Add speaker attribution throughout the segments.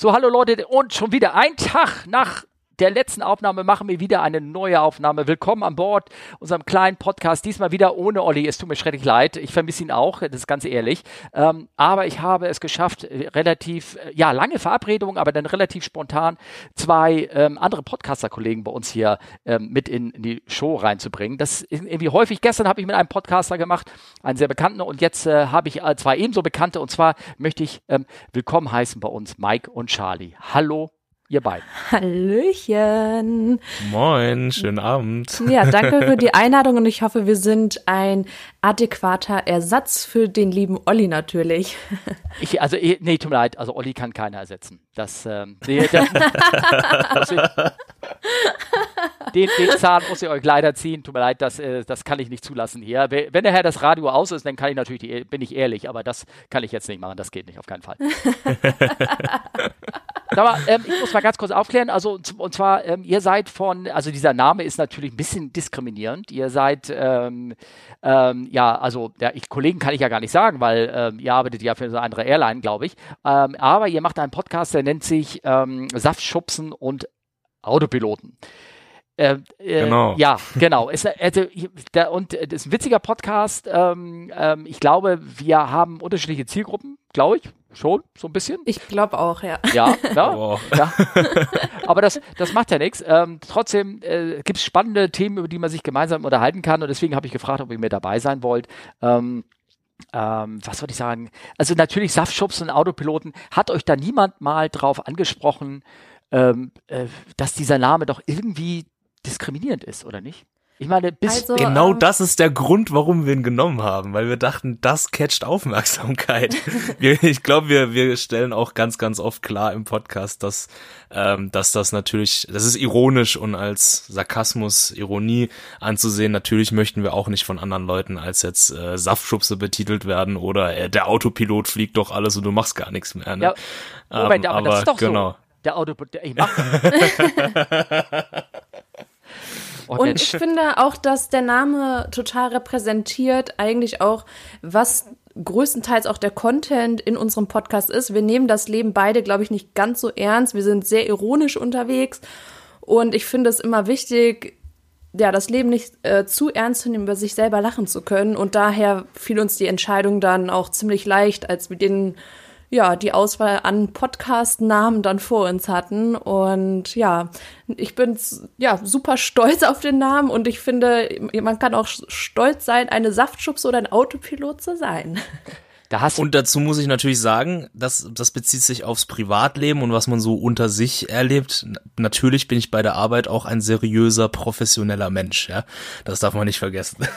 Speaker 1: So, hallo Leute, und schon wieder ein Tag nach der letzten Aufnahme machen wir wieder eine neue Aufnahme. Willkommen an Bord unserem kleinen Podcast. Diesmal wieder ohne Olli. Es tut mir schrecklich leid. Ich vermisse ihn auch, das ist ganz ehrlich. Ähm, aber ich habe es geschafft, relativ, ja, lange Verabredungen, aber dann relativ spontan zwei ähm, andere Podcaster-Kollegen bei uns hier ähm, mit in, in, die Show reinzubringen. Das ist irgendwie häufig. Gestern habe ich mit einem Podcaster gemacht, einen sehr bekannten, und jetzt äh, habe ich äh, zwei ebenso bekannte. Und zwar möchte ich ähm, willkommen heißen bei uns Mike und Charlie. Hallo ihr beiden.
Speaker 2: Hallöchen.
Speaker 3: Moin, schönen Abend.
Speaker 2: Ja, danke für die Einladung und ich hoffe, wir sind ein adäquater Ersatz für den lieben Olli natürlich.
Speaker 1: Ich, also, nee, tut mir leid, also Olli kann keiner ersetzen. Das, ähm, nee, das, das, den, den Zahn muss ich euch leider ziehen. Tut mir leid, das, äh, das kann ich nicht zulassen hier. Wenn der Herr das Radio aus ist, dann kann ich natürlich, die, bin ich ehrlich, aber das kann ich jetzt nicht machen. Das geht nicht, auf keinen Fall. Aber ähm, ich muss mal ganz kurz aufklären. Also, und zwar, ähm, ihr seid von, also dieser Name ist natürlich ein bisschen diskriminierend. Ihr seid, ähm, ähm, ja, also, ja, ich, Kollegen kann ich ja gar nicht sagen, weil ähm, ihr arbeitet ja für eine andere Airline, glaube ich. Ähm, aber ihr macht einen Podcast, der nennt sich Saftschubsen und Autopiloten. Äh, äh, genau. Ja, genau. Ist, also, der, und das ist ein witziger Podcast. Ähm, ähm, ich glaube, wir haben unterschiedliche Zielgruppen, glaube ich. Schon, so ein bisschen.
Speaker 2: Ich glaube auch, ja.
Speaker 1: Ja, ja. Oh. ja. Aber das, das macht ja nichts. Ähm, trotzdem äh, gibt es spannende Themen, über die man sich gemeinsam unterhalten kann. Und deswegen habe ich gefragt, ob ihr mir dabei sein wollt. Ähm, ähm, was wollte ich sagen? Also natürlich Saftschubs und Autopiloten. Hat euch da niemand mal drauf angesprochen, ähm, äh, dass dieser Name doch irgendwie diskriminierend ist, oder nicht?
Speaker 3: Ich meine, bis also, genau ähm, das ist der Grund, warum wir ihn genommen haben, weil wir dachten, das catcht Aufmerksamkeit. wir, ich glaube, wir, wir stellen auch ganz, ganz oft klar im Podcast, dass, ähm, dass das natürlich, das ist ironisch und als Sarkasmus, Ironie anzusehen. Natürlich möchten wir auch nicht von anderen Leuten als jetzt äh, Saftschubse betitelt werden oder äh, der Autopilot fliegt doch alles und du machst gar nichts mehr. Ne?
Speaker 1: Ja, Moment, ähm, aber, aber das ist doch genau. so. Der Autopilot, ich mach.
Speaker 2: Und ich finde auch, dass der Name total repräsentiert eigentlich auch, was größtenteils auch der Content in unserem Podcast ist. Wir nehmen das Leben beide, glaube ich, nicht ganz so ernst. Wir sind sehr ironisch unterwegs. Und ich finde es immer wichtig, ja, das Leben nicht äh, zu ernst zu nehmen, über sich selber lachen zu können. Und daher fiel uns die Entscheidung dann auch ziemlich leicht, als wir den ja, die Auswahl an Podcast-Namen dann vor uns hatten. Und ja, ich bin ja super stolz auf den Namen und ich finde, man kann auch stolz sein, eine Saftschubse oder ein Autopilot zu sein.
Speaker 3: Da hast und dazu muss ich natürlich sagen, dass das bezieht sich aufs Privatleben und was man so unter sich erlebt. Natürlich bin ich bei der Arbeit auch ein seriöser, professioneller Mensch. Ja, das darf man nicht vergessen.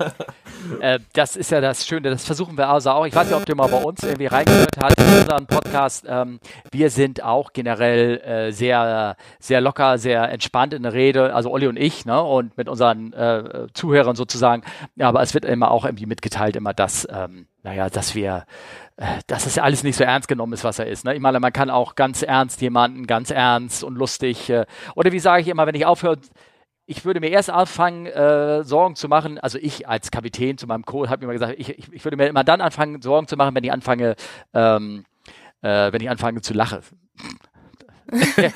Speaker 1: äh, das ist ja das Schöne. Das versuchen wir also auch. Ich weiß nicht, ob du mal bei uns irgendwie reingehört hast in unseren Podcast. Ähm, wir sind auch generell äh, sehr, sehr locker, sehr entspannt in der Rede. Also Olli und ich, ne, und mit unseren äh, Zuhörern sozusagen. Ja, aber es wird immer auch irgendwie mitgeteilt, immer das. Ähm, naja, dass wir, äh, dass es alles nicht so ernst genommen ist, was er ist. Ne? Ich meine, man kann auch ganz ernst jemanden, ganz ernst und lustig, äh, oder wie sage ich immer, wenn ich aufhöre, ich würde mir erst anfangen, äh, Sorgen zu machen, also ich als Kapitän zu meinem Co. habe mir immer gesagt, ich, ich, ich, würde mir immer dann anfangen, Sorgen zu machen, wenn ich anfange, ähm, äh, wenn ich anfange zu lachen nee,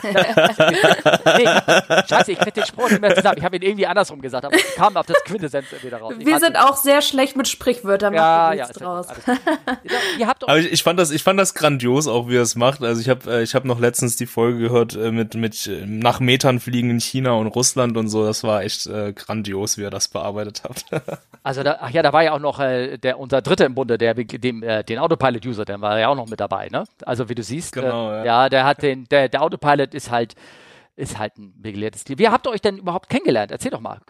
Speaker 1: scheiße, ich krieg den Spruch nicht mehr zusammen. Ich habe ihn irgendwie andersrum gesagt, aber ich kam auf das Quintessenz wieder raus.
Speaker 2: Wir sind auch sehr schlecht mit Sprichwörtern,
Speaker 3: ja, ja, draus. ihr habt aber ich, ich, fand das, ich fand das grandios, auch wie er es macht. Also ich habe, äh, ich habe noch letztens die Folge gehört äh, mit mit äh, nach Metern fliegen in China und Russland und so. Das war echt äh, grandios, wie er das bearbeitet hat.
Speaker 1: also da, ach ja, da war ja auch noch äh, der unser Dritter im Bunde, der dem äh, den Autopilot-User, der war ja auch noch mit dabei, ne? Also wie du siehst, genau, äh, ja. ja, der hat den, der, der Autopilot ist halt, ist halt ein begehrtes Tier. Wie habt ihr euch denn überhaupt kennengelernt? Erzähl doch mal.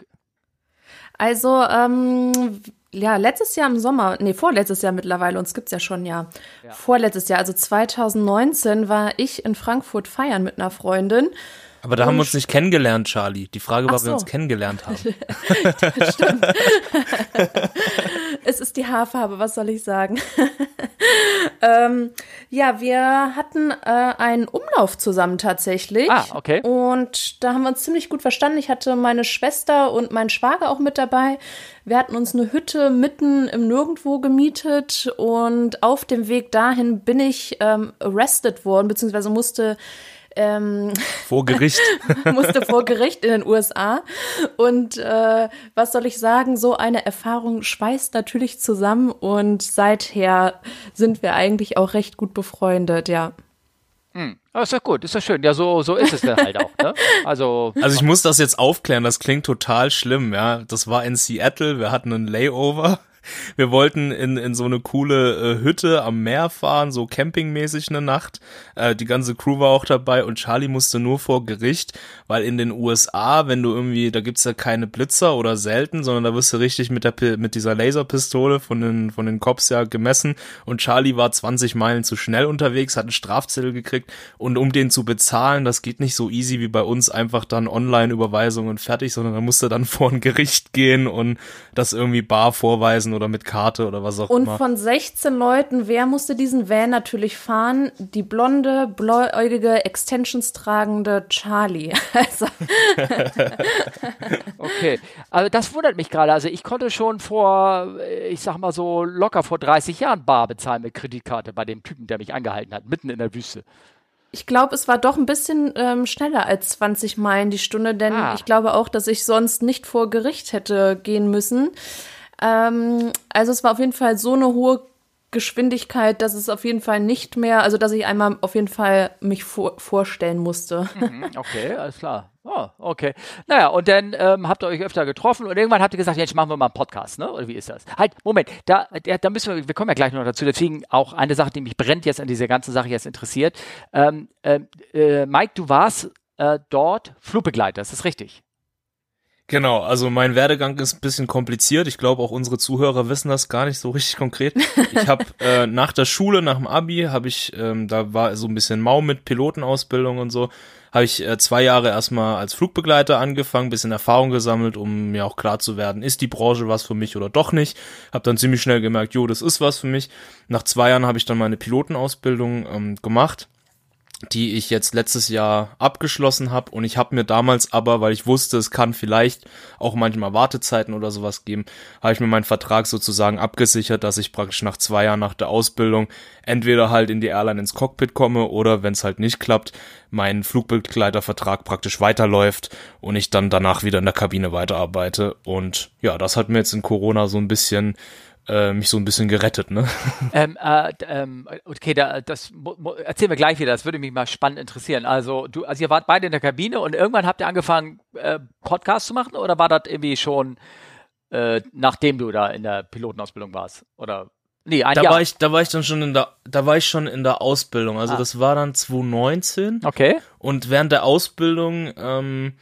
Speaker 2: Also, ähm, ja, letztes Jahr im Sommer, nee, vorletztes Jahr mittlerweile, uns gibt's ja schon ja. ja. Vorletztes Jahr, also 2019, war ich in Frankfurt feiern mit einer Freundin.
Speaker 3: Aber da haben wir uns nicht kennengelernt, Charlie. Die Frage war, ob so. wir uns kennengelernt haben.
Speaker 2: Stimmt. es ist die Haarfarbe, was soll ich sagen? ähm, ja, wir hatten äh, einen Umlauf zusammen tatsächlich.
Speaker 1: Ah, okay.
Speaker 2: Und da haben wir uns ziemlich gut verstanden. Ich hatte meine Schwester und meinen Schwager auch mit dabei. Wir hatten uns eine Hütte mitten im Nirgendwo gemietet und auf dem Weg dahin bin ich ähm, arrested worden, beziehungsweise musste ähm,
Speaker 3: vor Gericht.
Speaker 2: musste vor Gericht in den USA. Und äh, was soll ich sagen, so eine Erfahrung schweißt natürlich zusammen und seither sind wir eigentlich auch recht gut befreundet, ja.
Speaker 1: Hm. ist ja gut, ist ja schön. Ja, so, so ist es dann halt auch. Ne? Also,
Speaker 3: also ich muss das jetzt aufklären, das klingt total schlimm, ja. Das war in Seattle, wir hatten einen Layover wir wollten in, in so eine coole äh, Hütte am Meer fahren, so campingmäßig eine Nacht. Äh, die ganze Crew war auch dabei und Charlie musste nur vor Gericht, weil in den USA, wenn du irgendwie, da gibt's ja keine Blitzer oder selten, sondern da wirst du richtig mit der mit dieser Laserpistole von den von den Cops ja gemessen und Charlie war 20 Meilen zu schnell unterwegs, hat einen Strafzettel gekriegt und um den zu bezahlen, das geht nicht so easy wie bei uns einfach dann Online-Überweisung und fertig, sondern da musste dann vor ein Gericht gehen und das irgendwie bar vorweisen oder mit Karte oder was auch
Speaker 2: und
Speaker 3: immer.
Speaker 2: Und von 16 Leuten, wer musste diesen Van natürlich fahren? Die blonde, bläuäugige, Extensions tragende Charlie. Also.
Speaker 1: okay, also das wundert mich gerade. Also ich konnte schon vor, ich sag mal so locker vor 30 Jahren bar bezahlen mit Kreditkarte bei dem Typen, der mich angehalten hat, mitten in der Wüste.
Speaker 2: Ich glaube, es war doch ein bisschen ähm, schneller als 20 Meilen die Stunde, denn ah. ich glaube auch, dass ich sonst nicht vor Gericht hätte gehen müssen. Ähm, also es war auf jeden Fall so eine hohe Geschwindigkeit, dass es auf jeden Fall nicht mehr, also dass ich einmal auf jeden Fall mich vor, vorstellen musste.
Speaker 1: Mhm, okay, alles klar. Oh, okay. Naja, und dann ähm, habt ihr euch öfter getroffen und irgendwann habt ihr gesagt, jetzt machen wir mal einen Podcast, ne? Oder wie ist das? Halt, Moment, da, da müssen wir, wir kommen ja gleich noch dazu, deswegen auch eine Sache, die mich brennt jetzt an dieser ganzen Sache jetzt interessiert. Ähm, äh, äh, Mike, du warst äh, dort Flugbegleiter, ist das richtig?
Speaker 3: Genau, also mein Werdegang ist ein bisschen kompliziert. Ich glaube, auch unsere Zuhörer wissen das gar nicht so richtig konkret. Ich habe äh, nach der Schule, nach dem Abi, habe ich, ähm, da war so ein bisschen Mau mit Pilotenausbildung und so, habe ich äh, zwei Jahre erstmal als Flugbegleiter angefangen, bisschen Erfahrung gesammelt, um mir auch klar zu werden, ist die Branche was für mich oder doch nicht. Habe dann ziemlich schnell gemerkt, jo, das ist was für mich. Nach zwei Jahren habe ich dann meine Pilotenausbildung ähm, gemacht die ich jetzt letztes Jahr abgeschlossen habe und ich habe mir damals aber, weil ich wusste, es kann vielleicht auch manchmal Wartezeiten oder sowas geben, habe ich mir meinen Vertrag sozusagen abgesichert, dass ich praktisch nach zwei Jahren nach der Ausbildung entweder halt in die Airline ins Cockpit komme oder wenn es halt nicht klappt, mein Flugbegleitervertrag praktisch weiterläuft und ich dann danach wieder in der Kabine weiterarbeite. Und ja, das hat mir jetzt in Corona so ein bisschen äh, mich so ein bisschen gerettet, ne?
Speaker 1: Ähm, äh, ähm, okay, da, das erzählen wir gleich wieder, das würde mich mal spannend interessieren. Also, du, also ihr wart beide in der Kabine und irgendwann habt ihr angefangen, äh, Podcast zu machen oder war das irgendwie schon äh, nachdem du da in der Pilotenausbildung warst? Oder
Speaker 3: Nee, ein da Jahr. war ich, da war ich dann schon in der, da war ich schon in der Ausbildung. Also ah. das war dann 2019.
Speaker 1: Okay.
Speaker 3: Und während der Ausbildung ähm,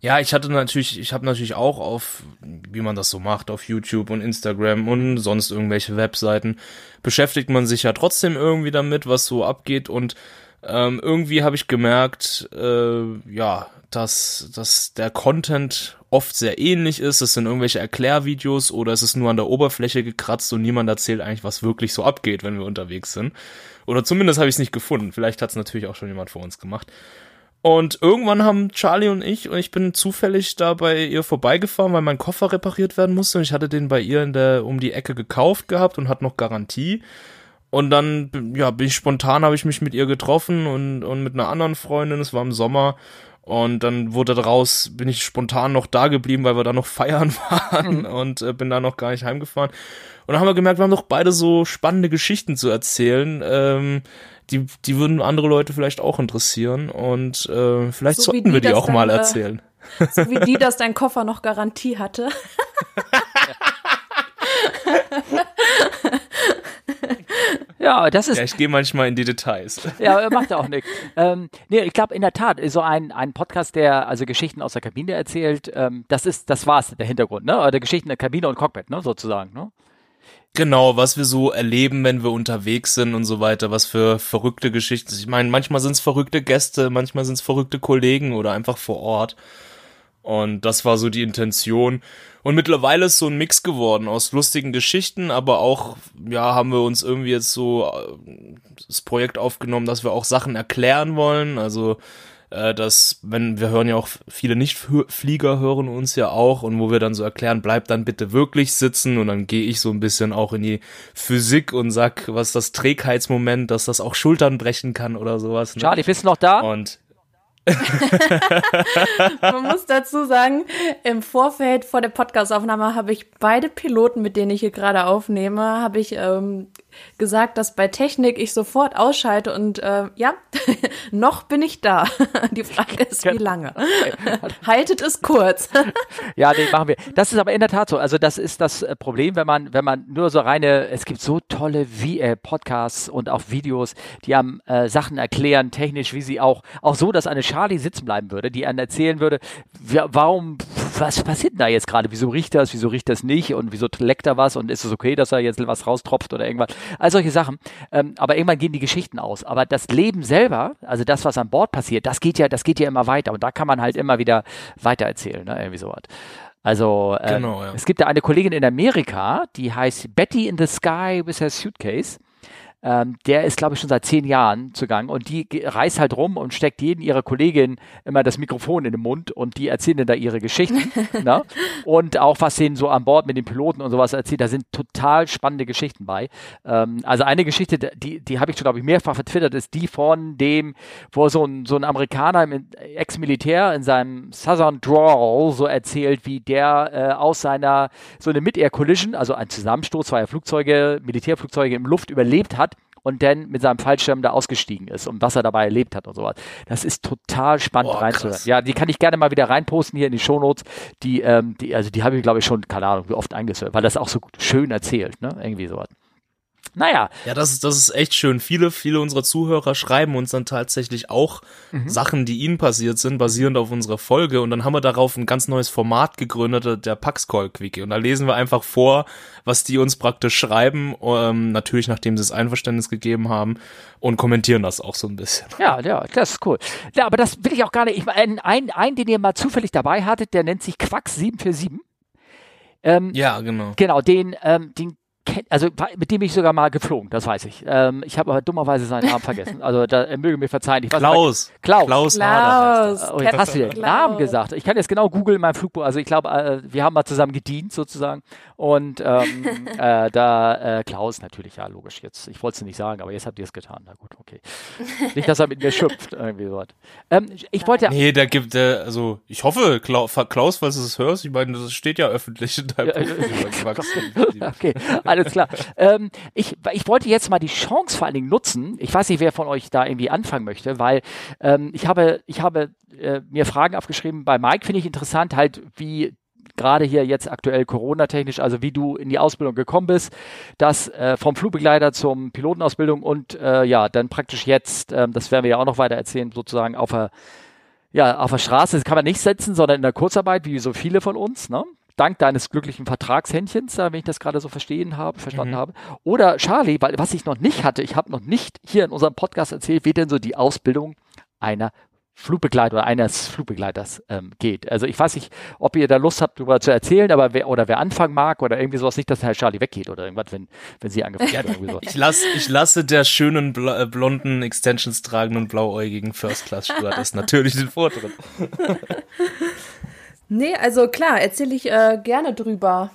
Speaker 3: ja, ich hatte natürlich, ich habe natürlich auch auf, wie man das so macht, auf YouTube und Instagram und sonst irgendwelche Webseiten, beschäftigt man sich ja trotzdem irgendwie damit, was so abgeht und ähm, irgendwie habe ich gemerkt, äh, ja, dass, dass der Content oft sehr ähnlich ist. Es sind irgendwelche Erklärvideos oder es ist nur an der Oberfläche gekratzt und niemand erzählt eigentlich, was wirklich so abgeht, wenn wir unterwegs sind. Oder zumindest habe ich es nicht gefunden. Vielleicht hat es natürlich auch schon jemand vor uns gemacht. Und irgendwann haben Charlie und ich, und ich bin zufällig da bei ihr vorbeigefahren, weil mein Koffer repariert werden musste. Und ich hatte den bei ihr in der, um die Ecke gekauft gehabt und hat noch Garantie. Und dann, ja, bin ich spontan, habe ich mich mit ihr getroffen und, und mit einer anderen Freundin, es war im Sommer. Und dann wurde daraus, bin ich spontan noch da geblieben, weil wir da noch feiern waren mhm. und äh, bin da noch gar nicht heimgefahren. Und dann haben wir gemerkt, wir haben doch beide so spannende Geschichten zu erzählen. Ähm, die, die würden andere Leute vielleicht auch interessieren und äh, vielleicht so sollten wir die auch mal erzählen.
Speaker 2: So wie die, dass dein Koffer noch Garantie hatte.
Speaker 1: Ja, das ist.
Speaker 3: Ja, ich gehe manchmal in die Details.
Speaker 1: Ja, macht auch nichts. Ähm, nee, ich glaube in der Tat, so ein, ein Podcast, der also Geschichten aus der Kabine erzählt, ähm, das ist, das war's, der Hintergrund, ne? Oder Geschichten der Kabine und Cockpit, ne, sozusagen, ne?
Speaker 3: Genau, was wir so erleben, wenn wir unterwegs sind und so weiter, was für verrückte Geschichten. Ich meine, manchmal sind es verrückte Gäste, manchmal sind es verrückte Kollegen oder einfach vor Ort. Und das war so die Intention. Und mittlerweile ist so ein Mix geworden aus lustigen Geschichten, aber auch, ja, haben wir uns irgendwie jetzt so äh, das Projekt aufgenommen, dass wir auch Sachen erklären wollen. Also äh, dass, wenn wir hören ja auch viele Nichtflieger hören uns ja auch und wo wir dann so erklären, bleib dann bitte wirklich sitzen und dann gehe ich so ein bisschen auch in die Physik und sag, was das Trägheitsmoment, dass das auch Schultern brechen kann oder sowas.
Speaker 1: Ne? Charlie, bist du noch da?
Speaker 3: Und
Speaker 2: Man muss dazu sagen, im Vorfeld vor der Podcastaufnahme habe ich beide Piloten, mit denen ich hier gerade aufnehme, habe ich ähm, gesagt, dass bei Technik ich sofort ausschalte und äh, ja, noch bin ich da. Die Frage ist, wie lange? Haltet es kurz.
Speaker 1: ja, nee, machen wir. Das ist aber in der Tat so. Also das ist das äh, Problem, wenn man, wenn man nur so reine, es gibt so tolle wie, äh, Podcasts und auch Videos, die haben äh, Sachen erklären, technisch, wie sie auch, auch so, dass eine Charlie sitzen bleiben würde, die einen erzählen würde, warum, was passiert denn da jetzt gerade? Wieso riecht das? Wieso riecht das nicht? Und wieso leckt er was? Und ist es okay, dass er jetzt was raustropft oder irgendwas? all solche Sachen. Ähm, aber irgendwann gehen die Geschichten aus. Aber das Leben selber, also das, was an Bord passiert, das geht ja, das geht ja immer weiter. Und da kann man halt immer wieder weitererzählen, ne? irgendwie sowas. Also äh, genau, ja. es gibt da eine Kollegin in Amerika, die heißt Betty in the Sky with her Suitcase. Ähm, der ist, glaube ich, schon seit zehn Jahren zugang und die reist halt rum und steckt jeden ihrer Kolleginnen immer das Mikrofon in den Mund und die erzählen dann da ihre Geschichten. ne? Und auch was denen so an Bord mit den Piloten und sowas erzählt, da sind total spannende Geschichten bei. Ähm, also eine Geschichte, die, die habe ich schon, glaube ich, mehrfach vertwittert, ist die von dem, wo so ein, so ein Amerikaner, Ex-Militär in seinem Southern Drawl so erzählt, wie der äh, aus seiner, so eine Mid-Air-Collision, also ein Zusammenstoß zweier Flugzeuge, Militärflugzeuge im Luft überlebt hat und dann mit seinem Fallschirm da ausgestiegen ist und was er dabei erlebt hat und sowas. Das ist total spannend Boah, reinzuhören. Ja, die kann ich gerne mal wieder reinposten hier in die Shownotes. Die, ähm, die, also die habe ich, glaube ich, schon, keine Ahnung, wie oft eingesetzt, weil das auch so schön erzählt, ne? Irgendwie sowas. Naja.
Speaker 3: Ja, das ist, das ist echt schön. Viele, viele unserer Zuhörer schreiben uns dann tatsächlich auch mhm. Sachen, die ihnen passiert sind, basierend auf unserer Folge. Und dann haben wir darauf ein ganz neues Format gegründet, der Paxcall-Quickie. Und da lesen wir einfach vor, was die uns praktisch schreiben, ähm, natürlich nachdem sie das Einverständnis gegeben haben und kommentieren das auch so ein bisschen.
Speaker 1: Ja, ja, das ist cool. Ja, aber das will ich auch gar nicht. Ich meine, einen, einen, den ihr mal zufällig dabei hattet, der nennt sich Quax747.
Speaker 3: Ähm, ja, genau.
Speaker 1: Genau, den, ähm, den also mit dem bin ich sogar mal geflogen, das weiß ich. Ähm, ich habe aber dummerweise seinen Namen vergessen. Also da er möge mir verzeihen. Ich
Speaker 3: weiß, Klaus.
Speaker 1: Klaus.
Speaker 2: Klaus. Klaus.
Speaker 1: Oh, jetzt hast du den Namen gesagt. Ich kann jetzt genau googeln in meinem Flugbuch. Also ich glaube, äh, wir haben mal zusammen gedient sozusagen. Und ähm, äh, da äh, Klaus natürlich, ja logisch. Jetzt, ich wollte es nicht sagen, aber jetzt habt ihr es getan. Na gut, okay. Nicht, dass er mit mir schimpft irgendwie so. Ähm, ich wollte.
Speaker 3: Nee, da gibt äh, also ich hoffe Klaus, Klaus, falls du es hörst. Ich meine, das steht ja öffentlich in deinem
Speaker 1: ja, Buch. okay, alles klar. Ähm, ich, ich wollte jetzt mal die Chance vor allen Dingen nutzen. Ich weiß nicht, wer von euch da irgendwie anfangen möchte, weil ähm, ich habe, ich habe äh, mir Fragen aufgeschrieben. Bei Mike finde ich interessant, halt wie gerade hier jetzt aktuell Corona-technisch, also wie du in die Ausbildung gekommen bist, das äh, vom Flugbegleiter zum Pilotenausbildung und äh, ja, dann praktisch jetzt, ähm, das werden wir ja auch noch weiter erzählen, sozusagen auf der, ja, auf der Straße, das kann man nicht setzen, sondern in der Kurzarbeit, wie so viele von uns, ne? Dank deines glücklichen Vertragshändchens, wenn ich das gerade so verstehen habe, verstanden mhm. habe. Oder Charlie, weil was ich noch nicht hatte, ich habe noch nicht hier in unserem Podcast erzählt, wie denn so die Ausbildung einer Flugbegleiter oder eines Flugbegleiters ähm, geht. Also ich weiß nicht, ob ihr da Lust habt, darüber zu erzählen, aber wer oder wer anfangen mag oder irgendwie sowas, nicht, dass Herr Charlie weggeht oder irgendwas, wenn, wenn sie angefangen
Speaker 3: hat. So. Ich, lass, ich lasse der schönen bl äh, blonden, Extensions tragenden, blauäugigen First Class Stewardess natürlich den Vortritt.
Speaker 2: Nee, also klar, erzähle ich äh, gerne drüber.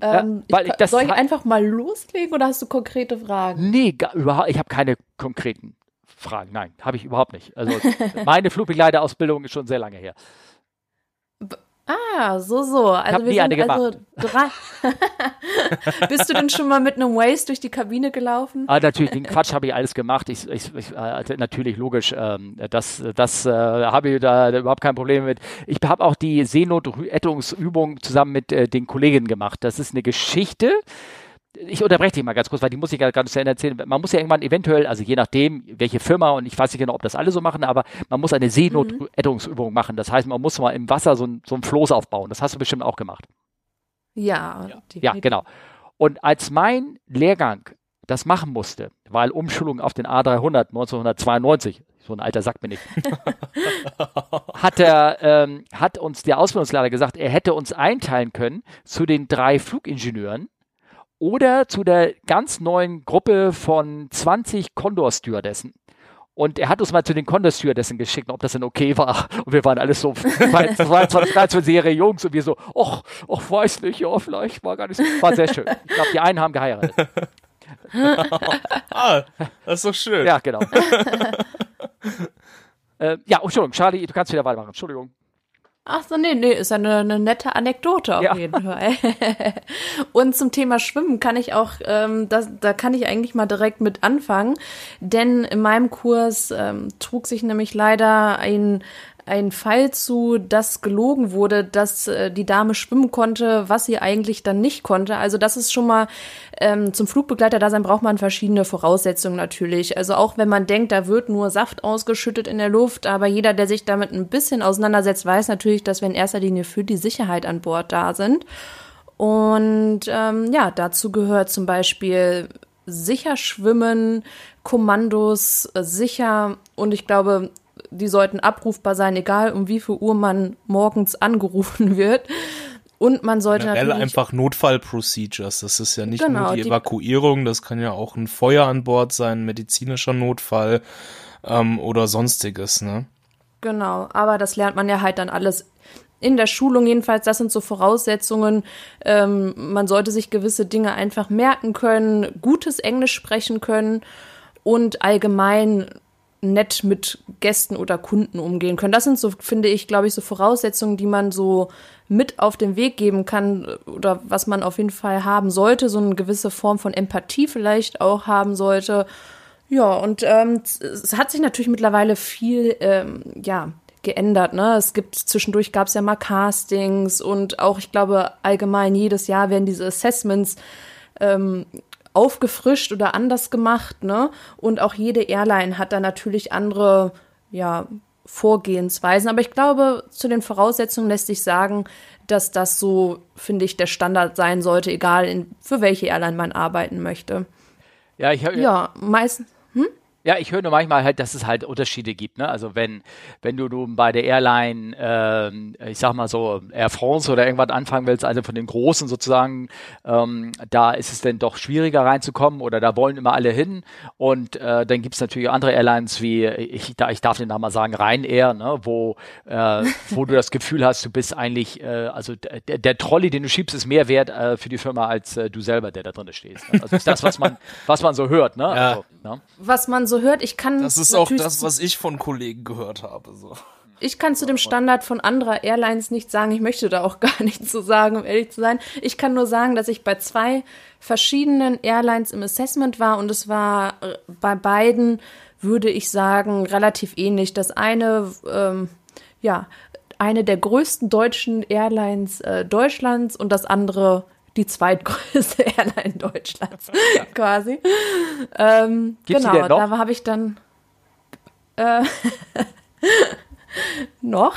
Speaker 2: Ähm, ja, ich, soll ich einfach mal loslegen oder hast du konkrete Fragen?
Speaker 1: Nee, gar, überhaupt, ich habe keine konkreten Fragen. Nein, habe ich überhaupt nicht. Also meine Flugbegleiterausbildung ist schon sehr lange her.
Speaker 2: Ah, so, so. Also wir sind also drei. Bist du denn schon mal mit einem Waze durch die Kabine gelaufen?
Speaker 1: Ah, natürlich, den Quatsch habe ich alles gemacht. Ich, ich, ich äh, natürlich logisch, ähm, das, das äh, habe ich da überhaupt kein Problem mit. Ich habe auch die Seenotrettungsübung zusammen mit äh, den Kolleginnen gemacht. Das ist eine Geschichte, ich unterbreche dich mal ganz kurz, weil die muss ich ja ganz Ende erzählen. Man muss ja irgendwann eventuell, also je nachdem, welche Firma, und ich weiß nicht genau, ob das alle so machen, aber man muss eine Seenotrettungsübung mhm. machen. Das heißt, man muss mal im Wasser so ein, so ein Floß aufbauen. Das hast du bestimmt auch gemacht.
Speaker 2: Ja,
Speaker 1: ja, ja genau. Und als mein Lehrgang das machen musste, weil Umschulung auf den A300 1992, so ein alter Sack bin ich, hat, er, ähm, hat uns der Ausbildungsleiter gesagt, er hätte uns einteilen können zu den drei Flugingenieuren oder zu der ganz neuen Gruppe von 20 Condor-Stewardessen. Und er hat uns mal zu den Condor-Stewardessen geschickt, ob das denn okay war. Und wir waren alles so 22, 23-jährige Jungs und wir so, ach, ach, weiß nicht, ja, vielleicht war gar nicht so. War sehr schön. Ich glaube, die einen haben geheiratet.
Speaker 3: ah, das ist doch schön.
Speaker 1: Ja, genau. äh, ja, Entschuldigung, Charlie, du kannst wieder weitermachen. Entschuldigung.
Speaker 2: Ach so, nee, nee, ist eine, eine nette Anekdote auf ja. jeden Fall. und zum Thema Schwimmen kann ich auch, ähm, das, da kann ich eigentlich mal direkt mit anfangen, denn in meinem Kurs ähm, trug sich nämlich leider ein ein Fall zu, dass gelogen wurde, dass äh, die Dame schwimmen konnte, was sie eigentlich dann nicht konnte. Also das ist schon mal ähm, zum Flugbegleiter da sein braucht man verschiedene Voraussetzungen natürlich. Also auch wenn man denkt, da wird nur Saft ausgeschüttet in der Luft, aber jeder, der sich damit ein bisschen auseinandersetzt, weiß natürlich, dass wir in erster Linie für die Sicherheit an Bord da sind. Und ähm, ja, dazu gehört zum Beispiel sicher schwimmen, Kommandos äh, sicher und ich glaube die sollten abrufbar sein, egal um wie viel Uhr man morgens angerufen wird. Und man sollte
Speaker 3: Generell
Speaker 2: natürlich
Speaker 3: einfach Notfallprocedures. Das ist ja nicht genau, nur die, die Evakuierung, das kann ja auch ein Feuer an Bord sein, medizinischer Notfall ähm, oder sonstiges, ne?
Speaker 2: Genau, aber das lernt man ja halt dann alles in der Schulung jedenfalls. Das sind so Voraussetzungen. Ähm, man sollte sich gewisse Dinge einfach merken können, gutes Englisch sprechen können und allgemein nett mit Gästen oder Kunden umgehen können. Das sind so, finde ich, glaube ich, so Voraussetzungen, die man so mit auf den Weg geben kann oder was man auf jeden Fall haben sollte, so eine gewisse Form von Empathie vielleicht auch haben sollte. Ja, und ähm, es hat sich natürlich mittlerweile viel, ähm, ja, geändert. Ne? Es gibt zwischendurch gab es ja mal Castings und auch, ich glaube, allgemein jedes Jahr werden diese Assessments ähm, aufgefrischt oder anders gemacht, ne? Und auch jede Airline hat da natürlich andere, ja, Vorgehensweisen. Aber ich glaube, zu den Voraussetzungen lässt sich sagen, dass das so, finde ich, der Standard sein sollte, egal in, für welche Airline man arbeiten möchte.
Speaker 1: Ja, ich habe
Speaker 2: ja meistens.
Speaker 1: Ja, ich höre nur manchmal halt, dass es halt Unterschiede gibt. Ne? Also wenn, wenn du nun bei der Airline, äh, ich sag mal so, Air France oder irgendwas anfangen willst, also von den Großen sozusagen, ähm, da ist es dann doch schwieriger reinzukommen oder da wollen immer alle hin. Und äh, dann gibt es natürlich andere Airlines wie, ich, ich darf den Namen mal sagen, Ryanair, ne? wo, äh, wo du das Gefühl hast, du bist eigentlich, äh, also der, der Trolley, den du schiebst, ist mehr wert äh, für die Firma als äh, du selber, der da drin stehst. Ne? Also ist das, was man, was man so hört. Ne? Ja. Also,
Speaker 2: ne? Was man so so hört. Ich kann.
Speaker 3: Das ist auch das, was ich von Kollegen gehört habe. So.
Speaker 2: Ich kann zu dem Standard von anderer Airlines nicht sagen. Ich möchte da auch gar nichts zu sagen, um ehrlich zu sein. Ich kann nur sagen, dass ich bei zwei verschiedenen Airlines im Assessment war und es war äh, bei beiden, würde ich sagen, relativ ähnlich. Das eine, ähm, ja, eine der größten deutschen Airlines äh, Deutschlands und das andere die zweitgrößte Airline Deutschlands quasi. Ähm, genau, da habe ich dann äh, noch.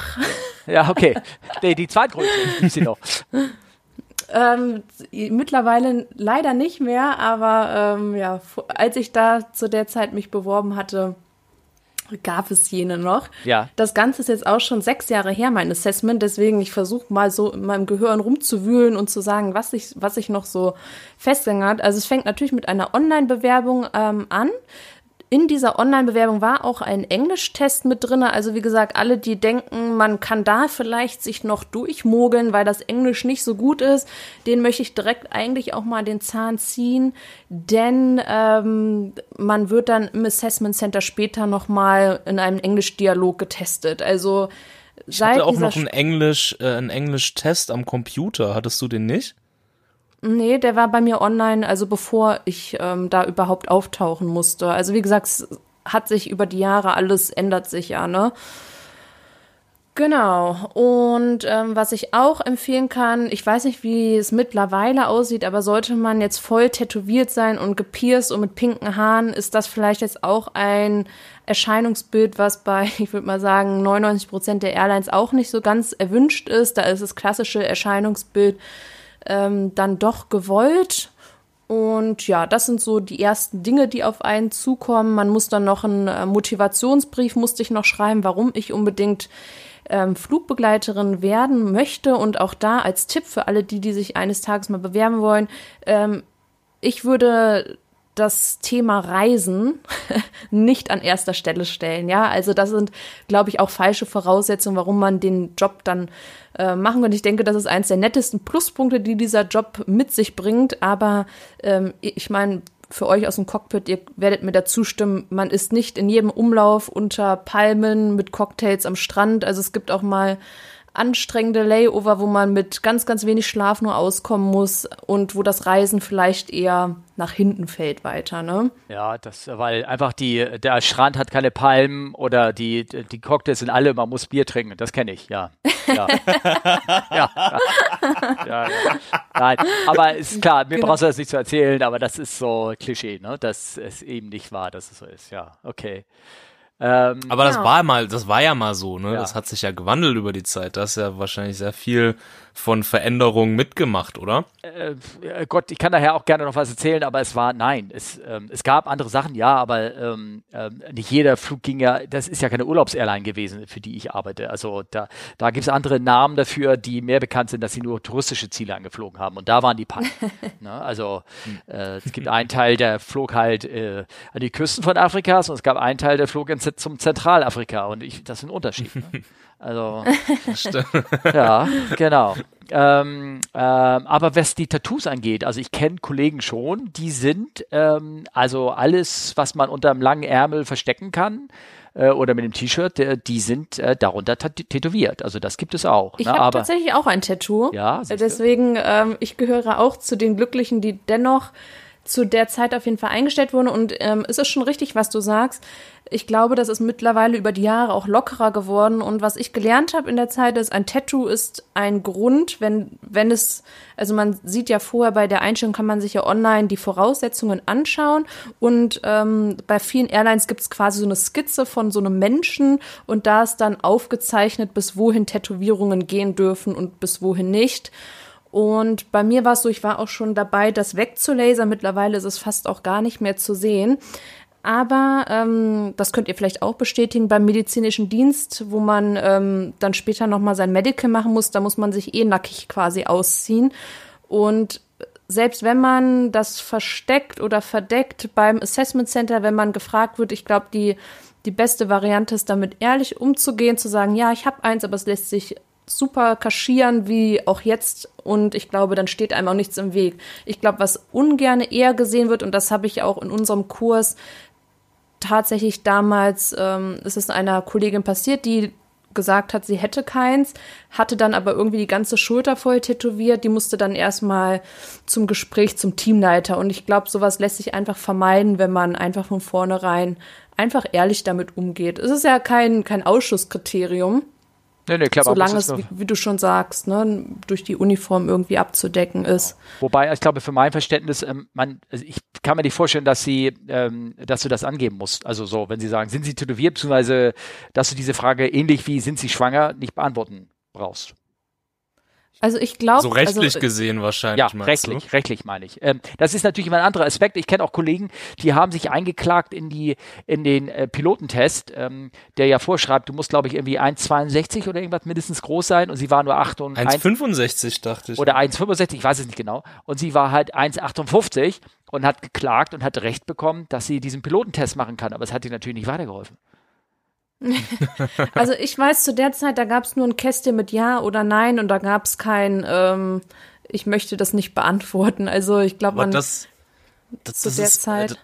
Speaker 1: Ja, okay. Nee, die zweitgrößte gibt sie noch.
Speaker 2: Ähm, mittlerweile leider nicht mehr, aber ähm, ja, als ich da zu der Zeit mich beworben hatte, gab es jene noch.
Speaker 1: Ja.
Speaker 2: Das Ganze ist jetzt auch schon sechs Jahre her, mein Assessment. Deswegen, ich versuche mal so in meinem Gehirn rumzuwühlen und zu sagen, was ich, was ich noch so festgängert. Also es fängt natürlich mit einer Online-Bewerbung ähm, an in dieser Online-Bewerbung war auch ein Englischtest mit drin. Also wie gesagt, alle, die denken, man kann da vielleicht sich noch durchmogeln, weil das Englisch nicht so gut ist, den möchte ich direkt eigentlich auch mal den Zahn ziehen, denn ähm, man wird dann im Assessment Center später noch mal in einem Englisch-Dialog getestet. Also
Speaker 3: ich hatte auch noch einen Englisch, äh, einen Englisch-Test am Computer. Hattest du den nicht?
Speaker 2: Nee, der war bei mir online, also bevor ich ähm, da überhaupt auftauchen musste. Also wie gesagt, es hat sich über die Jahre alles ändert sich ja, ne? Genau. Und ähm, was ich auch empfehlen kann, ich weiß nicht, wie es mittlerweile aussieht, aber sollte man jetzt voll tätowiert sein und gepierst und mit pinken Haaren, ist das vielleicht jetzt auch ein Erscheinungsbild, was bei, ich würde mal sagen, 99 Prozent der Airlines auch nicht so ganz erwünscht ist. Da ist das klassische Erscheinungsbild ähm, dann doch gewollt. Und ja, das sind so die ersten Dinge, die auf einen zukommen. Man muss dann noch einen äh, Motivationsbrief, musste ich noch schreiben, warum ich unbedingt ähm, Flugbegleiterin werden möchte. Und auch da als Tipp für alle die, die sich eines Tages mal bewerben wollen, ähm, ich würde das Thema Reisen nicht an erster Stelle stellen. Ja, also das sind, glaube ich, auch falsche Voraussetzungen, warum man den Job dann äh, machen kann. Ich denke, das ist eins der nettesten Pluspunkte, die dieser Job mit sich bringt. Aber ähm, ich meine, für euch aus dem Cockpit, ihr werdet mir dazu stimmen, man ist nicht in jedem Umlauf unter Palmen mit Cocktails am Strand. Also es gibt auch mal anstrengende Layover, wo man mit ganz, ganz wenig Schlaf nur auskommen muss und wo das Reisen vielleicht eher nach hinten fällt weiter, ne?
Speaker 1: Ja, das, weil einfach die, der Strand hat keine Palmen oder die, die Cocktails sind alle, man muss Bier trinken, das kenne ich, ja. Ja. ja, ja. ja, Nein, aber ist klar, mir genau. brauchst du das nicht zu erzählen, aber das ist so Klischee, ne? Dass es eben nicht wahr, dass es so ist, ja, okay.
Speaker 3: Ähm, Aber das ja. war mal, das war ja mal so, ne? Ja. Das hat sich ja gewandelt über die Zeit. Da ist ja wahrscheinlich sehr viel von Veränderungen mitgemacht, oder?
Speaker 1: Äh, äh, Gott, ich kann daher auch gerne noch was erzählen, aber es war nein. Es, ähm, es gab andere Sachen, ja, aber ähm, ähm, nicht jeder Flug ging ja, das ist ja keine Urlaubsairline gewesen, für die ich arbeite. Also da, da gibt es andere Namen dafür, die mehr bekannt sind, dass sie nur touristische Ziele angeflogen haben. Und da waren die Pannen. ne? Also äh, es gibt einen Teil, der flog halt äh, an die Küsten von Afrikas und es gab einen Teil, der flog in, zum Zentralafrika. Und ich, das ist ein Unterschied. Ne? Also, ja, genau. Ähm, ähm, aber was die Tattoos angeht, also ich kenne Kollegen schon, die sind ähm, also alles, was man unter einem langen Ärmel verstecken kann äh, oder mit dem T-Shirt, äh, die sind äh, darunter tätowiert. Also das gibt es auch.
Speaker 2: Ich ne? habe tatsächlich auch ein Tattoo. Ja, deswegen ähm, ich gehöre auch zu den Glücklichen, die dennoch zu der Zeit auf jeden Fall eingestellt wurde. Und ähm, es ist schon richtig, was du sagst. Ich glaube, das ist mittlerweile über die Jahre auch lockerer geworden. Und was ich gelernt habe in der Zeit ist, ein Tattoo ist ein Grund, wenn, wenn es, also man sieht ja vorher bei der Einstellung, kann man sich ja online die Voraussetzungen anschauen. Und ähm, bei vielen Airlines gibt es quasi so eine Skizze von so einem Menschen und da ist dann aufgezeichnet, bis wohin Tätowierungen gehen dürfen und bis wohin nicht. Und bei mir war es so, ich war auch schon dabei, das wegzulasern. Mittlerweile ist es fast auch gar nicht mehr zu sehen. Aber ähm, das könnt ihr vielleicht auch bestätigen beim medizinischen Dienst, wo man ähm, dann später nochmal sein Medical machen muss. Da muss man sich eh nackig quasi ausziehen. Und selbst wenn man das versteckt oder verdeckt beim Assessment Center, wenn man gefragt wird, ich glaube, die, die beste Variante ist damit ehrlich umzugehen, zu sagen, ja, ich habe eins, aber es lässt sich super kaschieren wie auch jetzt und ich glaube, dann steht einem auch nichts im Weg. Ich glaube, was ungern eher gesehen wird und das habe ich auch in unserem Kurs tatsächlich damals, ähm, ist es einer Kollegin passiert, die gesagt hat, sie hätte keins, hatte dann aber irgendwie die ganze Schulter voll tätowiert. Die musste dann erstmal zum Gespräch zum Teamleiter. Und ich glaube, sowas lässt sich einfach vermeiden, wenn man einfach von vornherein einfach ehrlich damit umgeht. Es ist ja kein, kein Ausschusskriterium. Nee, nee, klar, Solange es, wie, wie, du schon sagst, ne, durch die Uniform irgendwie abzudecken ist.
Speaker 1: Wobei, ich glaube, für mein Verständnis, ähm, man, also ich kann mir nicht vorstellen, dass sie, ähm, dass du das angeben musst. Also so, wenn sie sagen, sind sie tätowiert, beziehungsweise, dass du diese Frage ähnlich wie sind sie schwanger nicht beantworten brauchst.
Speaker 2: Also ich glaube.
Speaker 3: So rechtlich also, gesehen wahrscheinlich.
Speaker 1: Ja, rechtlich, du? rechtlich meine ich. Ähm, das ist natürlich immer ein anderer Aspekt. Ich kenne auch Kollegen, die haben sich eingeklagt in die, in den äh, Pilotentest, ähm, der ja vorschreibt, du musst, glaube ich, irgendwie 1,62 oder irgendwas mindestens groß sein und sie war nur 8 und
Speaker 3: 1,65 dachte ich.
Speaker 1: Oder 1,65, ich weiß es nicht genau. Und sie war halt 1,58 und hat geklagt und hat Recht bekommen, dass sie diesen Pilotentest machen kann. Aber es hat ihr natürlich nicht weitergeholfen.
Speaker 2: Also ich weiß, zu der Zeit, da gab es nur ein Kästchen mit Ja oder Nein und da gab es kein, ähm, ich möchte das nicht beantworten. Also ich glaube, man
Speaker 3: das, das, zu das der ist, äh, Zeit.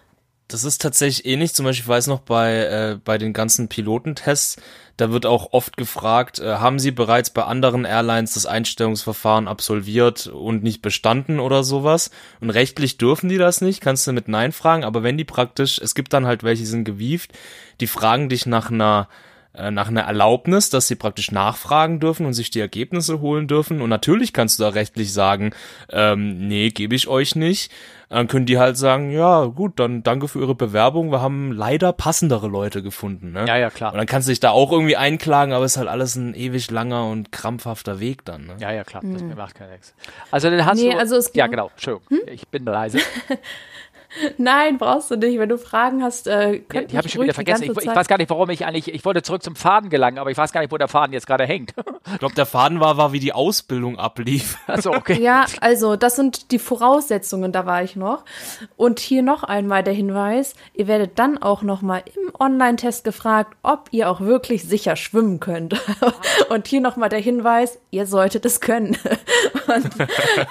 Speaker 3: Das ist tatsächlich ähnlich. Zum Beispiel, ich weiß noch bei, äh, bei den ganzen Pilotentests, da wird auch oft gefragt, äh, haben Sie bereits bei anderen Airlines das Einstellungsverfahren absolviert und nicht bestanden oder sowas? Und rechtlich dürfen die das nicht, kannst du mit Nein fragen, aber wenn die praktisch, es gibt dann halt welche, die sind gewieft, die fragen dich nach einer nach einer Erlaubnis, dass sie praktisch nachfragen dürfen und sich die Ergebnisse holen dürfen. Und natürlich kannst du da rechtlich sagen, ähm, nee, gebe ich euch nicht. Dann können die halt sagen, ja gut, dann danke für Ihre Bewerbung, wir haben leider passendere Leute gefunden. Ne?
Speaker 1: Ja, ja, klar.
Speaker 3: Und dann kannst du dich da auch irgendwie einklagen, aber es ist halt alles ein ewig langer und krampfhafter Weg dann. Ne?
Speaker 1: Ja, ja, klar, das mhm. macht keinen nichts. Also dann hast nee, du... Also es ja, genau, Entschuldigung, hm? ich bin leise.
Speaker 2: Nein, brauchst du nicht. Wenn du Fragen hast, äh,
Speaker 1: ja, die habe ich schon wieder vergessen. Ich, ich, weiß gar nicht, warum ich eigentlich. Ich wollte zurück zum Faden gelangen, aber ich weiß gar nicht, wo der Faden jetzt gerade hängt.
Speaker 3: ich glaube, der Faden war, war, wie die Ausbildung ablief.
Speaker 2: Also okay. Ja, also das sind die Voraussetzungen. Da war ich noch. Und hier noch einmal der Hinweis: Ihr werdet dann auch noch mal im Online-Test gefragt, ob ihr auch wirklich sicher schwimmen könnt. Und hier noch mal der Hinweis: Ihr solltet es können. Und,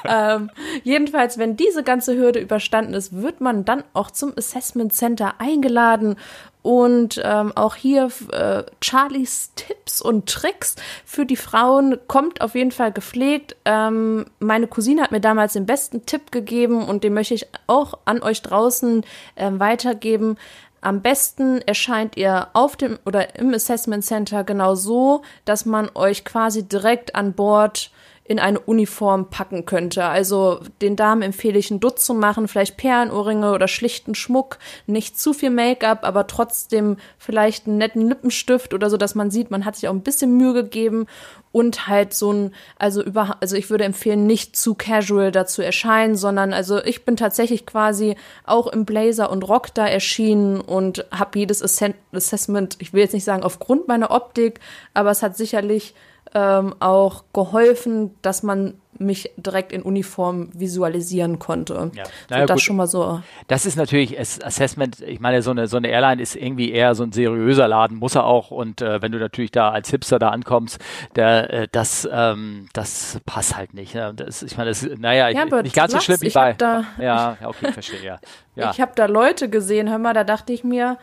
Speaker 2: ähm, jedenfalls, wenn diese ganze Hürde überstanden ist, wird man man dann auch zum Assessment Center eingeladen und ähm, auch hier äh, Charlies Tipps und Tricks für die Frauen kommt auf jeden Fall gepflegt. Ähm, meine Cousine hat mir damals den besten Tipp gegeben und den möchte ich auch an euch draußen äh, weitergeben. Am besten erscheint ihr auf dem oder im Assessment Center genau so, dass man euch quasi direkt an Bord in eine Uniform packen könnte. Also den Damen empfehle ich, einen Dutz zu machen, vielleicht Perlenohrringe oder schlichten Schmuck, nicht zu viel Make-up, aber trotzdem vielleicht einen netten Lippenstift oder so, dass man sieht, man hat sich auch ein bisschen Mühe gegeben und halt so ein, also über, also ich würde empfehlen, nicht zu casual dazu erscheinen, sondern also ich bin tatsächlich quasi auch im Blazer und Rock da erschienen und habe jedes Assessment, ich will jetzt nicht sagen aufgrund meiner Optik, aber es hat sicherlich ähm, auch geholfen, dass man mich direkt in Uniform visualisieren konnte. Ja. Naja, das gut. schon mal so.
Speaker 1: Das ist natürlich Assessment. Ich meine, so eine, so eine Airline ist irgendwie eher so ein seriöser Laden, muss er auch. Und äh, wenn du natürlich da als Hipster da ankommst, der, äh, das, ähm, das passt halt nicht. Ne? Das, ich meine, das, naja, ja, ich, nicht ganz so schlimm wie bei.
Speaker 2: Da,
Speaker 1: ja, ja, okay, verstehe, ja. ja.
Speaker 2: Ich habe da Leute gesehen, hör mal, da dachte ich mir,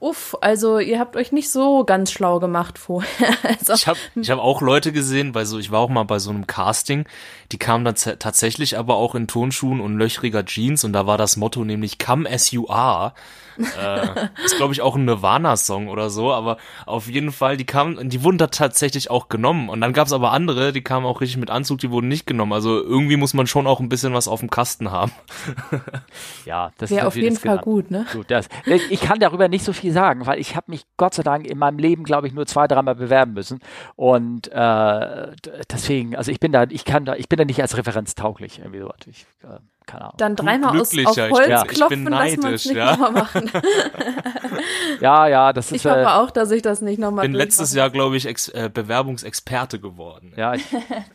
Speaker 2: uff, also ihr habt euch nicht so ganz schlau gemacht vorher. Also,
Speaker 3: ich habe ich hab auch Leute gesehen, bei so, ich war auch mal bei so einem Casting, die kamen dann tatsächlich aber auch in Turnschuhen und löchriger Jeans und da war das Motto nämlich Come as you are äh, ist, glaube ich, auch ein Nirvana-Song oder so, aber auf jeden Fall, die kamen, die wurden da tatsächlich auch genommen. Und dann gab es aber andere, die kamen auch richtig mit Anzug, die wurden nicht genommen. Also irgendwie muss man schon auch ein bisschen was auf dem Kasten haben.
Speaker 1: ja, das
Speaker 2: wäre auf jeden Fall gut, ne?
Speaker 1: Gut, das, ich kann darüber nicht so viel sagen, weil ich habe mich Gott sei Dank in meinem Leben, glaube ich, nur zwei, dreimal bewerben müssen. Und äh, deswegen, also ich bin da, ich kann da, ich bin da nicht als Referenz tauglich irgendwie so. Ich, äh, keine Ahnung.
Speaker 2: Dann dreimal aus, auf Holz ja, klopfen, neidisch, dass man es nicht ja. nochmal machen.
Speaker 1: ja, ja, das ist.
Speaker 2: Ich hoffe äh, auch, dass ich das nicht nochmal.
Speaker 3: Ich bin letztes Jahr, glaube ich, Ex äh, Bewerbungsexperte geworden.
Speaker 1: Ja, ich,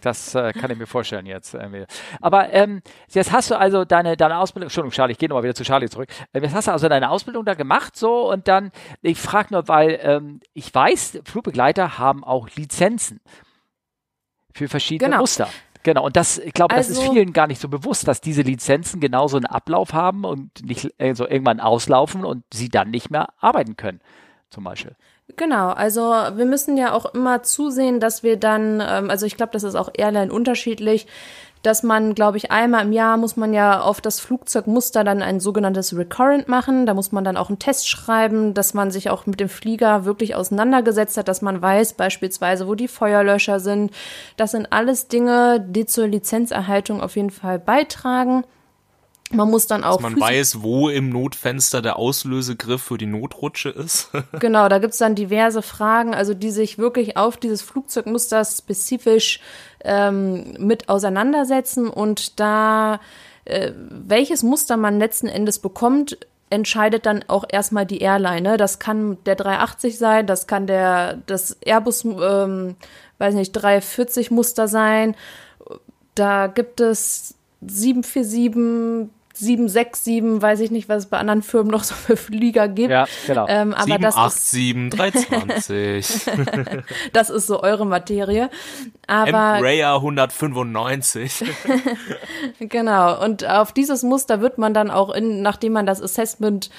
Speaker 1: das äh, kann ich mir vorstellen jetzt. Irgendwie. Aber ähm, jetzt hast du also deine, deine Ausbildung, Entschuldigung, Charlie, ich gehe nochmal wieder zu Charlie zurück. Ähm, jetzt hast du also deine Ausbildung da gemacht, so, und dann, ich frage nur, weil ähm, ich weiß, Flugbegleiter haben auch Lizenzen für verschiedene genau. Muster. Genau, und das, ich glaube, das ist also vielen gar nicht so bewusst, dass diese Lizenzen genauso einen Ablauf haben und nicht äh, so irgendwann auslaufen und sie dann nicht mehr arbeiten können, zum Beispiel.
Speaker 2: Genau, also wir müssen ja auch immer zusehen, dass wir dann, ähm, also ich glaube, das ist auch Airline unterschiedlich, dass man, glaube ich, einmal im Jahr muss man ja auf das Flugzeugmuster dann ein sogenanntes Recurrent machen. Da muss man dann auch einen Test schreiben, dass man sich auch mit dem Flieger wirklich auseinandergesetzt hat, dass man weiß beispielsweise, wo die Feuerlöscher sind. Das sind alles Dinge, die zur Lizenzerhaltung auf jeden Fall beitragen. Man muss dann auch.
Speaker 3: Dass man weiß, wo im Notfenster der Auslösegriff für die Notrutsche ist.
Speaker 2: genau, da gibt's dann diverse Fragen, also die sich wirklich auf dieses Flugzeugmuster spezifisch ähm, mit auseinandersetzen und da äh, welches Muster man letzten Endes bekommt, entscheidet dann auch erstmal die Airline. Das kann der 380 sein, das kann der das Airbus, ähm, weiß nicht, 340 Muster sein. Da gibt es 747 767, weiß ich nicht, was es bei anderen Firmen noch so für Flieger gibt.
Speaker 1: Ja, genau.
Speaker 2: Ähm, aber
Speaker 3: 787, 320.
Speaker 2: das ist so eure Materie. Aber
Speaker 3: Embraer 195.
Speaker 2: genau. Und auf dieses Muster wird man dann auch in, nachdem man das Assessment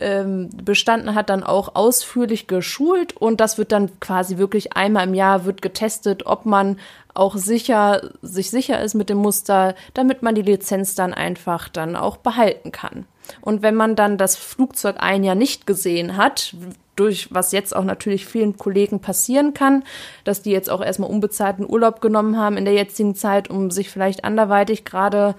Speaker 2: ähm, bestanden hat, dann auch ausführlich geschult und das wird dann quasi wirklich einmal im Jahr wird getestet, ob man auch sicher, sich sicher ist mit dem Muster, damit man die Lizenz dann einfach dann auch behalten kann. Und wenn man dann das Flugzeug ein Jahr nicht gesehen hat, durch was jetzt auch natürlich vielen Kollegen passieren kann, dass die jetzt auch erstmal unbezahlten Urlaub genommen haben in der jetzigen Zeit, um sich vielleicht anderweitig gerade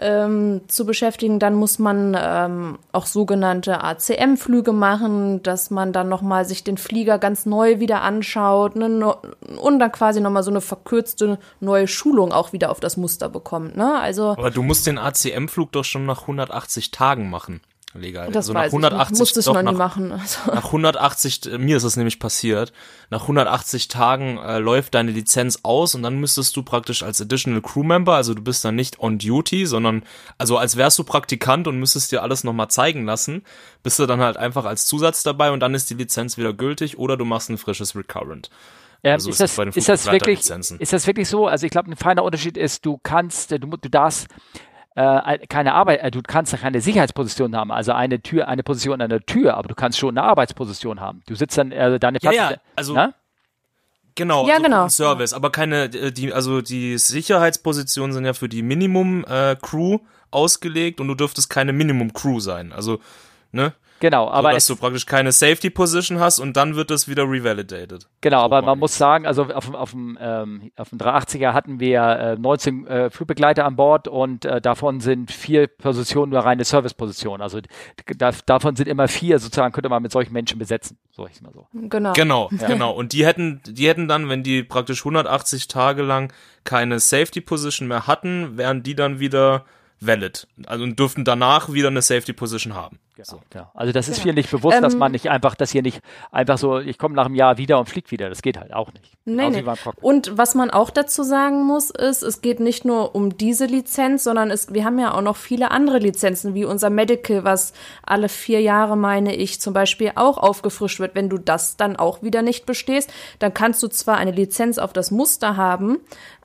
Speaker 2: ähm, zu beschäftigen. Dann muss man ähm, auch sogenannte ACM-Flüge machen, dass man dann nochmal sich den Flieger ganz neu wieder anschaut ne, und dann quasi nochmal so eine verkürzte neue Schulung auch wieder auf das Muster bekommt. Ne? Also,
Speaker 3: Aber du musst den ACM-Flug doch schon nach 180 Tagen machen legal.
Speaker 2: Das also nach 180 ich musste es noch nie machen.
Speaker 3: Also. Nach 180, äh, mir ist das nämlich passiert. Nach 180 Tagen äh, läuft deine Lizenz aus und dann müsstest du praktisch als Additional Crew Member, also du bist dann nicht on Duty, sondern also als wärst du Praktikant und müsstest dir alles nochmal zeigen lassen, bist du dann halt einfach als Zusatz dabei und dann ist die Lizenz wieder gültig oder du machst ein frisches Recurrent.
Speaker 1: Ähm, also ist, das, ist, das wirklich, ist das wirklich so? Also ich glaube, ein feiner Unterschied ist, du kannst, du, du darfst äh, keine Arbeit, äh, du kannst keine Sicherheitsposition haben, also eine Tür, eine Position an der Tür, aber du kannst schon eine Arbeitsposition haben. Du sitzt dann äh, deine
Speaker 3: Platz. Ja, ja, also na? Genau,
Speaker 2: ja, also genau.
Speaker 3: Service, aber keine, äh, die, also die Sicherheitspositionen sind ja für die Minimum äh, Crew ausgelegt und du dürftest keine Minimum Crew sein. Also, ne?
Speaker 1: Genau, aber.
Speaker 3: So, dass du praktisch keine Safety Position hast und dann wird das wieder revalidated.
Speaker 1: Genau, so aber man muss sagen, also auf, auf, dem, ähm, auf dem 380er hatten wir äh, 19 äh, Flugbegleiter an Bord und äh, davon sind vier Positionen nur reine Service-Positionen. Also da, davon sind immer vier sozusagen, könnte man mit solchen Menschen besetzen, sag ich mal so.
Speaker 3: Genau. Genau, ja. genau. Und die hätten, die hätten dann, wenn die praktisch 180 Tage lang keine Safety Position mehr hatten, wären die dann wieder valid. Also und dürften danach wieder eine Safety Position haben.
Speaker 1: Genau, so. ja. Also das ist genau. vielen nicht bewusst, ähm, dass man nicht einfach, dass hier nicht einfach so, ich komme nach einem Jahr wieder und fliege wieder. Das geht halt auch nicht.
Speaker 2: Nee, nee. Und was man auch dazu sagen muss, ist, es geht nicht nur um diese Lizenz, sondern es, wir haben ja auch noch viele andere Lizenzen, wie unser Medical, was alle vier Jahre, meine ich, zum Beispiel auch aufgefrischt wird. Wenn du das dann auch wieder nicht bestehst, dann kannst du zwar eine Lizenz auf das Muster haben,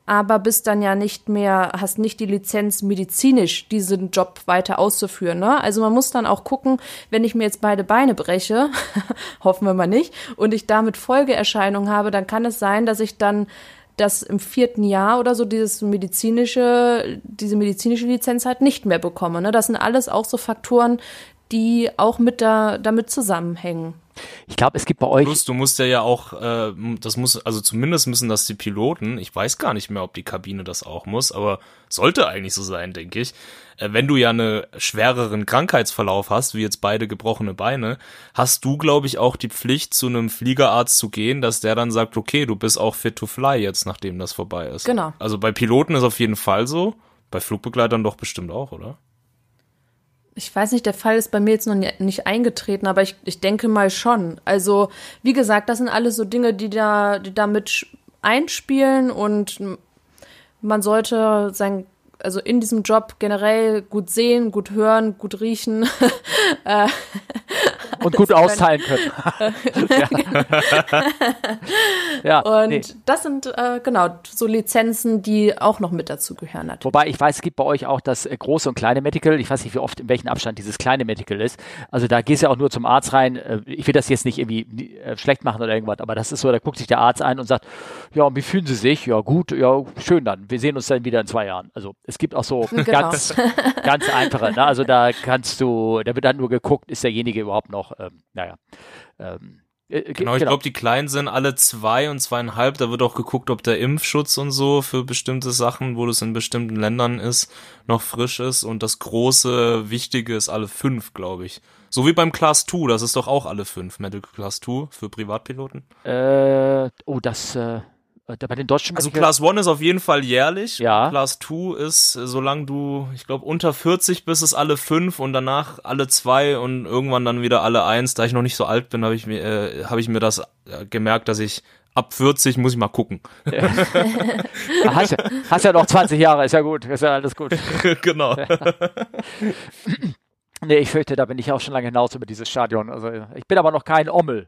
Speaker 2: aber bist dann ja nicht mehr, hast nicht die Lizenz medizinisch diesen Job weiter auszuführen. Ne? Also man muss dann auch gucken, wenn ich mir jetzt beide Beine breche, hoffen wir mal nicht, und ich damit Folgeerscheinungen habe, dann kann es sein, dass ich dann das im vierten Jahr oder so dieses medizinische, diese medizinische Lizenz halt nicht mehr bekomme. Ne? Das sind alles auch so Faktoren, die auch mit da, damit zusammenhängen.
Speaker 1: Ich glaube, es gibt bei euch.
Speaker 3: Plus, du musst ja ja auch, äh, das muss, also zumindest müssen das die Piloten, ich weiß gar nicht mehr, ob die Kabine das auch muss, aber sollte eigentlich so sein, denke ich. Äh, wenn du ja einen schwereren Krankheitsverlauf hast, wie jetzt beide gebrochene Beine, hast du, glaube ich, auch die Pflicht, zu einem Fliegerarzt zu gehen, dass der dann sagt, okay, du bist auch fit to fly jetzt, nachdem das vorbei ist.
Speaker 2: Genau.
Speaker 3: Also bei Piloten ist auf jeden Fall so, bei Flugbegleitern doch bestimmt auch, oder?
Speaker 2: Ich weiß nicht, der Fall ist bei mir jetzt noch nicht eingetreten, aber ich, ich denke mal schon. Also, wie gesagt, das sind alles so Dinge, die da, die da mit einspielen und man sollte sein, also in diesem Job generell gut sehen, gut hören, gut riechen.
Speaker 1: Und gut austeilen können.
Speaker 2: ja. Und nee. das sind äh, genau so Lizenzen, die auch noch mit dazu gehören. Natürlich.
Speaker 1: Wobei ich weiß, es gibt bei euch auch das äh, große und kleine Medical. Ich weiß nicht, wie oft, in welchem Abstand dieses kleine Medical ist. Also da gehst du ja auch nur zum Arzt rein. Äh, ich will das jetzt nicht irgendwie äh, schlecht machen oder irgendwas, aber das ist so, da guckt sich der Arzt ein und sagt, ja, wie fühlen Sie sich? Ja, gut, ja, schön dann. Wir sehen uns dann wieder in zwei Jahren. Also es gibt auch so genau. ganz, ganz einfache. Ne? Also da kannst du, da wird dann nur geguckt, ist derjenige überhaupt noch ähm, naja. Ähm,
Speaker 3: äh, genau, ich genau. glaube, die Kleinen sind alle zwei und zweieinhalb. Da wird auch geguckt, ob der Impfschutz und so für bestimmte Sachen, wo das in bestimmten Ländern ist, noch frisch ist. Und das große, wichtige ist alle fünf, glaube ich. So wie beim Class 2, das ist doch auch alle fünf, Medical Class 2 für Privatpiloten.
Speaker 1: Äh, oh, das, äh, bei den deutschen
Speaker 3: Also Class 1 ist auf jeden Fall jährlich.
Speaker 1: Ja.
Speaker 3: Class 2 ist, solange du, ich glaube, unter 40 bist, ist alle fünf und danach alle zwei und irgendwann dann wieder alle eins. Da ich noch nicht so alt bin, habe ich mir, äh, habe ich mir das äh, gemerkt, dass ich ab 40 muss ich mal gucken. Ja.
Speaker 1: hast, ja, hast ja noch 20 Jahre, ist ja gut, ist ja alles gut.
Speaker 3: genau.
Speaker 1: nee, ich fürchte, da bin ich auch schon lange hinaus über dieses Stadion. Also ich bin aber noch kein Ommel.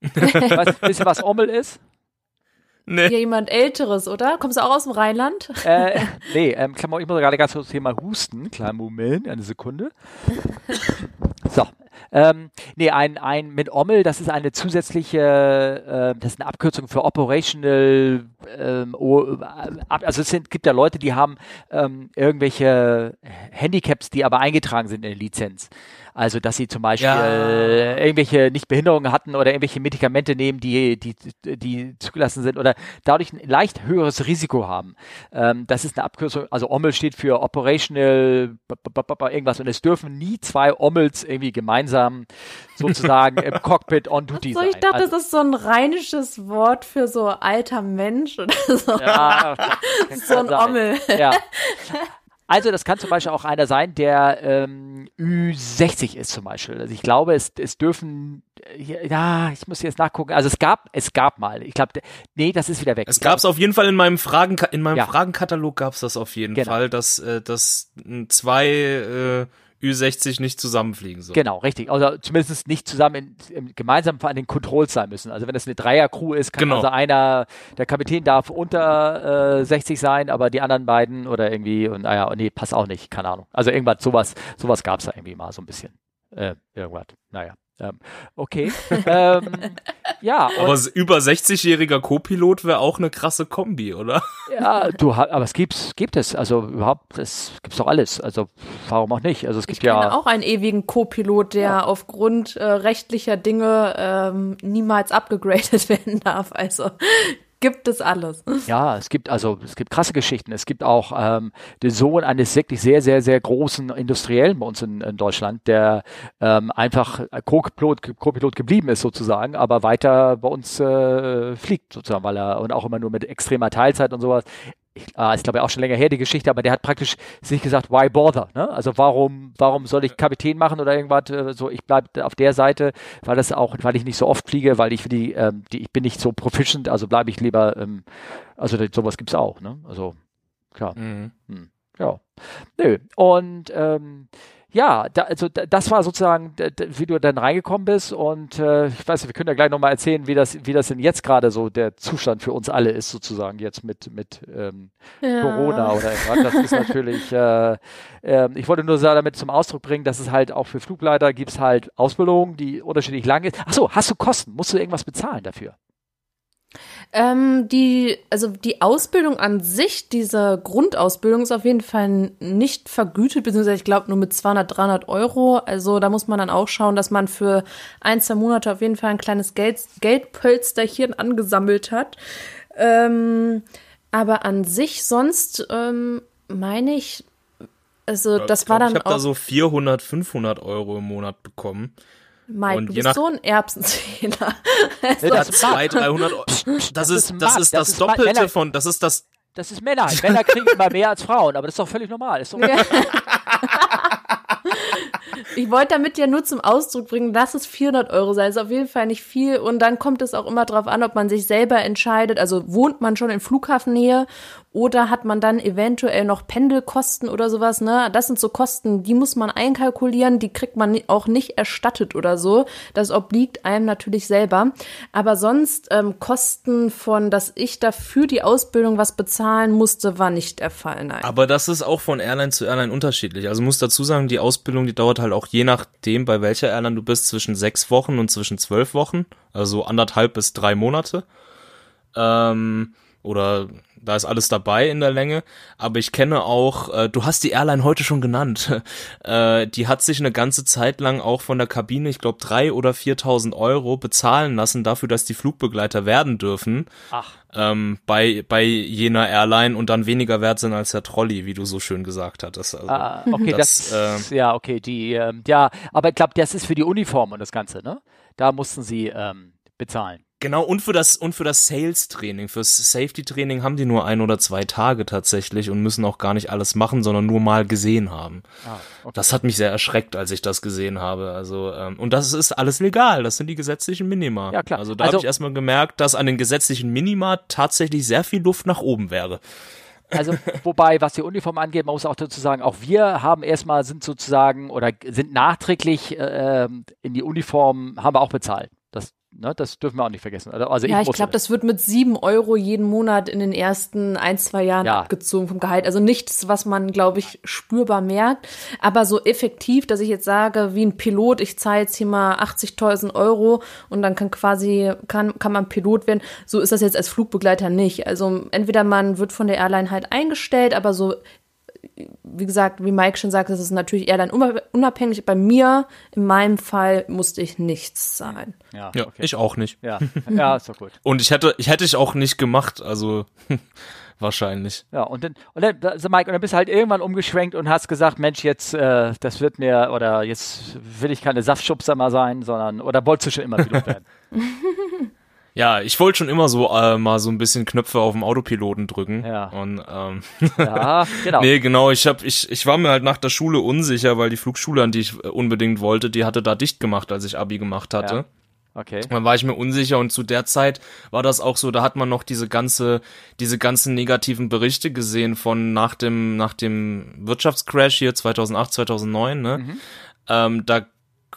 Speaker 1: weißt, ihr, was Ommel ist?
Speaker 2: Nee. Ja, jemand Älteres, oder? Kommst du auch aus dem Rheinland?
Speaker 1: Äh, nee, ähm, ich muss gerade ganz kurz das Thema Husten. Kleinen Moment, eine Sekunde. So. Ähm, nee, ein, ein mit OMEL, das ist eine zusätzliche, äh, das ist eine Abkürzung für Operational, ähm, also es sind, gibt ja Leute, die haben ähm, irgendwelche Handicaps, die aber eingetragen sind in der Lizenz. Also, dass sie zum Beispiel ja. irgendwelche nicht Behinderungen hatten oder irgendwelche Medikamente nehmen, die, die, die zugelassen sind oder dadurch ein leicht höheres Risiko haben. Ähm, das ist eine Abkürzung, also OMMEL steht für Operational irgendwas und es dürfen nie zwei OMMELs irgendwie gemeinsam sozusagen im Cockpit on duty
Speaker 2: so,
Speaker 1: sein.
Speaker 2: Ich dachte, also, das ist so ein rheinisches Wort für so alter Mensch oder so. Ja, so ein Ommel.
Speaker 1: Ja. Also das kann zum Beispiel auch einer sein, der ähm, Ü60 ist zum Beispiel. Also ich glaube, es, es dürfen, äh, ja, ich muss jetzt nachgucken. Also es gab, es gab mal. Ich glaube, nee, das ist wieder weg.
Speaker 3: Es gab es auf jeden Fall in meinem Fragen, in meinem ja. Fragenkatalog gab es das auf jeden genau. Fall, dass, äh, dass zwei äh, Ü60 nicht zusammenfliegen soll.
Speaker 1: Genau, richtig. Also zumindest nicht zusammen in, in, gemeinsam an den Controls sein müssen. Also wenn es eine Dreier-Crew ist, kann genau. also einer, der Kapitän darf unter äh, 60 sein, aber die anderen beiden oder irgendwie, und naja, nee, passt auch nicht, keine Ahnung. Also irgendwas, sowas, sowas gab es da irgendwie mal so ein bisschen. Äh, irgendwas, naja. Ähm, okay. ähm, ja.
Speaker 3: Aber über 60-jähriger Co-Pilot wäre auch eine krasse Kombi, oder?
Speaker 1: Ja, du aber es gibt's, gibt es. Also überhaupt, es gibt's doch alles. Also warum auch nicht? Also es gibt
Speaker 2: ich
Speaker 1: ja
Speaker 2: auch einen ewigen Co-Pilot, der ja. aufgrund äh, rechtlicher Dinge ähm, niemals abgegradet werden darf. Also gibt es alles.
Speaker 1: Ja, es gibt also es gibt krasse Geschichten. Es gibt auch ähm, den Sohn eines wirklich sehr sehr sehr großen Industriellen bei uns in, in Deutschland, der ähm, einfach Co-Pilot, Co-Pilot geblieben ist sozusagen, aber weiter bei uns äh, fliegt sozusagen, weil er und auch immer nur mit extremer Teilzeit und sowas ich, ah, ist glaube ich auch schon länger her die Geschichte, aber der hat praktisch sich gesagt, why bother? Ne? Also warum, warum soll ich Kapitän machen oder irgendwas? Äh, so, ich bleibe auf der Seite, weil das auch, weil ich nicht so oft fliege, weil ich die, ähm, die ich bin nicht so proficient, also bleibe ich lieber, ähm, also sowas gibt's auch, ne? Also klar. Mhm. Hm, ja. Nö. Und ähm, ja, da, also da, das war sozusagen, wie du dann reingekommen bist und äh, ich weiß nicht, wir können ja gleich nochmal erzählen, wie das, wie das denn jetzt gerade so der Zustand für uns alle ist, sozusagen jetzt mit, mit ähm, ja. Corona oder irgendwas. Das ist natürlich, äh, äh, ich wollte nur damit zum Ausdruck bringen, dass es halt auch für Flugleiter gibt es halt Ausbildung, die unterschiedlich lang ist. Achso, hast du Kosten? Musst du irgendwas bezahlen dafür?
Speaker 2: Ähm, die, also die Ausbildung an sich, diese Grundausbildung ist auf jeden Fall nicht vergütet, beziehungsweise ich glaube nur mit 200, 300 Euro. Also da muss man dann auch schauen, dass man für ein, zwei Monate auf jeden Fall ein kleines Geld, Geldpölsterchen angesammelt hat. Ähm, aber an sich sonst ähm, meine ich, also das
Speaker 3: ich
Speaker 2: war dann
Speaker 3: ich auch. Ich habe da so 400, 500 Euro im Monat bekommen.
Speaker 2: Mike, und du bist so ein Erbsenzähler.
Speaker 3: Also, das ist 200, 300 Euro. Das, ist, das ist das, das Doppelte Männer, von, das ist das.
Speaker 1: Das ist Männer. Männer kriegen immer mehr als Frauen, aber das ist doch völlig normal. Ist doch ja.
Speaker 2: Ich wollte damit ja nur zum Ausdruck bringen, dass es 400 Euro sei. Das ist auf jeden Fall nicht viel. Und dann kommt es auch immer darauf an, ob man sich selber entscheidet. Also wohnt man schon in Flughafennähe oder hat man dann eventuell noch Pendelkosten oder sowas, ne? Das sind so Kosten, die muss man einkalkulieren, die kriegt man auch nicht erstattet oder so. Das obliegt einem natürlich selber. Aber sonst ähm, Kosten von, dass ich dafür die Ausbildung was bezahlen musste, war nicht der Fall. Nein.
Speaker 3: Aber das ist auch von Airline zu Airline unterschiedlich. Also muss dazu sagen, die Ausbildung, die dauert halt auch je nachdem, bei welcher Airline du bist, zwischen sechs Wochen und zwischen zwölf Wochen. Also anderthalb bis drei Monate. Ähm, oder da ist alles dabei in der Länge. Aber ich kenne auch, äh, du hast die Airline heute schon genannt, äh, die hat sich eine ganze Zeit lang auch von der Kabine, ich glaube, drei oder 4.000 Euro bezahlen lassen dafür, dass die Flugbegleiter werden dürfen. Ach. Ähm, bei, bei jener Airline und dann weniger wert sind als der Trolley, wie du so schön gesagt hattest.
Speaker 1: Also, ah, okay, das, das äh, ja, okay, die, äh, ja, aber ich glaube, das ist für die Uniform und das Ganze, ne? Da mussten sie ähm, bezahlen.
Speaker 3: Genau, und für das, und für das Sales-Training, fürs Safety-Training haben die nur ein oder zwei Tage tatsächlich und müssen auch gar nicht alles machen, sondern nur mal gesehen haben. Ah, okay. Das hat mich sehr erschreckt, als ich das gesehen habe. Also, ähm, und das ist alles legal, das sind die gesetzlichen Minima. Ja, klar. Also da also, habe ich erstmal gemerkt, dass an den gesetzlichen Minima tatsächlich sehr viel Luft nach oben wäre.
Speaker 1: Also, wobei, was die Uniform angeht, man muss auch dazu sagen, auch wir haben erstmal, sind sozusagen oder sind nachträglich äh, ähm, in die Uniform, haben wir auch bezahlt. Das Ne, das dürfen wir auch nicht vergessen. Also,
Speaker 2: also ja, ich, ich glaube, das wird mit sieben Euro jeden Monat in den ersten ein, zwei Jahren ja. abgezogen vom Gehalt. Also nichts, was man, glaube ich, spürbar merkt. Aber so effektiv, dass ich jetzt sage, wie ein Pilot, ich zahle jetzt hier mal 80.000 Euro und dann kann quasi, kann, kann man Pilot werden. So ist das jetzt als Flugbegleiter nicht. Also entweder man wird von der Airline halt eingestellt, aber so wie gesagt, wie Mike schon sagt, das ist natürlich eher dann unabhängig. Bei mir, in meinem Fall, musste ich nichts zahlen.
Speaker 3: Ja, ja okay. ich auch nicht.
Speaker 1: Ja, ja ist doch gut.
Speaker 3: Und ich hätte, ich hätte ich auch nicht gemacht, also wahrscheinlich.
Speaker 1: Ja, und dann, und dann, also Mike, und dann bist du halt irgendwann umgeschwenkt und hast gesagt, Mensch, jetzt, äh, das wird mir, oder jetzt will ich keine Saftschubser mal sein, sondern, oder wolltest du schon immer Pilot werden?
Speaker 3: Ja, ich wollte schon immer so äh, mal so ein bisschen Knöpfe auf dem Autopiloten drücken. Ja. Und ähm, ja, genau. nee, genau. Ich hab, ich, ich war mir halt nach der Schule unsicher, weil die Flugschule, an die ich unbedingt wollte, die hatte da dicht gemacht, als ich Abi gemacht hatte. Ja.
Speaker 1: Okay.
Speaker 3: Dann war ich mir unsicher und zu der Zeit war das auch so, da hat man noch diese ganze, diese ganzen negativen Berichte gesehen von nach dem, nach dem Wirtschaftscrash hier 2008, 2009, ne? Mhm. Ähm, da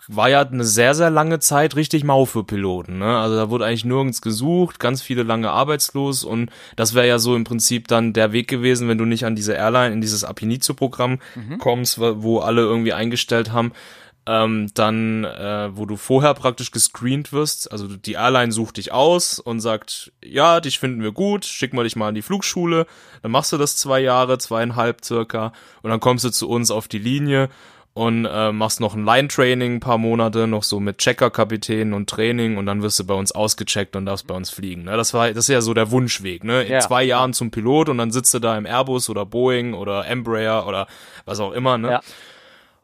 Speaker 3: war ja eine sehr, sehr lange Zeit richtig mau für Piloten. Ne? Also da wurde eigentlich nirgends gesucht, ganz viele lange arbeitslos und das wäre ja so im Prinzip dann der Weg gewesen, wenn du nicht an diese Airline, in dieses Apinizio-Programm mhm. kommst, wo alle irgendwie eingestellt haben, ähm, dann, äh, wo du vorher praktisch gescreent wirst, also die Airline sucht dich aus und sagt, ja, dich finden wir gut, schick mal dich mal in die Flugschule, dann machst du das zwei Jahre, zweieinhalb circa und dann kommst du zu uns auf die Linie und äh, machst noch ein Line-Training, ein paar Monate, noch so mit Checker-Kapitän und Training und dann wirst du bei uns ausgecheckt und darfst bei uns fliegen. Ne? Das war, das ist ja so der Wunschweg, ne? In ja. zwei Jahren zum Pilot und dann sitzt du da im Airbus oder Boeing oder Embraer oder was auch immer, ne? Ja.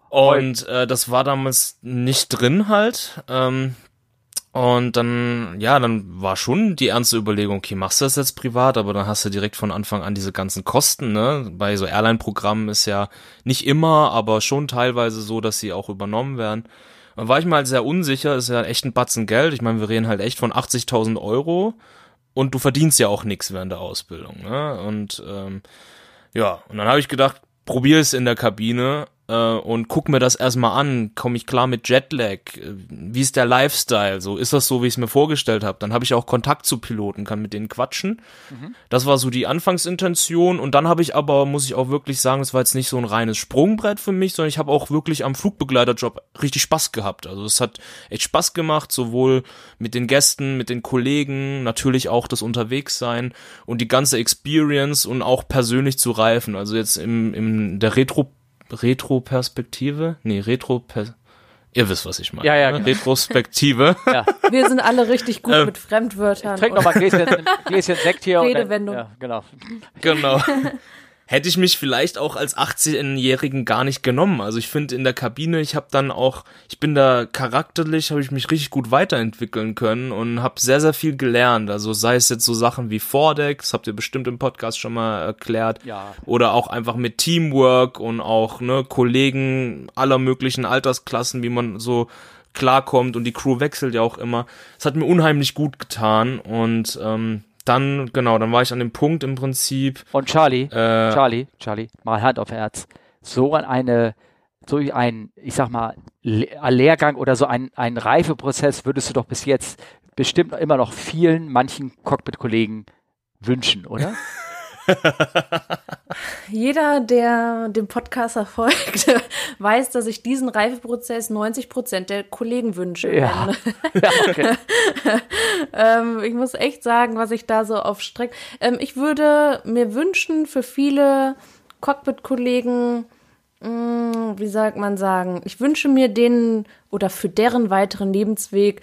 Speaker 3: Und äh, das war damals nicht drin halt. Ähm, und dann, ja, dann war schon die ernste Überlegung, okay, machst du das jetzt privat, aber dann hast du direkt von Anfang an diese ganzen Kosten, ne? Bei so Airline-Programmen ist ja nicht immer, aber schon teilweise so, dass sie auch übernommen werden. Dann war ich mal halt sehr unsicher, ist ja echt ein Batzen Geld. Ich meine, wir reden halt echt von 80.000 Euro und du verdienst ja auch nichts während der Ausbildung, ne? Und ähm, ja, und dann habe ich gedacht, probier es in der Kabine und guck mir das erstmal an, komme ich klar mit Jetlag, wie ist der Lifestyle, so ist das so, wie ich es mir vorgestellt habe. Dann habe ich auch Kontakt zu Piloten, kann mit denen quatschen. Mhm. Das war so die Anfangsintention und dann habe ich aber, muss ich auch wirklich sagen, es war jetzt nicht so ein reines Sprungbrett für mich, sondern ich habe auch wirklich am Flugbegleiterjob richtig Spaß gehabt. Also es hat echt Spaß gemacht, sowohl mit den Gästen, mit den Kollegen, natürlich auch das Unterwegssein und die ganze Experience und auch persönlich zu reifen. Also jetzt im, im der Retro Retro-Perspektive? Nee, Retro Ihr wisst, was ich meine.
Speaker 1: Ja, ja, ne?
Speaker 3: genau. Retrospektive.
Speaker 2: ja. Wir sind alle richtig gut ähm, mit Fremdwörtern.
Speaker 1: Trink noch mal ein Gläschen, Gläschen Sekt hier.
Speaker 2: Redewendung.
Speaker 1: Und dann, ja,
Speaker 3: genau. Genau hätte ich mich vielleicht auch als 18-Jährigen gar nicht genommen. Also ich finde in der Kabine, ich habe dann auch, ich bin da charakterlich, habe ich mich richtig gut weiterentwickeln können und habe sehr, sehr viel gelernt. Also sei es jetzt so Sachen wie Vordeck, das habt ihr bestimmt im Podcast schon mal erklärt,
Speaker 1: ja.
Speaker 3: oder auch einfach mit Teamwork und auch ne, Kollegen aller möglichen Altersklassen, wie man so klarkommt und die Crew wechselt ja auch immer. Es hat mir unheimlich gut getan und ähm, dann, genau, dann war ich an dem Punkt im Prinzip.
Speaker 1: Und Charlie, äh, Charlie, Charlie, mal Hand auf Herz. So eine, so ein, ich sag mal, Lehrgang oder so ein, ein Reifeprozess würdest du doch bis jetzt bestimmt immer noch vielen, manchen Cockpit-Kollegen wünschen, oder?
Speaker 2: Jeder, der dem Podcast erfolgt, weiß, dass ich diesen Reifeprozess 90 Prozent der Kollegen wünsche.
Speaker 1: Ja. ja okay.
Speaker 2: ähm, ich muss echt sagen, was ich da so aufstrecke. Ähm, ich würde mir wünschen für viele Cockpit-Kollegen, mm, wie sagt man sagen, ich wünsche mir denen oder für deren weiteren Lebensweg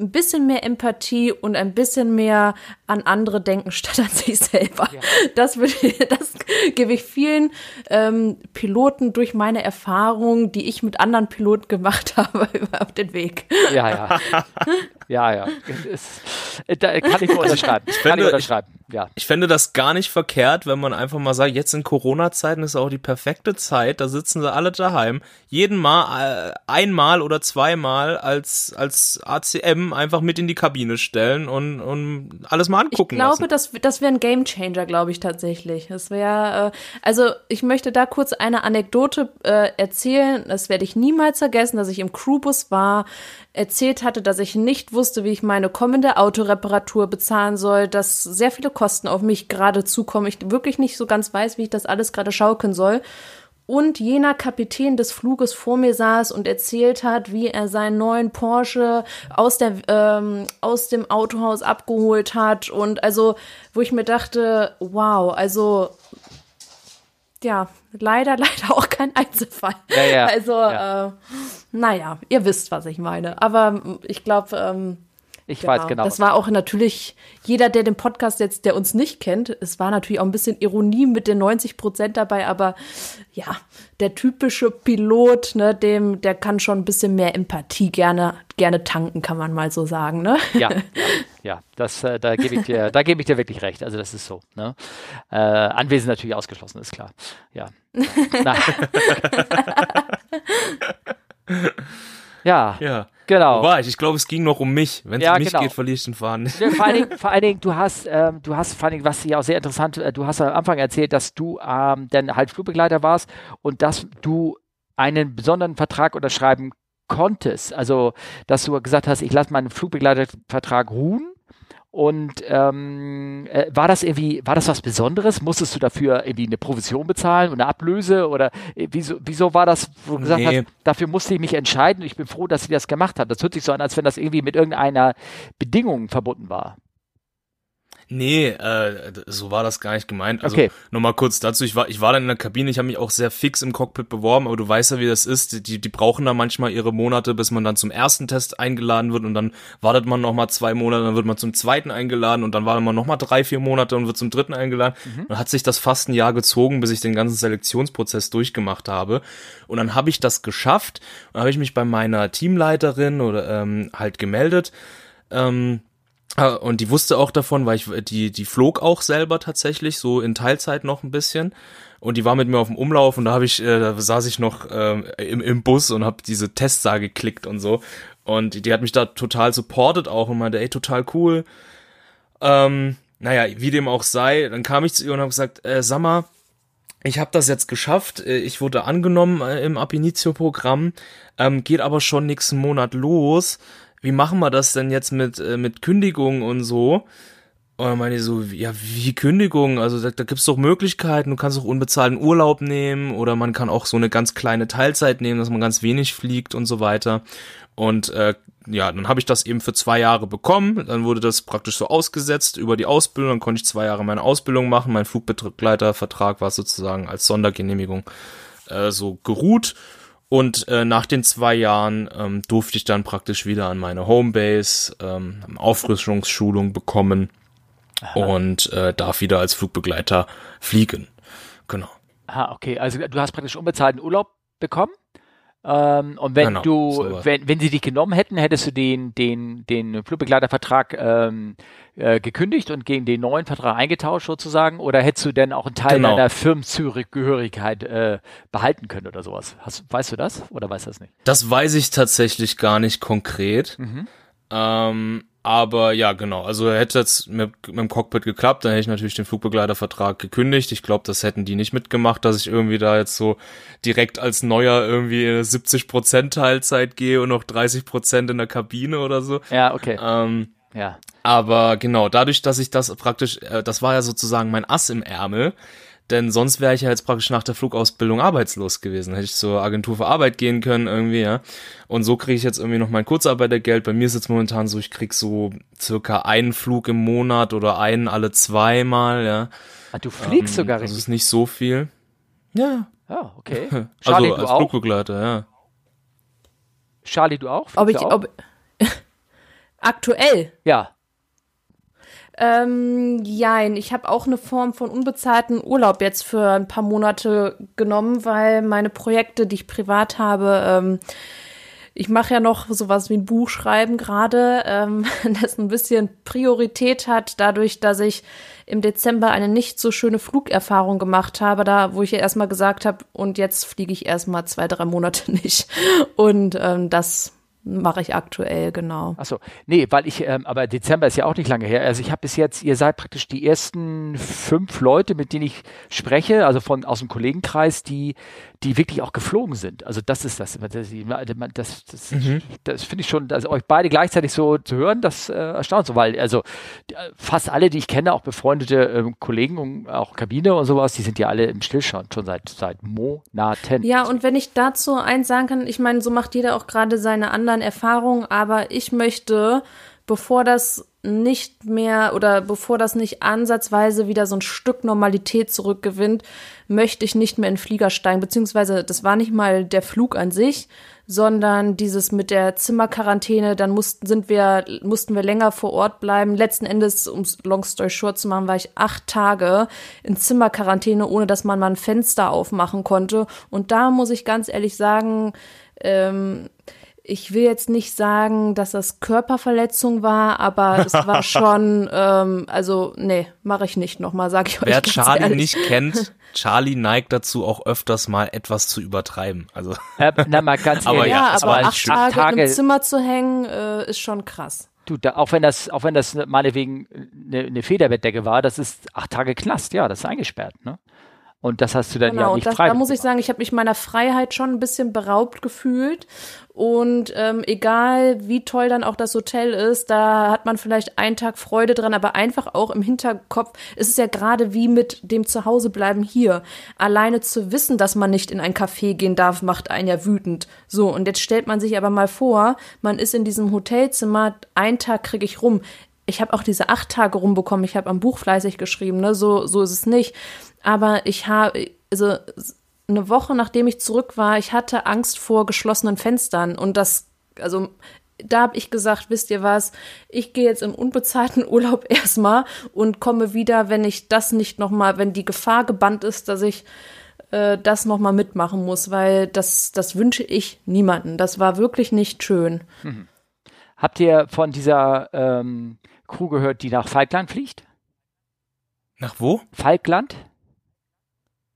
Speaker 2: ein bisschen mehr Empathie und ein bisschen mehr an andere denken statt an sich selber. Ja. Das, würde, das gebe ich vielen ähm, Piloten durch meine Erfahrungen, die ich mit anderen Piloten gemacht habe, auf den Weg.
Speaker 1: Ja, ja. ja, ja. Das, da kann ich nur unterschreiben.
Speaker 3: Ich fände, ich unterschreiben. Ja. Ich fände das gar nicht verkehrt, wenn man einfach mal sagt, jetzt in Corona-Zeiten ist auch die perfekte Zeit, da sitzen sie alle daheim, jeden Mal, äh, einmal oder zweimal als, als ACM einfach mit in die Kabine stellen und, und alles mal angucken
Speaker 2: Ich glaube,
Speaker 3: lassen.
Speaker 2: das, das wäre ein Gamechanger, glaube ich tatsächlich. Das wäre, äh, also ich möchte da kurz eine Anekdote äh, erzählen, das werde ich niemals vergessen, dass ich im Crewbus war, erzählt hatte, dass ich nicht wusste, wie ich meine kommende Autoreparatur bezahlen soll, dass sehr viele Kosten auf mich gerade zukommen, ich wirklich nicht so ganz weiß, wie ich das alles gerade schaukeln soll und jener Kapitän des Fluges vor mir saß und erzählt hat, wie er seinen neuen Porsche aus, der, ähm, aus dem Autohaus abgeholt hat und also, wo ich mir dachte, wow, also ja, leider, leider auch kein Einzelfall.
Speaker 1: Ja, ja,
Speaker 2: also, ja. Äh, naja, ihr wisst, was ich meine. Aber ich glaube, ähm,
Speaker 1: ich genau. weiß genau.
Speaker 2: Das war auch natürlich, jeder, der den Podcast jetzt, der uns nicht kennt, es war natürlich auch ein bisschen Ironie mit den 90 Prozent dabei, aber ja, der typische Pilot, ne, dem, der kann schon ein bisschen mehr Empathie gerne, gerne tanken, kann man mal so sagen, ne?
Speaker 1: Ja, ja, das, äh, da gebe ich dir, da gebe ich dir wirklich recht. Also das ist so, ne? Äh, Anwesen natürlich ausgeschlossen, ist klar. Ja. ja.
Speaker 3: Ja.
Speaker 1: Genau.
Speaker 3: War ich? Ich glaube, es ging noch um mich. Wenn es ja, um mich genau. geht, verliere ich den Faden.
Speaker 1: Ja, vor, allen Dingen, vor allen Dingen, du hast, ähm, du hast vor allen Dingen, was ja auch sehr interessant, äh, du hast am Anfang erzählt, dass du ähm, dann halt Flugbegleiter warst und dass du einen besonderen Vertrag unterschreiben konntest. Also, dass du gesagt hast, ich lasse meinen Flugbegleitervertrag ruhen und ähm, äh, war das irgendwie, war das was Besonderes? Musstest du dafür irgendwie eine Provision bezahlen und eine Ablöse? Oder äh, wieso, wieso war das, wo du gesagt nee. hast, dafür musste ich mich entscheiden und ich bin froh, dass sie das gemacht hat. Das hört sich so an, als wenn das irgendwie mit irgendeiner Bedingung verbunden war.
Speaker 3: Nee, äh, so war das gar nicht gemeint. Also okay. nochmal kurz dazu, ich war, ich war dann in der Kabine, ich habe mich auch sehr fix im Cockpit beworben, aber du weißt ja, wie das ist. Die, die brauchen da manchmal ihre Monate, bis man dann zum ersten Test eingeladen wird und dann wartet man nochmal zwei Monate, dann wird man zum zweiten eingeladen und dann wartet man nochmal drei, vier Monate und wird zum dritten eingeladen. Mhm. Dann hat sich das fast ein Jahr gezogen, bis ich den ganzen Selektionsprozess durchgemacht habe. Und dann habe ich das geschafft und habe ich mich bei meiner Teamleiterin oder ähm, halt gemeldet. Ähm, und die wusste auch davon, weil ich die die flog auch selber tatsächlich so in Teilzeit noch ein bisschen. Und die war mit mir auf dem Umlauf und da habe ich äh, da saß ich noch ähm, im, im Bus und habe diese Testsage geklickt und so. Und die, hat mich da total supportet auch und meinte ey total cool. Ähm, naja wie dem auch sei dann kam ich zu ihr und habe gesagt äh, sag mal ich habe das jetzt geschafft, äh, ich wurde angenommen äh, im Ab Programm, ähm, geht aber schon nächsten Monat los wie machen wir das denn jetzt mit, äh, mit Kündigung und so? Und dann meine ich so, ja, wie Kündigung? Also da, da gibt's doch Möglichkeiten, du kannst auch unbezahlten Urlaub nehmen oder man kann auch so eine ganz kleine Teilzeit nehmen, dass man ganz wenig fliegt und so weiter. Und äh, ja, dann habe ich das eben für zwei Jahre bekommen. Dann wurde das praktisch so ausgesetzt über die Ausbildung. Dann konnte ich zwei Jahre meine Ausbildung machen. Mein Flugbegleitervertrag war sozusagen als Sondergenehmigung äh, so geruht. Und äh, nach den zwei Jahren ähm, durfte ich dann praktisch wieder an meine Homebase ähm, Auffrischungsschulung bekommen Aha. und äh, darf wieder als Flugbegleiter fliegen. Genau.
Speaker 1: Ah, okay. Also du hast praktisch unbezahlten Urlaub bekommen? Ähm, und wenn genau, du, so wenn, wenn sie dich genommen hätten, hättest du den, den, den Flugbegleitervertrag ähm, äh, gekündigt und gegen den neuen Vertrag eingetauscht sozusagen? Oder hättest du denn auch einen Teil genau. deiner Firmenzugehörigkeit äh, behalten können oder sowas? Hast, weißt du das oder weißt du das nicht?
Speaker 3: Das weiß ich tatsächlich gar nicht konkret. Mhm. Ähm, aber ja, genau. Also hätte es mit, mit dem Cockpit geklappt, dann hätte ich natürlich den Flugbegleitervertrag gekündigt. Ich glaube, das hätten die nicht mitgemacht, dass ich irgendwie da jetzt so direkt als Neuer irgendwie 70 Prozent Teilzeit gehe und noch 30 Prozent in der Kabine oder so.
Speaker 1: Ja, okay.
Speaker 3: Ähm, ja. Aber genau, dadurch, dass ich das praktisch, äh, das war ja sozusagen mein Ass im Ärmel, denn sonst wäre ich ja jetzt praktisch nach der Flugausbildung arbeitslos gewesen. Hätte ich zur Agentur für Arbeit gehen können irgendwie, ja. Und so kriege ich jetzt irgendwie noch mein Kurzarbeitergeld. Bei mir ist jetzt momentan so, ich krieg so circa einen Flug im Monat oder einen alle zweimal, ja.
Speaker 1: Ah, du fliegst ähm, sogar richtig.
Speaker 3: Das ist nicht so viel. Ja.
Speaker 1: Ja, okay.
Speaker 3: Charlie, also als Flugbegleiter, ja.
Speaker 1: Charlie, du auch?
Speaker 2: Ob ich, auch? ob aktuell?
Speaker 1: Ja.
Speaker 2: Ähm, jein, ich habe auch eine Form von unbezahlten Urlaub jetzt für ein paar Monate genommen, weil meine Projekte, die ich privat habe, ähm, ich mache ja noch sowas wie ein Buch schreiben gerade, ähm, das ein bisschen Priorität hat, dadurch, dass ich im Dezember eine nicht so schöne Flugerfahrung gemacht habe, da wo ich ja erstmal gesagt habe, und jetzt fliege ich erstmal zwei, drei Monate nicht. Und ähm, das mache ich aktuell, genau.
Speaker 1: Achso, nee, weil ich, ähm, aber Dezember ist ja auch nicht lange her. Also ich habe bis jetzt, ihr seid praktisch die ersten fünf Leute, mit denen ich spreche, also von aus dem Kollegenkreis, die die wirklich auch geflogen sind. Also das ist das. Das, das, das, mhm. das finde ich schon, also euch beide gleichzeitig so zu hören, das äh, erstaunt so, weil also fast alle, die ich kenne, auch befreundete äh, Kollegen und auch Kabine und sowas, die sind ja alle im Stillstand schon seit seit Monaten.
Speaker 2: Ja, und wenn ich dazu eins sagen kann, ich meine, so macht jeder auch gerade seine anderen Erfahrungen, aber ich möchte bevor das nicht mehr oder bevor das nicht ansatzweise wieder so ein Stück Normalität zurückgewinnt, möchte ich nicht mehr in Flieger steigen. Beziehungsweise das war nicht mal der Flug an sich, sondern dieses mit der Zimmerquarantäne, dann mussten, sind wir, mussten wir länger vor Ort bleiben. Letzten Endes, um Long Story Short zu machen, war ich acht Tage in Zimmerquarantäne, ohne dass man mal ein Fenster aufmachen konnte. Und da muss ich ganz ehrlich sagen, ähm, ich will jetzt nicht sagen, dass das Körperverletzung war, aber es war schon, ähm, also nee, mache ich nicht nochmal, sag ich
Speaker 3: euch. Wer Charlie ehrlich. nicht kennt, Charlie neigt dazu auch öfters mal etwas zu übertreiben. Also
Speaker 1: äh, na mal ganz
Speaker 2: aber ehrlich, ja, aber aber acht Tage, Tage im Zimmer zu hängen äh, ist schon krass.
Speaker 1: Du, da, auch wenn das, auch wenn das meinetwegen eine, eine Federbettdecke war, das ist acht Tage Knast, ja, das ist eingesperrt, ne? Und das hast du dann genau, ja nicht das, frei.
Speaker 2: Da muss ich sagen, ich habe mich meiner Freiheit schon ein bisschen beraubt gefühlt. Und ähm, egal wie toll dann auch das Hotel ist, da hat man vielleicht einen Tag Freude dran, aber einfach auch im Hinterkopf ist es ja gerade wie mit dem Zuhausebleiben hier. Alleine zu wissen, dass man nicht in ein Café gehen darf, macht einen ja wütend. So, und jetzt stellt man sich aber mal vor, man ist in diesem Hotelzimmer, einen Tag kriege ich rum ich habe auch diese acht Tage rumbekommen. Ich habe am Buch fleißig geschrieben, ne? So, so ist es nicht. Aber ich habe, also eine Woche nachdem ich zurück war, ich hatte Angst vor geschlossenen Fenstern und das, also da habe ich gesagt, wisst ihr was, ich gehe jetzt im unbezahlten Urlaub erstmal und komme wieder, wenn ich das nicht nochmal, wenn die Gefahr gebannt ist, dass ich äh, das nochmal mitmachen muss, weil das, das wünsche ich niemanden. Das war wirklich nicht schön. Mhm.
Speaker 1: Habt ihr von dieser ähm, Crew gehört, die nach Falkland fliegt?
Speaker 3: Nach wo?
Speaker 1: Falkland.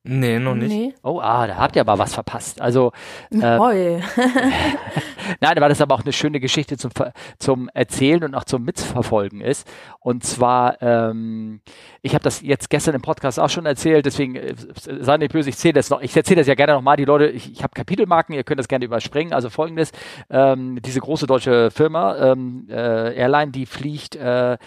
Speaker 3: Nee, noch nicht. Nee.
Speaker 1: Oh, ah, da habt ihr aber was verpasst. Also, äh, Nein, weil das aber auch eine schöne Geschichte zum, zum Erzählen und auch zum Mitverfolgen ist. Und zwar, ähm, ich habe das jetzt gestern im Podcast auch schon erzählt, deswegen äh, sei nicht böse, ich zähle das noch, ich erzähle das ja gerne nochmal, die Leute, ich, ich habe Kapitelmarken, ihr könnt das gerne überspringen. Also folgendes, ähm, diese große deutsche Firma, ähm, äh, Airline, die fliegt äh,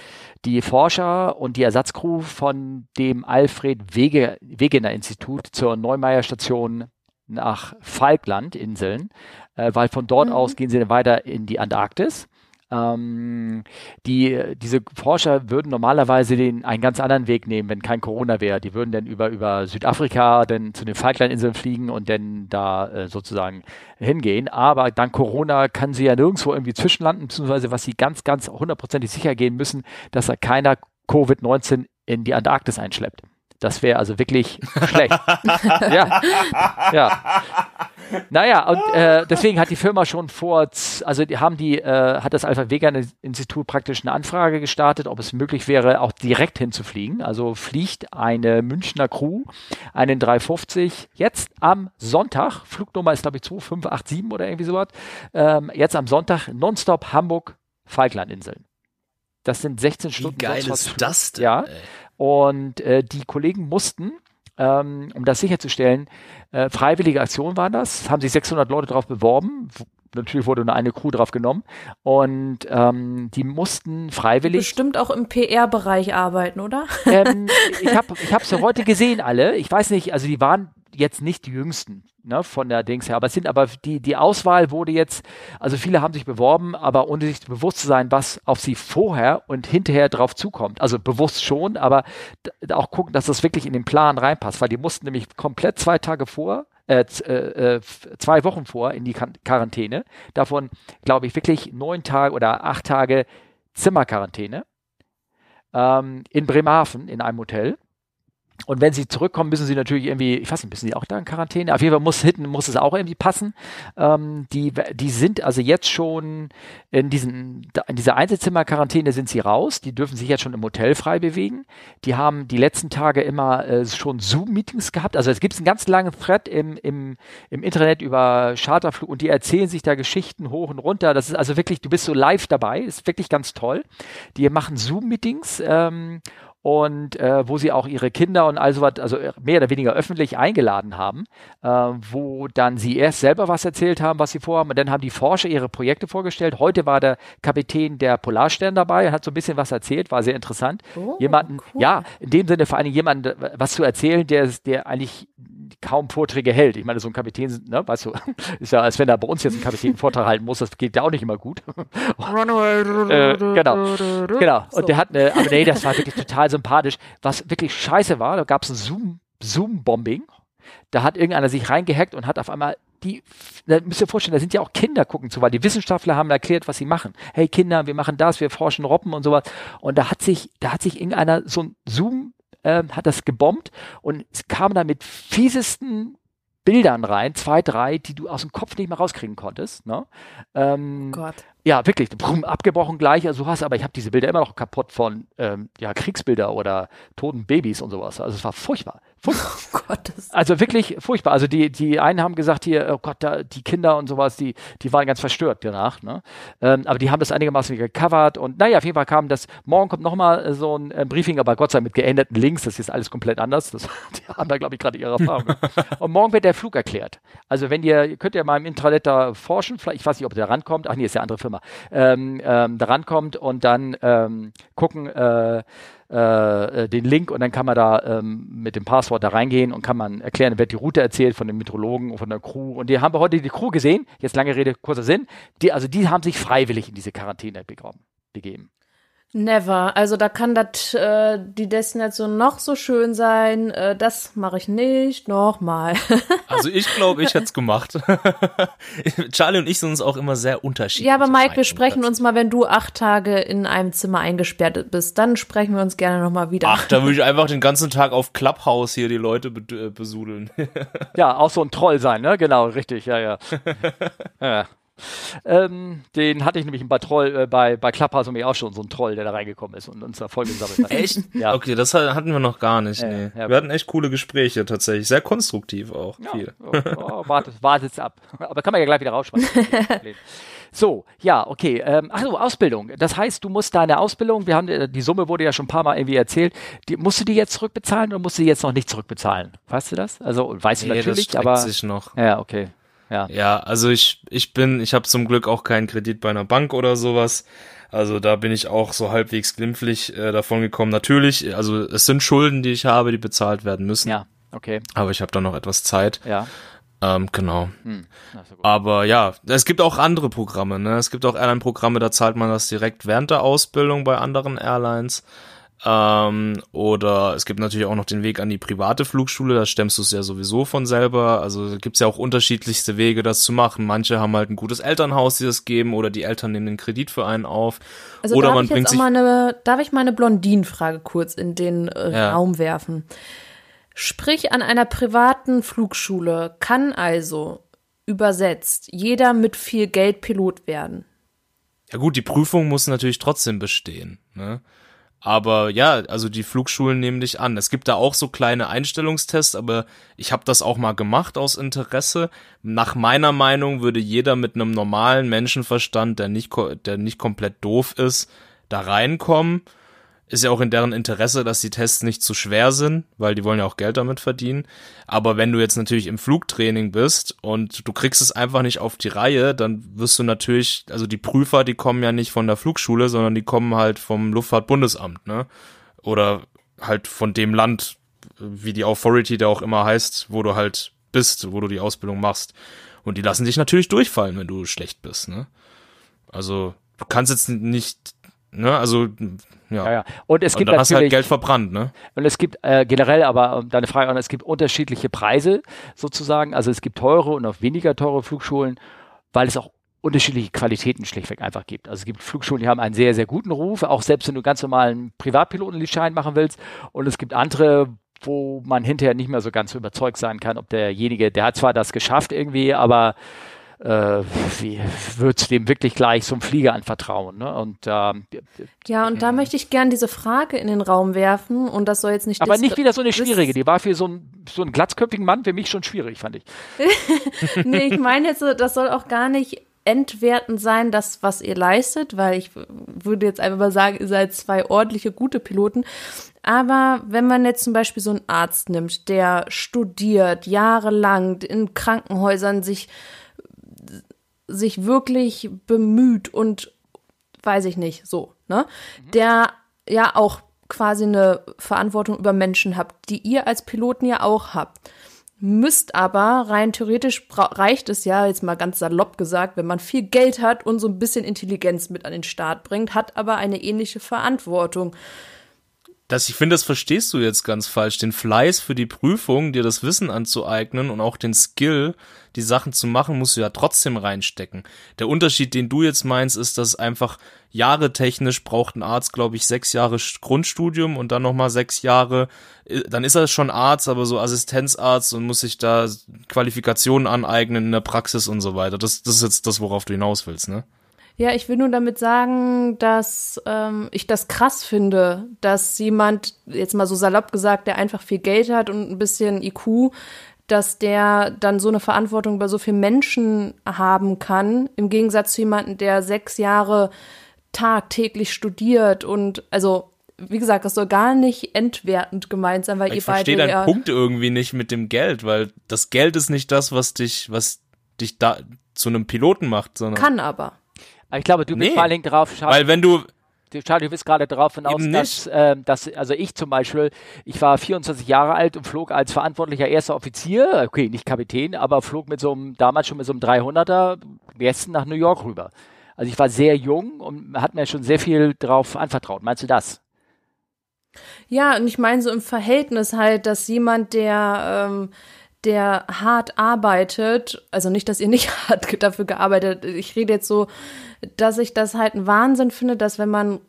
Speaker 1: die Forscher und die Ersatzcrew von dem Alfred Wege, Wegener Institut zur Neumeier Station nach Falklandinseln, äh, weil von dort mhm. aus gehen sie dann weiter in die Antarktis. Ähm, die, diese Forscher würden normalerweise den, einen ganz anderen Weg nehmen, wenn kein Corona wäre. Die würden dann über, über Südafrika dann zu den Falklandinseln fliegen und dann da äh, sozusagen hingehen. Aber dank Corona kann sie ja nirgendwo irgendwie zwischenlanden, beziehungsweise was sie ganz, ganz hundertprozentig sicher gehen müssen, dass da keiner Covid-19 in die Antarktis einschleppt. Das wäre also wirklich schlecht. ja. ja. Naja, und äh, deswegen hat die Firma schon vor, also die haben die, äh, hat das Alpha Vegan Institut praktisch eine Anfrage gestartet, ob es möglich wäre, auch direkt hinzufliegen. Also fliegt eine Münchner Crew einen 350 jetzt am Sonntag, Flugnummer ist glaube ich 2587 oder irgendwie sowas, ähm, jetzt am Sonntag nonstop Hamburg Falklandinseln. Das sind 16 Stunden.
Speaker 3: Wie geil ist das
Speaker 1: denn? Ja. Ey. Und äh, die Kollegen mussten, ähm, um das sicherzustellen, äh, freiwillige Aktion waren das, haben sich 600 Leute darauf beworben. Natürlich wurde nur eine Crew drauf genommen und ähm, die mussten freiwillig.
Speaker 2: Bestimmt auch im PR-Bereich arbeiten, oder?
Speaker 1: Ähm, ich habe ich hab sie heute gesehen, alle. Ich weiß nicht, also die waren jetzt nicht die jüngsten ne, von der Dings her. Aber es sind aber die, die Auswahl wurde jetzt, also viele haben sich beworben, aber ohne sich bewusst zu sein, was auf sie vorher und hinterher drauf zukommt. Also bewusst schon, aber auch gucken, dass das wirklich in den Plan reinpasst, weil die mussten nämlich komplett zwei Tage vor, äh, äh, äh zwei Wochen vor in die Quarantäne. Davon, glaube ich, wirklich neun Tage oder acht Tage Zimmerquarantäne ähm, in Bremerhaven in einem Hotel. Und wenn sie zurückkommen, müssen sie natürlich irgendwie, ich weiß nicht, müssen sie auch da in Quarantäne? Auf jeden Fall muss hinten muss es auch irgendwie passen. Ähm, die, die sind also jetzt schon in diesen, in dieser Einzelzimmer-Quarantäne sind sie raus. Die dürfen sich jetzt schon im Hotel frei bewegen. Die haben die letzten Tage immer äh, schon Zoom-Meetings gehabt. Also es gibt einen ganz langen Thread im, im, im Internet über Charterflug und die erzählen sich da Geschichten hoch und runter. Das ist also wirklich, du bist so live dabei. Das ist wirklich ganz toll. Die machen Zoom-Meetings ähm, und äh, wo sie auch ihre Kinder und all sowas, also mehr oder weniger öffentlich eingeladen haben, äh, wo dann sie erst selber was erzählt haben, was sie vorhaben und dann haben die Forscher ihre Projekte vorgestellt. Heute war der Kapitän der Polarstern dabei, hat so ein bisschen was erzählt, war sehr interessant. Oh, Jemanden, cool. ja, in dem Sinne vor allem jemanden was zu erzählen, der, der eigentlich kaum Vorträge hält. Ich meine, so ein Kapitän, ne, weißt du, ist ja, als wenn er bei uns jetzt ein Kapitän einen Vortrag halten muss, das geht ja auch nicht immer gut. äh, genau, genau. Und der hat eine, aber nee, das war wirklich total sympathisch. Was wirklich scheiße war, da gab es ein Zoom, Zoom-Bombing. Da hat irgendeiner sich reingehackt und hat auf einmal die, da müsst ihr vorstellen, da sind ja auch Kinder gucken zu, weil die Wissenschaftler haben erklärt, was sie machen. Hey Kinder, wir machen das, wir forschen Robben und sowas. Und da hat sich, da hat sich irgendeiner so ein Zoom äh, hat das gebombt und es kam da mit fiesesten Bildern rein, zwei, drei, die du aus dem Kopf nicht mehr rauskriegen konntest. Ne? Ähm, Gott. Ja, wirklich, brumm, abgebrochen gleich, also hast, aber ich habe diese Bilder immer noch kaputt von ähm, ja, Kriegsbilder oder toten Babys und sowas. Also es war furchtbar. furchtbar. Oh Gott, also wirklich furchtbar. Also die, die einen haben gesagt hier, oh Gott, da, die Kinder und sowas, die, die waren ganz verstört danach. Ne? Ähm, aber die haben das einigermaßen gecovert und naja, auf jeden Fall kam das, morgen kommt nochmal so ein äh, Briefing, aber Gott sei Dank mit geänderten Links, das ist alles komplett anders. Das, die haben da, glaube ich, gerade ihre Erfahrung. und morgen wird der Flug erklärt. Also wenn ihr, könnt ihr mal im Intranet da forschen, vielleicht, ich weiß nicht, ob der rankommt, ach nee, ist ja andere Firma Firma, ähm, ähm, da rankommt und dann ähm, gucken, äh, äh, den Link und dann kann man da ähm, mit dem Passwort da reingehen und kann man erklären, wird die Route erzählt von den Meteorologen und von der Crew. Und die haben wir heute die Crew gesehen, jetzt lange Rede, kurzer Sinn, die, also die haben sich freiwillig in diese Quarantäne begeben.
Speaker 2: Never. Also da kann das äh, die Destination noch so schön sein. Äh, das mache ich nicht. Nochmal.
Speaker 3: also ich glaube, ich hätte es gemacht. Charlie und ich sind uns auch immer sehr unterschiedlich.
Speaker 2: Ja, aber Mike, wir sprechen uns mal, wenn du acht Tage in einem Zimmer eingesperrt bist, dann sprechen wir uns gerne nochmal wieder.
Speaker 3: Ach, da würde ich einfach den ganzen Tag auf Clubhouse hier die Leute be äh, besudeln.
Speaker 1: ja, auch so ein Troll sein, ne? Genau, richtig, ja, ja. ja. Ähm, den hatte ich nämlich bei Troll, äh, bei, bei Clubhouse und auch schon, so ein Troll, der da reingekommen ist und uns da voll gesammelt hat.
Speaker 3: echt? Ja. Okay, das hatten wir noch gar nicht. Nee. Ja, wir hatten echt coole Gespräche tatsächlich. Sehr konstruktiv auch. Ja, viel. Oh,
Speaker 1: oh, wartet, wartet's ab. Aber kann man ja gleich wieder rausschmeißen. So, ja, okay. Ähm, achso, Ausbildung. Das heißt, du musst deine Ausbildung, wir haben äh, die Summe wurde ja schon ein paar Mal irgendwie erzählt, die, musst du die jetzt zurückbezahlen oder musst du die jetzt noch nicht zurückbezahlen? Weißt du das? Also weißt nee, du natürlich, das aber.
Speaker 3: sich noch.
Speaker 1: Ja, okay.
Speaker 3: Ja. ja, also ich, ich bin, ich habe zum Glück auch keinen Kredit bei einer Bank oder sowas. Also da bin ich auch so halbwegs glimpflich äh, davon gekommen. Natürlich, also es sind Schulden, die ich habe, die bezahlt werden müssen.
Speaker 1: Ja, okay.
Speaker 3: Aber ich habe da noch etwas Zeit.
Speaker 1: Ja.
Speaker 3: Ähm, genau. Hm, Aber ja, es gibt auch andere Programme. Ne? Es gibt auch Airline-Programme, da zahlt man das direkt während der Ausbildung bei anderen Airlines. Ähm, oder es gibt natürlich auch noch den Weg an die private Flugschule, da stemmst du es ja sowieso von selber. Also gibt's ja auch unterschiedlichste Wege, das zu machen. Manche haben halt ein gutes Elternhaus, die das geben, oder die Eltern nehmen den Kredit für einen auf.
Speaker 2: Also
Speaker 3: oder
Speaker 2: darf man ich bringt sich. Eine, darf ich mal eine Blondinenfrage kurz in den äh, ja. Raum werfen? Sprich, an einer privaten Flugschule kann also übersetzt jeder mit viel Geld Pilot werden.
Speaker 3: Ja gut, die Prüfung muss natürlich trotzdem bestehen. Ne? Aber ja, also die Flugschulen nehmen dich an. Es gibt da auch so kleine Einstellungstests, aber ich habe das auch mal gemacht aus Interesse. Nach meiner Meinung würde jeder mit einem normalen Menschenverstand, der nicht, der nicht komplett doof ist, da reinkommen ist ja auch in deren Interesse, dass die Tests nicht zu schwer sind, weil die wollen ja auch Geld damit verdienen. Aber wenn du jetzt natürlich im Flugtraining bist und du kriegst es einfach nicht auf die Reihe, dann wirst du natürlich, also die Prüfer, die kommen ja nicht von der Flugschule, sondern die kommen halt vom Luftfahrtbundesamt, ne? Oder halt von dem Land, wie die Authority da auch immer heißt, wo du halt bist, wo du die Ausbildung machst. Und die lassen dich natürlich durchfallen, wenn du schlecht bist, ne? Also, du kannst jetzt nicht Ne, also ja. ja, ja.
Speaker 1: Und es gibt
Speaker 3: und dann hast halt Geld verbrannt, ne?
Speaker 1: Und es gibt äh, generell, aber um deine Frage, es gibt unterschiedliche Preise sozusagen. Also es gibt teure und auch weniger teure Flugschulen, weil es auch unterschiedliche Qualitäten schlichtweg einfach gibt. Also es gibt Flugschulen, die haben einen sehr, sehr guten Ruf, auch selbst wenn du ganz normalen Privatpilotenschein machen willst. Und es gibt andere, wo man hinterher nicht mehr so ganz überzeugt sein kann, ob derjenige, der hat zwar das geschafft irgendwie, aber äh, wie würdest du dem wirklich gleich so einen Flieger anvertrauen? Ne? Und, ähm,
Speaker 2: ja, und da möchte ich gern diese Frage in den Raum werfen und das soll jetzt nicht.
Speaker 1: Aber nicht wieder so eine schwierige, die war für so einen, so einen glatzköpfigen Mann für mich schon schwierig, fand ich.
Speaker 2: nee, ich meine jetzt, das soll auch gar nicht entwerten sein, das, was ihr leistet, weil ich würde jetzt einfach mal sagen, ihr seid zwei ordentliche, gute Piloten. Aber wenn man jetzt zum Beispiel so einen Arzt nimmt, der studiert jahrelang in Krankenhäusern sich sich wirklich bemüht und weiß ich nicht, so, ne? Mhm. Der ja auch quasi eine Verantwortung über Menschen habt, die ihr als Piloten ja auch habt. müsst aber rein theoretisch reicht es ja, jetzt mal ganz salopp gesagt, wenn man viel Geld hat und so ein bisschen Intelligenz mit an den Start bringt, hat aber eine ähnliche Verantwortung.
Speaker 3: Das, ich finde, das verstehst du jetzt ganz falsch. Den Fleiß für die Prüfung, dir das Wissen anzueignen und auch den Skill, die Sachen zu machen, musst du ja trotzdem reinstecken. Der Unterschied, den du jetzt meinst, ist, dass einfach Jahre technisch braucht ein Arzt, glaube ich, sechs Jahre Grundstudium und dann nochmal sechs Jahre, äh, dann ist er schon Arzt, aber so Assistenzarzt und muss sich da Qualifikationen aneignen in der Praxis und so weiter. Das, das ist jetzt das, worauf du hinaus willst, ne?
Speaker 2: Ja, ich will nur damit sagen, dass ähm, ich das krass finde, dass jemand, jetzt mal so salopp gesagt, der einfach viel Geld hat und ein bisschen IQ, dass der dann so eine Verantwortung bei so vielen Menschen haben kann, im Gegensatz zu jemandem, der sechs Jahre tagtäglich studiert und also wie gesagt, das soll gar nicht entwertend gemeint sein, weil
Speaker 3: ich
Speaker 2: ihr
Speaker 3: beide. Ich verstehe deinen Punkt irgendwie nicht mit dem Geld, weil das Geld ist nicht das, was dich, was dich da zu einem Piloten macht, sondern.
Speaker 2: Kann aber.
Speaker 1: Ich glaube, du bist nee, vor allen Dingen drauf.
Speaker 3: Schau, weil wenn du,
Speaker 1: Charlie, du bist gerade darauf hinaus, dass, äh, dass, also ich zum Beispiel, ich war 24 Jahre alt und flog als verantwortlicher erster Offizier, okay, nicht Kapitän, aber flog mit so einem, damals schon mit so einem 300er Westen nach New York rüber. Also ich war sehr jung und hat mir schon sehr viel drauf anvertraut. Meinst du das?
Speaker 2: Ja, und ich meine so im Verhältnis halt, dass jemand, der ähm, der hart arbeitet, also nicht, dass ihr nicht hart dafür gearbeitet, ich rede jetzt so, dass ich das halt ein Wahnsinn finde, dass wenn man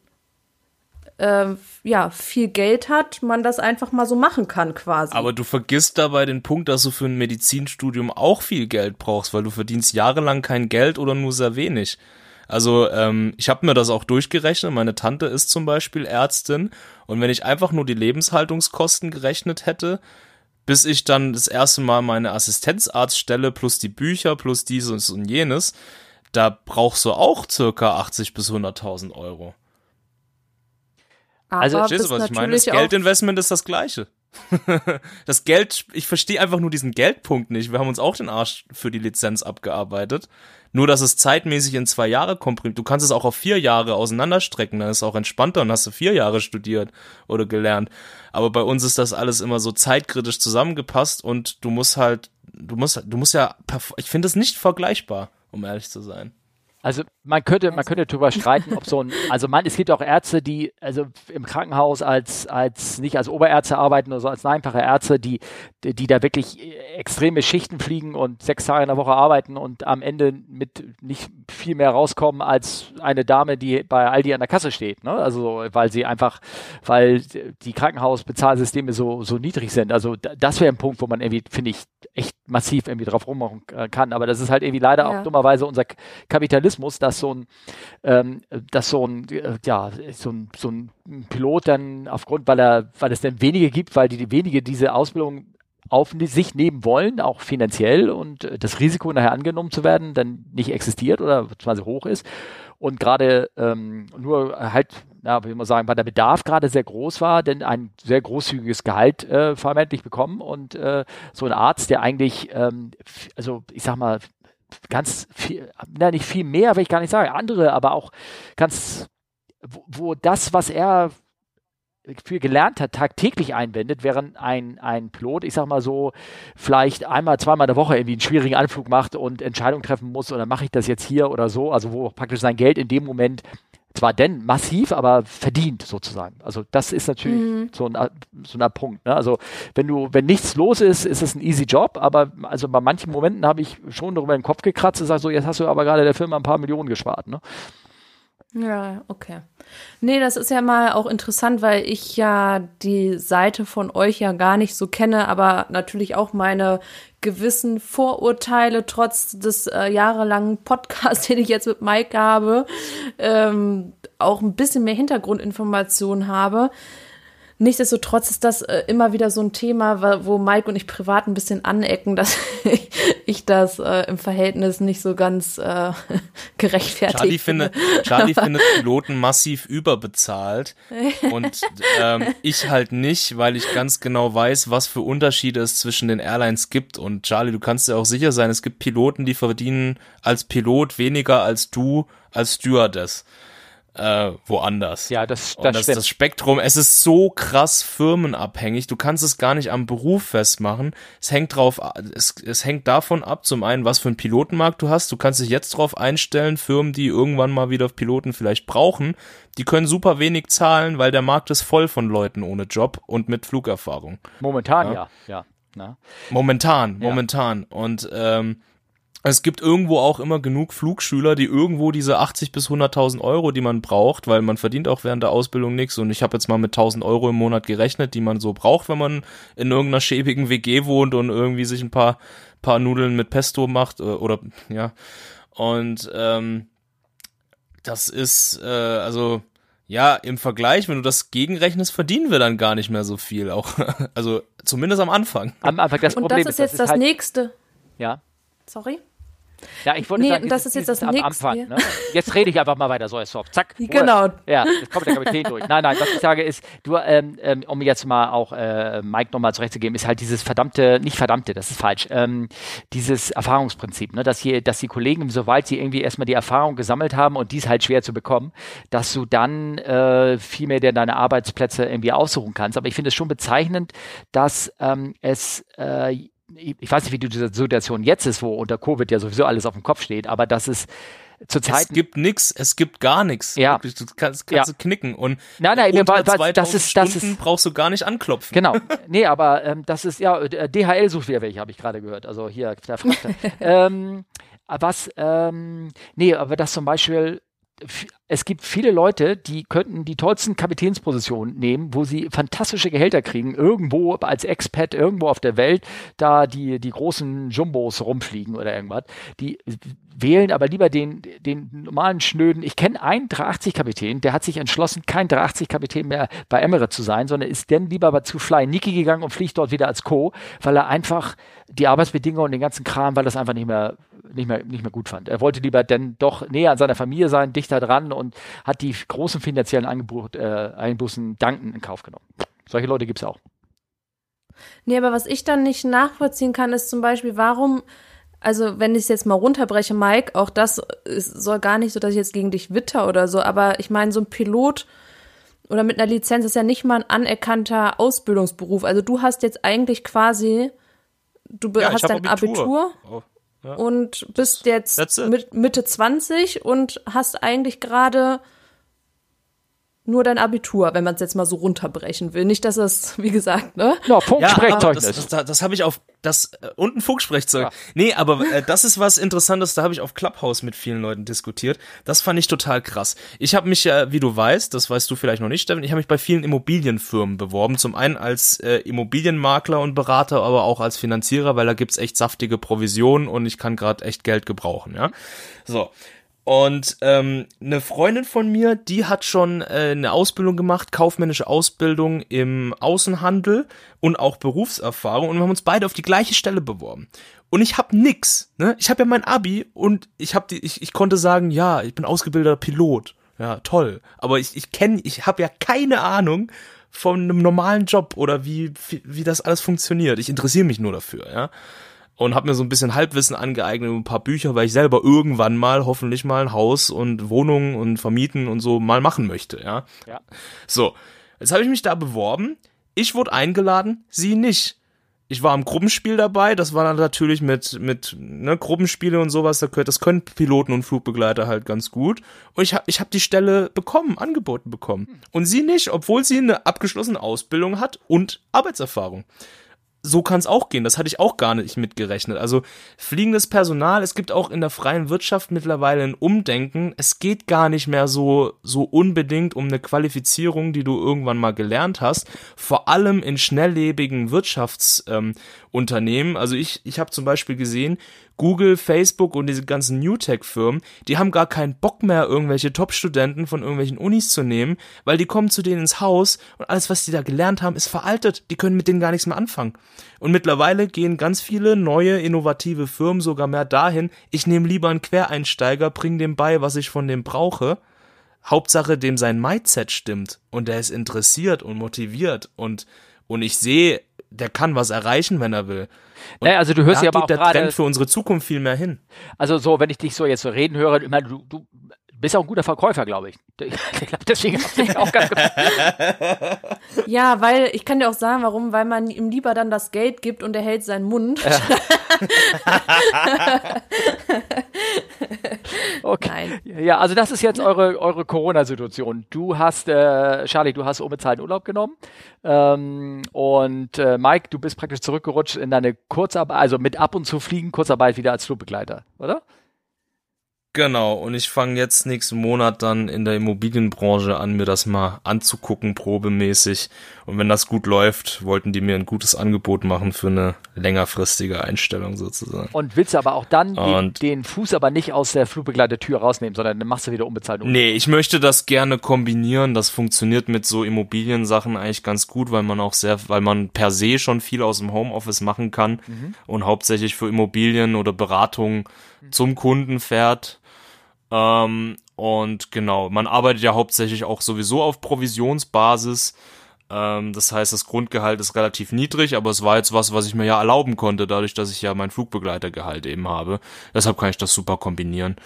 Speaker 2: äh, ja viel Geld hat, man das einfach mal so machen kann quasi.
Speaker 3: Aber du vergisst dabei den Punkt, dass du für ein Medizinstudium auch viel Geld brauchst, weil du verdienst jahrelang kein Geld oder nur sehr wenig. Also ähm, ich habe mir das auch durchgerechnet. Meine Tante ist zum Beispiel Ärztin und wenn ich einfach nur die Lebenshaltungskosten gerechnet hätte, bis ich dann das erste Mal meine Assistenzarztstelle plus die Bücher plus dieses und jenes, da brauchst du auch circa 80 bis 100.000 Euro.
Speaker 2: Aber also,
Speaker 3: verstehst du, was ich meine? Das Geldinvestment ist das gleiche. Das Geld, ich verstehe einfach nur diesen Geldpunkt nicht. Wir haben uns auch den Arsch für die Lizenz abgearbeitet. Nur, dass es zeitmäßig in zwei Jahre komprimiert. Du kannst es auch auf vier Jahre auseinanderstrecken, dann ist es auch entspannter und hast du vier Jahre studiert oder gelernt. Aber bei uns ist das alles immer so zeitkritisch zusammengepasst und du musst halt, du musst, du musst ja, ich finde es nicht vergleichbar, um ehrlich zu sein.
Speaker 1: Also man könnte, man könnte darüber streiten, ob so ein, also man, es gibt auch Ärzte, die also im Krankenhaus als, als nicht als Oberärzte arbeiten oder so als einfache Ärzte, die, die da wirklich extreme Schichten fliegen und sechs Tage in der Woche arbeiten und am Ende mit nicht viel mehr rauskommen als eine Dame, die bei Aldi an der Kasse steht, ne? Also weil sie einfach, weil die Krankenhausbezahlsysteme so, so niedrig sind. Also das wäre ein Punkt, wo man irgendwie, finde ich, echt massiv irgendwie drauf rummachen äh, kann. Aber das ist halt irgendwie leider ja. auch dummerweise unser Kapitalismus, dass so ein, ähm, dass so ein, äh, ja, so ein, so ein Pilot dann aufgrund, weil er, weil es dann wenige gibt, weil die, die wenige diese Ausbildung auf sich nehmen wollen, auch finanziell und äh, das Risiko nachher angenommen zu werden, dann nicht existiert oder beziehungsweise hoch ist. Und gerade ähm, nur halt, ja, wie man sagen, weil der Bedarf gerade sehr groß war, denn ein sehr großzügiges Gehalt äh, vermeintlich bekommen. Und äh, so ein Arzt, der eigentlich, ähm, also ich sag mal, ganz viel, na, nicht viel mehr, will ich gar nicht sagen, andere, aber auch ganz, wo, wo das, was er für gelernt hat, tagtäglich einwendet, während ein, ein Pilot, ich sag mal so, vielleicht einmal, zweimal in der Woche irgendwie einen schwierigen Anflug macht und Entscheidungen treffen muss, oder mache ich das jetzt hier oder so, also wo praktisch sein Geld in dem Moment zwar denn massiv, aber verdient sozusagen. Also das ist natürlich mhm. so, ein, so ein Punkt. Ne? Also wenn du, wenn nichts los ist, ist es ein easy Job, aber also bei manchen Momenten habe ich schon darüber den Kopf gekratzt und sage so, jetzt hast du aber gerade der Firma ein paar Millionen gespart. Ne?
Speaker 2: Ja, okay. Nee, das ist ja mal auch interessant, weil ich ja die Seite von euch ja gar nicht so kenne, aber natürlich auch meine gewissen Vorurteile trotz des äh, jahrelangen Podcasts, den ich jetzt mit Mike habe, ähm, auch ein bisschen mehr Hintergrundinformationen habe. Nichtsdestotrotz ist das äh, immer wieder so ein Thema, wo Mike und ich privat ein bisschen anecken, dass ich, ich das äh, im Verhältnis nicht so ganz äh, gerechtfertigt
Speaker 3: Charlie finde. Charlie findet Piloten massiv überbezahlt und ähm, ich halt nicht, weil ich ganz genau weiß, was für Unterschiede es zwischen den Airlines gibt. Und Charlie, du kannst dir auch sicher sein, es gibt Piloten, die verdienen als Pilot weniger als du als Stewardess. Äh, woanders.
Speaker 1: Ja, das,
Speaker 3: das, das, das Spektrum, es ist so krass firmenabhängig. Du kannst es gar nicht am Beruf festmachen. Es hängt drauf, es, es hängt davon ab, zum einen, was für einen Pilotenmarkt du hast. Du kannst dich jetzt drauf einstellen, Firmen, die irgendwann mal wieder Piloten vielleicht brauchen, die können super wenig zahlen, weil der Markt ist voll von Leuten ohne Job und mit Flugerfahrung.
Speaker 1: Momentan, ja, ja. ja.
Speaker 3: Momentan, momentan. Ja. Und ähm, es gibt irgendwo auch immer genug Flugschüler, die irgendwo diese 80 bis 100.000 Euro, die man braucht, weil man verdient auch während der Ausbildung nichts. Und ich habe jetzt mal mit 1000 Euro im Monat gerechnet, die man so braucht, wenn man in irgendeiner schäbigen WG wohnt und irgendwie sich ein paar paar Nudeln mit Pesto macht äh, oder ja. Und ähm, das ist äh, also ja, im Vergleich, wenn du das gegenrechnest, verdienen wir dann gar nicht mehr so viel. Auch, also zumindest am Anfang.
Speaker 2: Am Anfang das Und Problem das ist jetzt ist, das, das halt, nächste.
Speaker 1: Ja.
Speaker 2: Sorry?
Speaker 1: Ja, ich wollte
Speaker 2: nee,
Speaker 1: sagen,
Speaker 2: das ist jetzt das nächste.
Speaker 1: Anfang, ne? Jetzt rede ich einfach mal weiter, so ist soft. Zack.
Speaker 2: Genau.
Speaker 1: Ja, jetzt kommt der Kapitän durch. Nein, nein, was ich sage ist, du, ähm, ähm, um jetzt mal auch äh, Mike nochmal zurechtzugeben, ist halt dieses verdammte, nicht verdammte, das ist falsch, ähm, dieses Erfahrungsprinzip, ne? dass, hier, dass die Kollegen, sobald sie irgendwie erstmal die Erfahrung gesammelt haben und die ist halt schwer zu bekommen, dass du dann äh, viel mehr deine Arbeitsplätze irgendwie aussuchen kannst. Aber ich finde es schon bezeichnend, dass ähm, es äh, ich weiß nicht, wie die Situation jetzt ist, wo unter Covid ja sowieso alles auf dem Kopf steht, aber das ist zurzeit.
Speaker 3: Es gibt nichts, es gibt gar nichts.
Speaker 1: Ja.
Speaker 3: Du kannst, kannst ja. du knicken und
Speaker 1: nein, nein,
Speaker 3: unter
Speaker 1: weil, das ist, das
Speaker 3: Stunden ist, brauchst du gar nicht anklopfen.
Speaker 1: Genau. Nee, aber ähm, das ist, ja, DHL sucht wieder welche, habe ich gerade gehört. Also hier, der fragt. ähm, was, ähm, nee, aber das zum Beispiel es gibt viele Leute, die könnten die tollsten Kapitänspositionen nehmen, wo sie fantastische Gehälter kriegen, irgendwo als Expat, irgendwo auf der Welt, da die, die großen Jumbos rumfliegen oder irgendwas. Die wählen aber lieber den, den normalen Schnöden. Ich kenne einen 380-Kapitän, der hat sich entschlossen, kein 380-Kapitän mehr bei Emirates zu sein, sondern ist dann lieber zu Fly Niki gegangen und fliegt dort wieder als Co., weil er einfach die Arbeitsbedingungen und den ganzen Kram, weil das einfach nicht mehr nicht mehr, nicht mehr gut fand. Er wollte lieber denn doch näher an seiner Familie sein, dichter dran und hat die großen finanziellen Angebot, äh, Einbußen danken in Kauf genommen. Solche Leute gibt es auch.
Speaker 2: Nee, aber was ich dann nicht nachvollziehen kann, ist zum Beispiel, warum, also wenn ich es jetzt mal runterbreche, Mike, auch das ist, soll gar nicht so, dass ich jetzt gegen dich witter oder so, aber ich meine, so ein Pilot oder mit einer Lizenz ist ja nicht mal ein anerkannter Ausbildungsberuf. Also du hast jetzt eigentlich quasi, du ja, hast dein Abitur. Abitur oh. Ja. Und bist jetzt mit Mitte 20 und hast eigentlich gerade nur dein Abitur, wenn man es jetzt mal so runterbrechen will. Nicht, dass es, wie gesagt, ne?
Speaker 1: Ja, Funksprechzeugnis.
Speaker 3: Ja, das, das, das habe ich auf das äh, und ein Funksprechzeug. Ja. Nee, aber äh, das ist was Interessantes, da habe ich auf Clubhouse mit vielen Leuten diskutiert. Das fand ich total krass. Ich habe mich ja, wie du weißt, das weißt du vielleicht noch nicht, Steffen, ich habe mich bei vielen Immobilienfirmen beworben. Zum einen als äh, Immobilienmakler und Berater, aber auch als Finanzierer, weil da gibt's echt saftige Provisionen und ich kann gerade echt Geld gebrauchen, ja. So. Und ähm, eine Freundin von mir, die hat schon äh, eine Ausbildung gemacht, kaufmännische Ausbildung im Außenhandel und auch Berufserfahrung. Und wir haben uns beide auf die gleiche Stelle beworben. Und ich habe nix. Ne? Ich habe ja mein Abi und ich hab die, ich, ich konnte sagen, ja, ich bin ausgebildeter Pilot. Ja, toll. Aber ich, ich kenne, ich habe ja keine Ahnung von einem normalen Job oder wie, wie, wie das alles funktioniert. Ich interessiere mich nur dafür, ja und habe mir so ein bisschen Halbwissen angeeignet ein paar Bücher, weil ich selber irgendwann mal hoffentlich mal ein Haus und Wohnungen und vermieten und so mal machen möchte, ja.
Speaker 1: ja.
Speaker 3: So, jetzt habe ich mich da beworben. Ich wurde eingeladen, sie nicht. Ich war im Gruppenspiel dabei, das war dann natürlich mit mit ne, Gruppenspiele und sowas, das können Piloten und Flugbegleiter halt ganz gut. Und ich habe ich hab die Stelle bekommen, angeboten bekommen. Und sie nicht, obwohl sie eine abgeschlossene Ausbildung hat und Arbeitserfahrung so kann es auch gehen. Das hatte ich auch gar nicht mitgerechnet. Also fliegendes Personal, es gibt auch in der freien Wirtschaft mittlerweile ein Umdenken. Es geht gar nicht mehr so, so unbedingt um eine Qualifizierung, die du irgendwann mal gelernt hast. Vor allem in schnelllebigen Wirtschaftsunternehmen. Ähm, also ich, ich habe zum Beispiel gesehen, Google, Facebook und diese ganzen New Tech-Firmen, die haben gar keinen Bock mehr, irgendwelche Top-Studenten von irgendwelchen Unis zu nehmen, weil die kommen zu denen ins Haus und alles, was die da gelernt haben, ist veraltet. Die können mit denen gar nichts mehr anfangen. Und mittlerweile gehen ganz viele neue, innovative Firmen sogar mehr dahin, ich nehme lieber einen Quereinsteiger, bring dem bei, was ich von dem brauche. Hauptsache, dem sein Mindset stimmt und der ist interessiert und motiviert und, und ich sehe, der kann was erreichen, wenn er will.
Speaker 1: naja, also du hörst ja aber auch
Speaker 3: der Trend für unsere Zukunft viel mehr hin.
Speaker 1: Also so, wenn ich dich so jetzt so reden höre, immer du, du bist auch ein guter Verkäufer, glaube ich. Ich glaube, deswegen hast du auch ganz gut.
Speaker 2: Ja, weil ich kann dir auch sagen, warum, weil man ihm lieber dann das Geld gibt und er hält seinen Mund. Ja.
Speaker 1: okay. Nein. Ja, also das ist jetzt eure, eure Corona-Situation. Du hast, äh, Charlie, du hast unbezahlten Urlaub genommen. Ähm, und äh, Mike, du bist praktisch zurückgerutscht in deine Kurzarbeit, also mit ab und zu fliegen, Kurzarbeit wieder als Flugbegleiter, oder?
Speaker 3: Genau, und ich fange jetzt nächsten Monat dann in der Immobilienbranche an, mir das mal anzugucken, probemäßig. Und wenn das gut läuft, wollten die mir ein gutes Angebot machen für eine längerfristige Einstellung sozusagen.
Speaker 1: Und willst du aber auch dann den, den, Fuß aber nicht aus der Flugbegleitertür rausnehmen, sondern dann machst du wieder unbezahlt.
Speaker 3: Nee, ich möchte das gerne kombinieren. Das funktioniert mit so Immobiliensachen eigentlich ganz gut, weil man auch sehr, weil man per se schon viel aus dem Homeoffice machen kann mhm. und hauptsächlich für Immobilien oder Beratung mhm. zum Kunden fährt ähm, und genau, man arbeitet ja hauptsächlich auch sowieso auf Provisionsbasis. Ähm, das heißt, das Grundgehalt ist relativ niedrig, aber es war jetzt was, was ich mir ja erlauben konnte, dadurch, dass ich ja mein Flugbegleitergehalt eben habe. Deshalb kann ich das super kombinieren.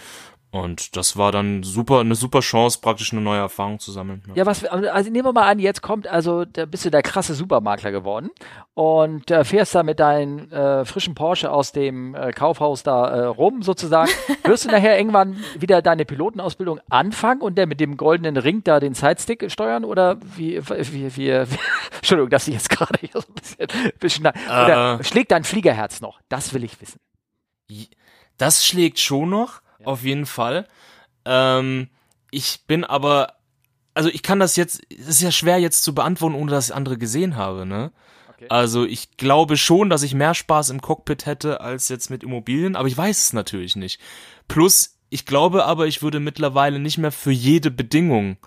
Speaker 3: Und das war dann super, eine super Chance, praktisch eine neue Erfahrung zu sammeln.
Speaker 1: Ja, was, also nehmen wir mal an, jetzt kommt, also da bist du der krasse Supermakler geworden und äh, fährst da mit deinem äh, frischen Porsche aus dem äh, Kaufhaus da äh, rum sozusagen. Wirst du nachher irgendwann wieder deine Pilotenausbildung anfangen und der mit dem goldenen Ring da den Sidestick steuern oder wie, wie, wie, wie Entschuldigung, dass ich jetzt gerade hier so ein bisschen, bisschen oder äh. schlägt dein Fliegerherz noch? Das will ich wissen.
Speaker 3: Das schlägt schon noch. Auf jeden Fall. Ähm, ich bin aber, also ich kann das jetzt, es ist ja schwer jetzt zu beantworten, ohne dass ich andere gesehen habe, ne? Okay. Also ich glaube schon, dass ich mehr Spaß im Cockpit hätte als jetzt mit Immobilien, aber ich weiß es natürlich nicht. Plus, ich glaube aber, ich würde mittlerweile nicht mehr für jede Bedingung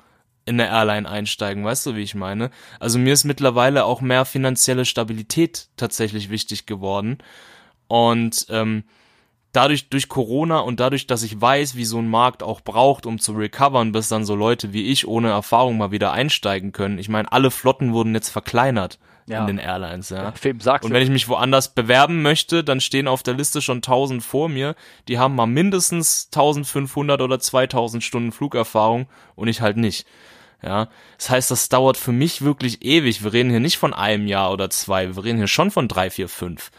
Speaker 3: in der Airline einsteigen, weißt du, wie ich meine? Also mir ist mittlerweile auch mehr finanzielle Stabilität tatsächlich wichtig geworden. Und ähm, dadurch, durch Corona und dadurch, dass ich weiß, wie so ein Markt auch braucht, um zu recovern, bis dann so Leute wie ich ohne Erfahrung mal wieder einsteigen können. Ich meine, alle Flotten wurden jetzt verkleinert ja. in den Airlines, ja.
Speaker 1: Film sagst
Speaker 3: und wenn ich mich woanders bewerben möchte, dann stehen auf der Liste schon 1000 vor mir, die haben mal mindestens 1500 oder 2000 Stunden Flugerfahrung und ich halt nicht. Ja, das heißt, das dauert für mich wirklich ewig. Wir reden hier nicht von einem Jahr oder zwei, wir reden hier schon von drei, vier, fünf.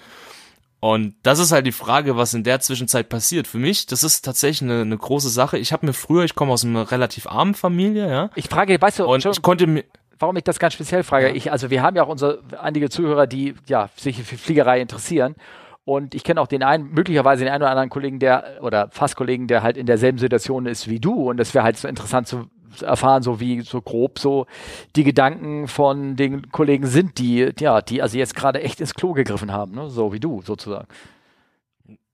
Speaker 3: Und das ist halt die Frage, was in der Zwischenzeit passiert. Für mich, das ist tatsächlich eine, eine große Sache. Ich habe mir früher, ich komme aus einer relativ armen Familie, ja.
Speaker 1: Ich frage, weißt du,
Speaker 3: und ich konnte mir
Speaker 1: warum ich das ganz speziell frage. Ich, also wir haben ja auch unsere einige Zuhörer, die ja sich für Fliegerei interessieren. Und ich kenne auch den einen, möglicherweise den einen oder anderen Kollegen, der, oder fast Kollegen, der halt in derselben Situation ist wie du. Und das wäre halt so interessant zu erfahren, so wie so grob so die Gedanken von den Kollegen sind, die, ja, die also jetzt gerade echt ins Klo gegriffen haben, ne? so wie du sozusagen.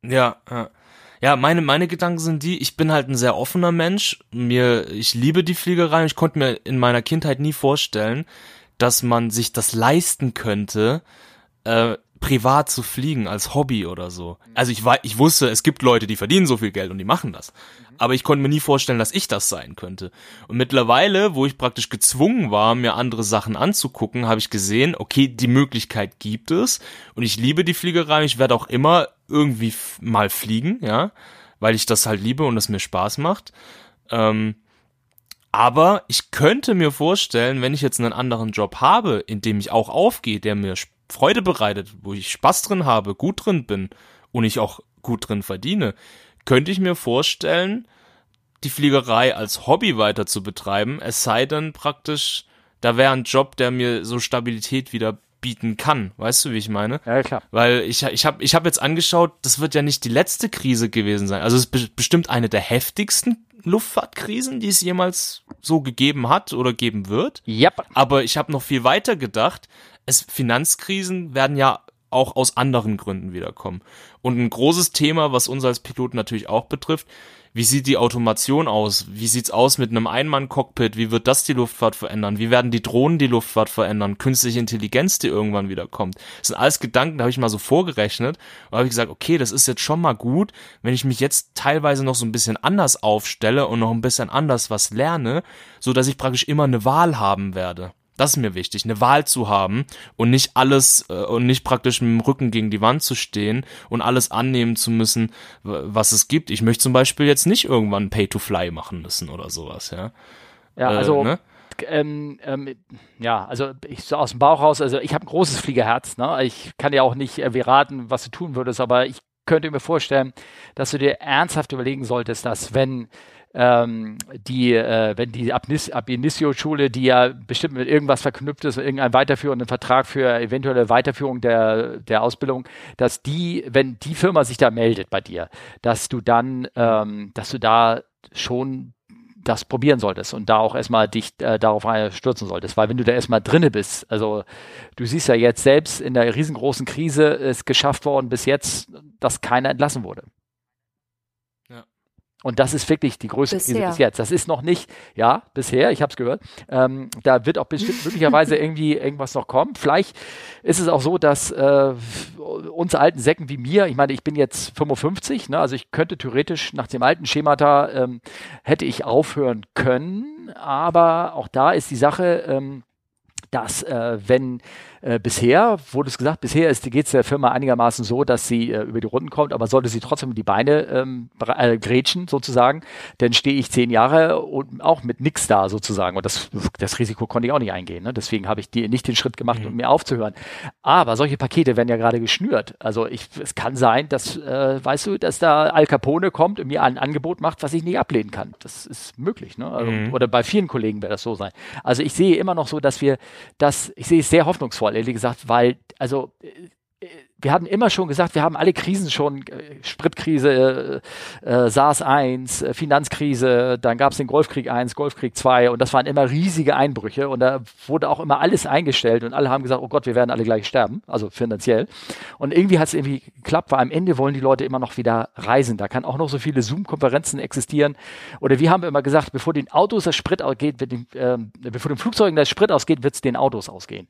Speaker 3: Ja, ja. Meine, meine Gedanken sind die, ich bin halt ein sehr offener Mensch. Mir, ich liebe die Fliegerei. Ich konnte mir in meiner Kindheit nie vorstellen, dass man sich das leisten könnte, äh, privat zu fliegen als Hobby oder so. Also ich, ich wusste, es gibt Leute, die verdienen so viel Geld und die machen das. Aber ich konnte mir nie vorstellen, dass ich das sein könnte. Und mittlerweile, wo ich praktisch gezwungen war, mir andere Sachen anzugucken, habe ich gesehen, okay, die Möglichkeit gibt es. Und ich liebe die Fliegerei. Ich werde auch immer irgendwie mal fliegen, ja, weil ich das halt liebe und es mir Spaß macht. Ähm, aber ich könnte mir vorstellen, wenn ich jetzt einen anderen Job habe, in dem ich auch aufgehe, der mir Freude bereitet, wo ich Spaß drin habe, gut drin bin und ich auch gut drin verdiene, könnte ich mir vorstellen, die Fliegerei als Hobby weiter zu betreiben, es sei denn praktisch, da wäre ein Job, der mir so Stabilität wieder bieten kann. Weißt du, wie ich meine?
Speaker 1: Ja, klar.
Speaker 3: Weil ich, ich habe ich hab jetzt angeschaut, das wird ja nicht die letzte Krise gewesen sein. Also es ist bestimmt eine der heftigsten Luftfahrtkrisen, die es jemals so gegeben hat oder geben wird.
Speaker 1: Yep.
Speaker 3: Aber ich habe noch viel weiter gedacht. Es Finanzkrisen werden ja auch aus anderen Gründen wiederkommen. Und ein großes Thema, was uns als Piloten natürlich auch betrifft, wie sieht die Automation aus? Wie sieht's aus mit einem Einmann-Cockpit? Wie wird das die Luftfahrt verändern? Wie werden die Drohnen die Luftfahrt verändern? Künstliche Intelligenz, die irgendwann wieder kommt. Das sind alles Gedanken, da habe ich mal so vorgerechnet und habe ich gesagt, okay, das ist jetzt schon mal gut, wenn ich mich jetzt teilweise noch so ein bisschen anders aufstelle und noch ein bisschen anders was lerne, so dass ich praktisch immer eine Wahl haben werde. Das ist mir wichtig, eine Wahl zu haben und nicht alles äh, und nicht praktisch mit dem Rücken gegen die Wand zu stehen und alles annehmen zu müssen, was es gibt. Ich möchte zum Beispiel jetzt nicht irgendwann Pay to Fly machen müssen oder sowas, ja.
Speaker 1: Ja, also äh, ne? ähm, ähm, ja, also ich so aus dem Bauch raus, also ich habe ein großes Fliegerherz, ne? Ich kann dir auch nicht äh, raten, was du tun würdest, aber ich könnte mir vorstellen, dass du dir ernsthaft überlegen solltest, dass wenn ähm, die, äh, wenn die Ab, Initio-Schule, die ja bestimmt mit irgendwas verknüpft ist, irgendeinen weiterführenden Vertrag für eventuelle Weiterführung der, der Ausbildung, dass die, wenn die Firma sich da meldet bei dir, dass du dann, ähm, dass du da schon das probieren solltest und da auch erstmal dich äh, darauf stürzen solltest. Weil wenn du da erstmal drinne bist, also du siehst ja jetzt selbst in der riesengroßen Krise ist geschafft worden bis jetzt, dass keiner entlassen wurde. Und das ist wirklich die größte bisher. Krise bis jetzt. Das ist noch nicht, ja, bisher, ich habe es gehört. Ähm, da wird auch bestimmt möglicherweise irgendwie irgendwas noch kommen. Vielleicht ist es auch so, dass äh, uns alten Säcken wie mir, ich meine, ich bin jetzt 55, ne, also ich könnte theoretisch nach dem alten Schemata, ähm, hätte ich aufhören können, aber auch da ist die Sache, ähm, dass äh, wenn äh, bisher, wurde es gesagt, bisher geht es der Firma einigermaßen so, dass sie äh, über die Runden kommt, aber sollte sie trotzdem die Beine ähm, äh, grätschen sozusagen, dann stehe ich zehn Jahre und auch mit nix da sozusagen. Und das, das Risiko konnte ich auch nicht eingehen. Ne? Deswegen habe ich die, nicht den Schritt gemacht, mhm. um mir aufzuhören. Aber solche Pakete werden ja gerade geschnürt. Also ich, es kann sein, dass, äh, weißt du, dass da Al Capone kommt und mir ein Angebot macht, was ich nicht ablehnen kann. Das ist möglich. Ne? Also, mhm. Oder bei vielen Kollegen wird das so sein. Also ich sehe immer noch so, dass wir das, ich sehe es sehr hoffnungsvoll, ehrlich gesagt, weil, also wir hatten immer schon gesagt, wir haben alle Krisen schon, äh, Spritkrise, äh, äh SARS 1, äh, Finanzkrise, dann gab es den Golfkrieg 1, Golfkrieg 2 und das waren immer riesige Einbrüche und da wurde auch immer alles eingestellt und alle haben gesagt, oh Gott, wir werden alle gleich sterben, also finanziell. Und irgendwie hat es irgendwie geklappt, weil am Ende wollen die Leute immer noch wieder reisen. Da kann auch noch so viele Zoom-Konferenzen existieren. Oder wir haben immer gesagt, bevor den Autos der Sprit ausgeht, wird den, äh, bevor den Flugzeugen der Sprit ausgeht, wird es den Autos ausgehen.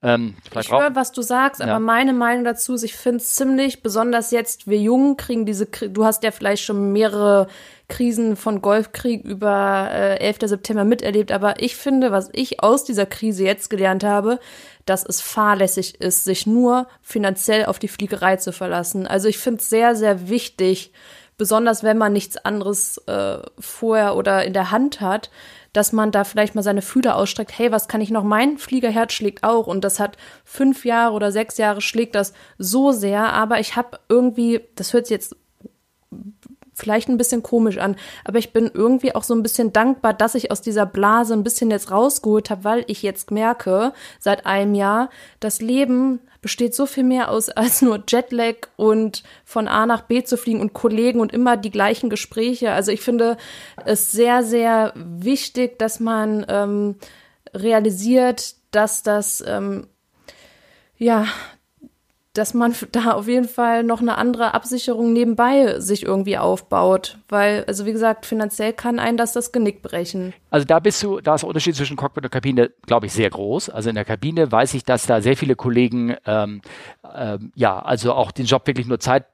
Speaker 2: Ähm, ich höre, was du sagst, aber meine Meinung dazu ist, ich finde es ziemlich, besonders jetzt, wir Jungen kriegen diese, du hast ja vielleicht schon mehrere Krisen von Golfkrieg über äh, 11. September miterlebt, aber ich finde, was ich aus dieser Krise jetzt gelernt habe, dass es fahrlässig ist, sich nur finanziell auf die Fliegerei zu verlassen. Also ich finde es sehr, sehr wichtig, besonders wenn man nichts anderes äh, vorher oder in der Hand hat, dass man da vielleicht mal seine Fühler ausstreckt, hey, was kann ich noch? Mein Fliegerherz schlägt auch und das hat fünf Jahre oder sechs Jahre schlägt das so sehr, aber ich habe irgendwie, das hört sich jetzt vielleicht ein bisschen komisch an, aber ich bin irgendwie auch so ein bisschen dankbar, dass ich aus dieser Blase ein bisschen jetzt rausgeholt habe, weil ich jetzt merke, seit einem Jahr, das Leben besteht so viel mehr aus als nur Jetlag und von A nach B zu fliegen und Kollegen und immer die gleichen Gespräche. Also ich finde es sehr, sehr wichtig, dass man ähm, realisiert, dass das ähm, ja, dass man da auf jeden Fall noch eine andere Absicherung nebenbei sich irgendwie aufbaut. Weil, also wie gesagt, finanziell kann einen das das Genick brechen.
Speaker 1: Also da bist du, da ist der Unterschied zwischen Cockpit und Kabine, glaube ich, sehr groß. Also in der Kabine weiß ich, dass da sehr viele Kollegen, ähm, ähm, ja, also auch den Job wirklich nur Zeit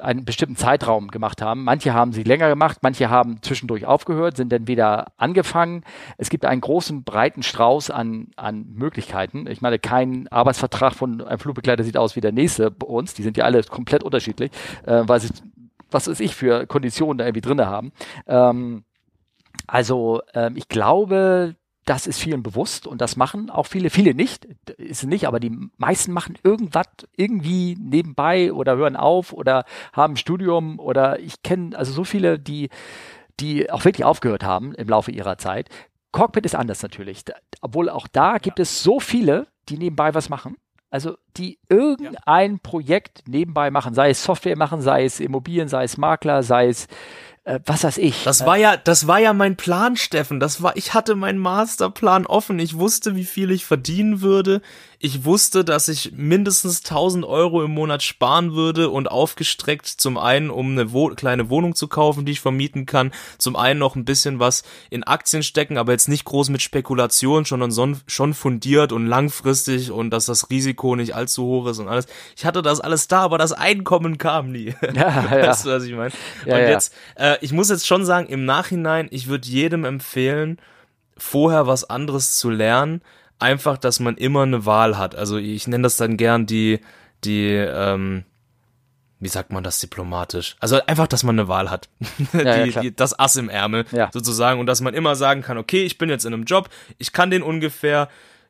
Speaker 1: einen bestimmten Zeitraum gemacht haben. Manche haben sie länger gemacht, manche haben zwischendurch aufgehört, sind dann wieder angefangen. Es gibt einen großen, breiten Strauß an, an Möglichkeiten. Ich meine, kein Arbeitsvertrag von einem Flugbegleiter sieht aus wie der nächste bei uns. Die sind ja alle komplett unterschiedlich, äh, weil sie, was weiß ich, für Konditionen da irgendwie drinne haben. Ähm, also ähm, ich glaube, das ist vielen bewusst und das machen auch viele, viele nicht, ist nicht, aber die meisten machen irgendwas irgendwie nebenbei oder hören auf oder haben ein Studium oder ich kenne also so viele, die, die auch wirklich aufgehört haben im Laufe ihrer Zeit. Cockpit ist anders natürlich, obwohl auch da gibt es so viele, die nebenbei was machen. Also die irgendein ja. Projekt nebenbei machen, sei es Software machen, sei es Immobilien, sei es Makler, sei es äh, was weiß ich.
Speaker 3: Das war ja, das war ja mein Plan, Steffen. Das war, ich hatte meinen Masterplan offen. Ich wusste, wie viel ich verdienen würde ich wusste, dass ich mindestens 1000 Euro im Monat sparen würde und aufgestreckt zum einen, um eine wo kleine Wohnung zu kaufen, die ich vermieten kann, zum einen noch ein bisschen was in Aktien stecken, aber jetzt nicht groß mit Spekulation, sondern schon fundiert und langfristig und dass das Risiko nicht allzu hoch ist und alles. Ich hatte das alles da, aber das Einkommen kam nie. Ja, ja. Weißt du, was ich meine? Ja, und jetzt, äh, ich muss jetzt schon sagen, im Nachhinein, ich würde jedem empfehlen, vorher was anderes zu lernen, einfach, dass man immer eine Wahl hat. Also ich nenne das dann gern die, die, ähm, wie sagt man das diplomatisch? Also einfach, dass man eine Wahl hat. Ja, die, ja, die, das Ass im Ärmel ja. sozusagen und dass man immer sagen kann, okay, ich bin jetzt in einem Job, ich kann den ungefähr,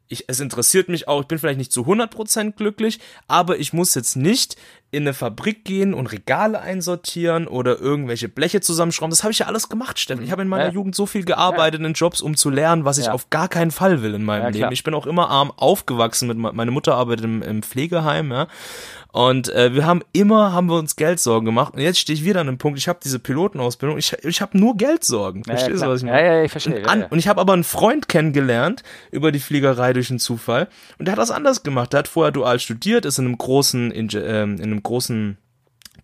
Speaker 3: ich, es interessiert mich auch, ich bin vielleicht nicht zu 100% glücklich, aber ich muss jetzt nicht in eine Fabrik gehen und Regale einsortieren oder irgendwelche Bleche zusammenschrauben. Das habe ich ja alles gemacht, Steffen. Ich habe in meiner ja. Jugend so viel gearbeitet ja. in Jobs, um zu lernen, was ich ja. auf gar keinen Fall will in meinem Leben. Ich bin auch immer arm aufgewachsen mit meine Mutter arbeitet im, im Pflegeheim, ja. Und äh, wir haben immer, haben wir uns Geldsorgen gemacht. Und jetzt stehe ich wieder an einem Punkt, ich habe diese Pilotenausbildung, ich, ich habe nur Geldsorgen. Verstehst du, was ich meine?
Speaker 1: Ja, ja, ich verstehe.
Speaker 3: Und, an, und ich habe aber einen Freund kennengelernt über die Fliegerei durch einen Zufall. Und der hat das anders gemacht. Der hat vorher dual studiert, ist in einem großen, in, äh, in einem großen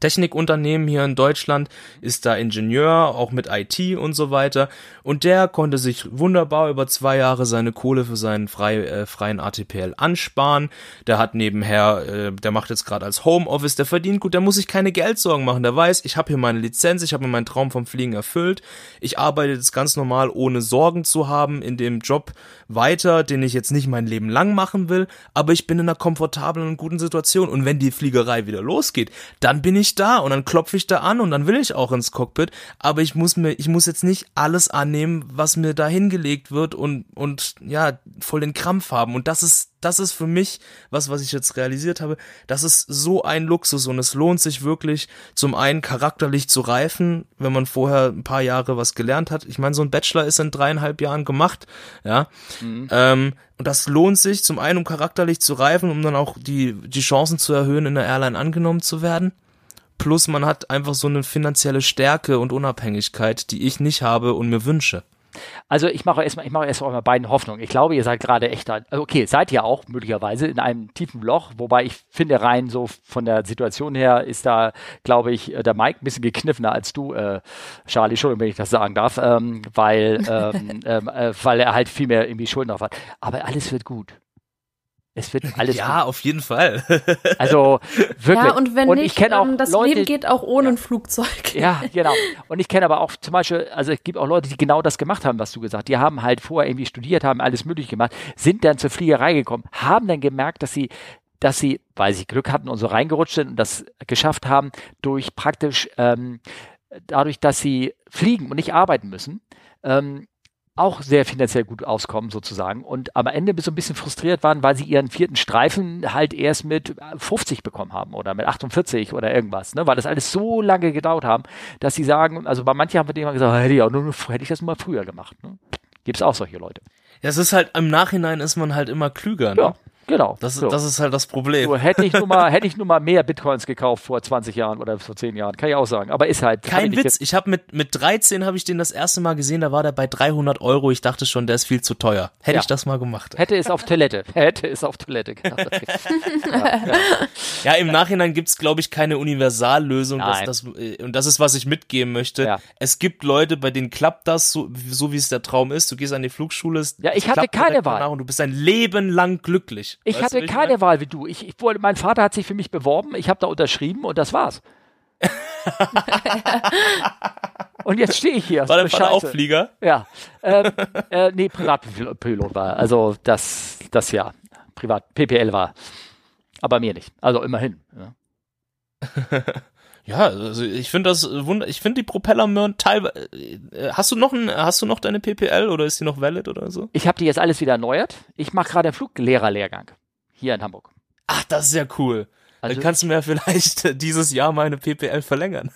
Speaker 3: Technikunternehmen hier in Deutschland, ist da Ingenieur, auch mit IT und so weiter. Und der konnte sich wunderbar über zwei Jahre seine Kohle für seinen frei, äh, freien ATPL ansparen. Der hat nebenher, äh, der macht jetzt gerade als Homeoffice, der verdient gut, der muss sich keine Geldsorgen machen. Der weiß, ich habe hier meine Lizenz, ich habe mir meinen Traum vom Fliegen erfüllt. Ich arbeite jetzt ganz normal, ohne Sorgen zu haben in dem Job weiter, den ich jetzt nicht mein Leben lang machen will, aber ich bin in einer komfortablen und guten Situation. Und wenn die Fliegerei wieder losgeht, dann bin ich da und dann klopfe ich da an und dann will ich auch ins Cockpit, aber ich muss mir, ich muss jetzt nicht alles annehmen, was mir da hingelegt wird und, und ja, voll den Krampf haben. Und das ist das ist für mich was, was ich jetzt realisiert habe. Das ist so ein Luxus und es lohnt sich wirklich, zum einen charakterlich zu reifen, wenn man vorher ein paar Jahre was gelernt hat. Ich meine, so ein Bachelor ist in dreieinhalb Jahren gemacht, ja. Mhm. Ähm, und das lohnt sich zum einen, um charakterlich zu reifen, um dann auch die, die Chancen zu erhöhen, in der Airline angenommen zu werden. Plus man hat einfach so eine finanzielle Stärke und Unabhängigkeit, die ich nicht habe und mir wünsche.
Speaker 1: Also ich mache erstmal, ich mache erstmal beiden Hoffnungen. Ich glaube, ihr seid gerade echt, da, okay, seid ihr auch möglicherweise in einem tiefen Loch, wobei ich finde rein so von der Situation her ist da, glaube ich, äh, der Mike ein bisschen gekniffener als du, äh, Charlie, schon, wenn ich das sagen darf, ähm, weil, ähm, ähm, äh, weil er halt viel mehr irgendwie Schulden drauf hat. Aber alles wird gut. Es wird alles.
Speaker 3: Ja, gut. auf jeden Fall.
Speaker 1: also wirklich.
Speaker 2: Ja, und wenn und nicht, ich auch ähm, das Leute, Leben geht auch ohne ja. ein Flugzeug.
Speaker 1: Ja, genau. Und ich kenne aber auch zum Beispiel, also es gibt auch Leute, die genau das gemacht haben, was du gesagt hast. Die haben halt vorher irgendwie studiert, haben alles möglich gemacht, sind dann zur Fliegerei gekommen, haben dann gemerkt, dass sie dass sie, weil sie Glück hatten und so reingerutscht sind und das geschafft haben, durch praktisch ähm, dadurch, dass sie fliegen und nicht arbeiten müssen, ähm, auch sehr finanziell gut auskommen sozusagen und am Ende so ein bisschen frustriert waren, weil sie ihren vierten Streifen halt erst mit 50 bekommen haben oder mit 48 oder irgendwas, ne? weil das alles so lange gedauert haben, dass sie sagen, also bei manchen haben wir denen gesagt, hätte ich, auch nur, hätte ich das mal früher gemacht. Ne? Gibt es auch solche Leute.
Speaker 3: Ja, es ist halt, im Nachhinein ist man halt immer klüger, ne?
Speaker 1: Ja. Genau.
Speaker 3: Das, so. das ist halt das Problem.
Speaker 1: So, hätte ich nur mal, hätte ich nur mal mehr Bitcoins gekauft vor 20 Jahren oder vor 10 Jahren, kann ich auch sagen. Aber ist halt.
Speaker 3: Kein Witz. Ich habe mit, mit 13 habe ich den das erste Mal gesehen, da war der bei 300 Euro. Ich dachte schon, der ist viel zu teuer. Hätte ja. ich das mal gemacht.
Speaker 1: Hätte es auf Toilette. Hätte es auf Toilette
Speaker 3: gedacht. ja, ja. ja, im Nachhinein gibt's glaube ich, keine Universallösung. Dass das, äh, und das ist, was ich mitgeben möchte. Ja. Es gibt Leute, bei denen klappt das so, so wie es der Traum ist. Du gehst an die Flugschule.
Speaker 1: Ja, ich hatte keine Wahl.
Speaker 3: Und du bist ein Leben lang glücklich.
Speaker 1: Ich weißt hatte keine der Wahl wie du. Ich, ich, mein Vater hat sich für mich beworben, ich habe da unterschrieben und das war's. und jetzt stehe ich hier.
Speaker 3: War dein Vater auch Flieger?
Speaker 1: Ja. Ähm, äh, nee, Privatpilot war. Also das, das ja. Privat, PPL war. Aber mir nicht. Also immerhin.
Speaker 3: Ja. Ja, also ich finde das wunder, ich finde die Propellermöhren teilweise. Äh, hast du noch ein, hast du noch deine PPL oder ist die noch valid oder so?
Speaker 1: Ich habe die jetzt alles wieder erneuert. Ich mache gerade einen Fluglehrerlehrgang hier in Hamburg.
Speaker 3: Ach, das ist ja cool. Also, Dann kannst du mir vielleicht dieses Jahr meine PPL verlängern.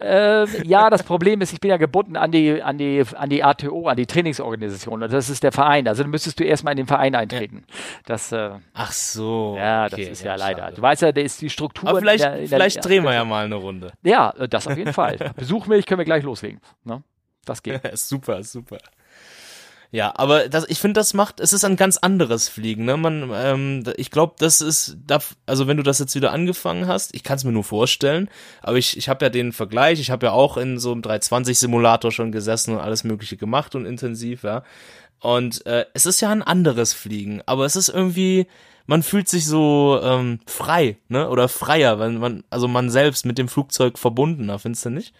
Speaker 1: Äh, ja, das Problem ist, ich bin ja gebunden an die, an die, an die ATO, an die Trainingsorganisation. Und das ist der Verein. Also dann müsstest du erstmal in den Verein eintreten. Das, äh,
Speaker 3: Ach so.
Speaker 1: Ja, das ist ja, ja leider. Schade. Du weißt ja, da ist die Struktur.
Speaker 3: Aber vielleicht, in der, in vielleicht der, drehen wir ja mal eine Runde.
Speaker 1: Ja, das auf jeden Fall. Besuch mich, können wir gleich loslegen. Ne? Das geht.
Speaker 3: super, super. Ja, aber das, ich finde, das macht, es ist ein ganz anderes Fliegen. Ne? Man, ähm, ich glaube, das ist, also wenn du das jetzt wieder angefangen hast, ich kann es mir nur vorstellen, aber ich, ich habe ja den Vergleich, ich habe ja auch in so einem 320-Simulator schon gesessen und alles Mögliche gemacht und intensiv, ja. Und äh, es ist ja ein anderes Fliegen, aber es ist irgendwie, man fühlt sich so ähm, frei, ne? Oder freier, wenn man, also man selbst mit dem Flugzeug verbundener, findest du nicht?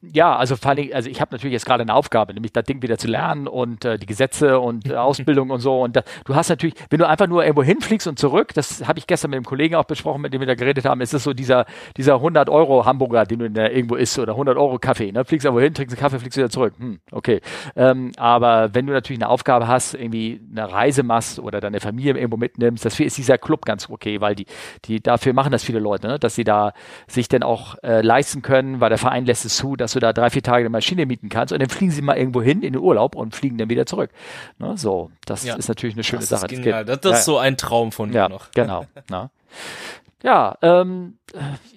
Speaker 1: Ja, also vor allem, also ich habe natürlich jetzt gerade eine Aufgabe, nämlich das Ding wieder zu lernen und äh, die Gesetze und äh, Ausbildung und so. Und da, du hast natürlich, wenn du einfach nur irgendwo hinfliegst und zurück, das habe ich gestern mit dem Kollegen auch besprochen, mit dem wir da geredet haben, ist es so dieser, dieser 100 Euro Hamburger, den du da irgendwo isst oder 100 Euro Kaffee, ne? Fliegst irgendwo hin, trinkst einen Kaffee, fliegst wieder zurück. Hm, okay. Ähm, aber wenn du natürlich eine Aufgabe hast, irgendwie eine Reise machst oder deine Familie irgendwo mitnimmst, dafür ist dieser Club ganz okay, weil die, die dafür machen das viele Leute, ne? dass sie da sich dann auch äh, leisten können, weil der Verein lässt es zu, dass du da drei, vier Tage eine Maschine mieten kannst und dann fliegen sie mal irgendwo hin in den Urlaub und fliegen dann wieder zurück. Ne? So, das ja. ist natürlich eine schöne
Speaker 3: das
Speaker 1: Sache.
Speaker 3: Ist. Das, das, ist so ein Traum von
Speaker 1: ja,
Speaker 3: mir noch.
Speaker 1: Genau. ne? Ja, ähm,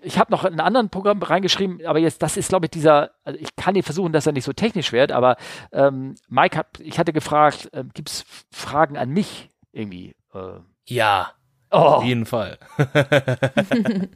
Speaker 1: ich habe noch einen anderen Programm reingeschrieben, aber jetzt, das ist, glaube ich, dieser, also ich kann dir versuchen, dass er nicht so technisch wird, aber ähm, Mike hat, ich hatte gefragt, äh, gibt es Fragen an mich irgendwie? Äh,
Speaker 3: ja, oh. auf jeden Fall.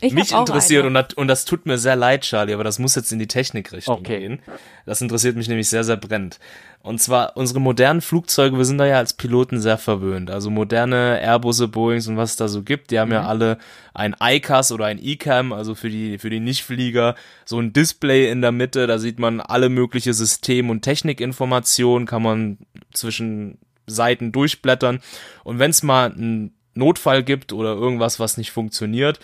Speaker 3: Mich interessiert und das, und das tut mir sehr leid, Charlie, aber das muss jetzt in die Technikrichtung okay. gehen. Das interessiert mich nämlich sehr, sehr brennend. Und zwar unsere modernen Flugzeuge, wir sind da ja als Piloten sehr verwöhnt. Also moderne Airbusse, Boeings und was es da so gibt, die haben mhm. ja alle ein ICAS oder ein ECAM, also für die, für die Nichtflieger, so ein Display in der Mitte, da sieht man alle mögliche System- und Technikinformationen, kann man zwischen Seiten durchblättern. Und wenn es mal einen Notfall gibt oder irgendwas, was nicht funktioniert,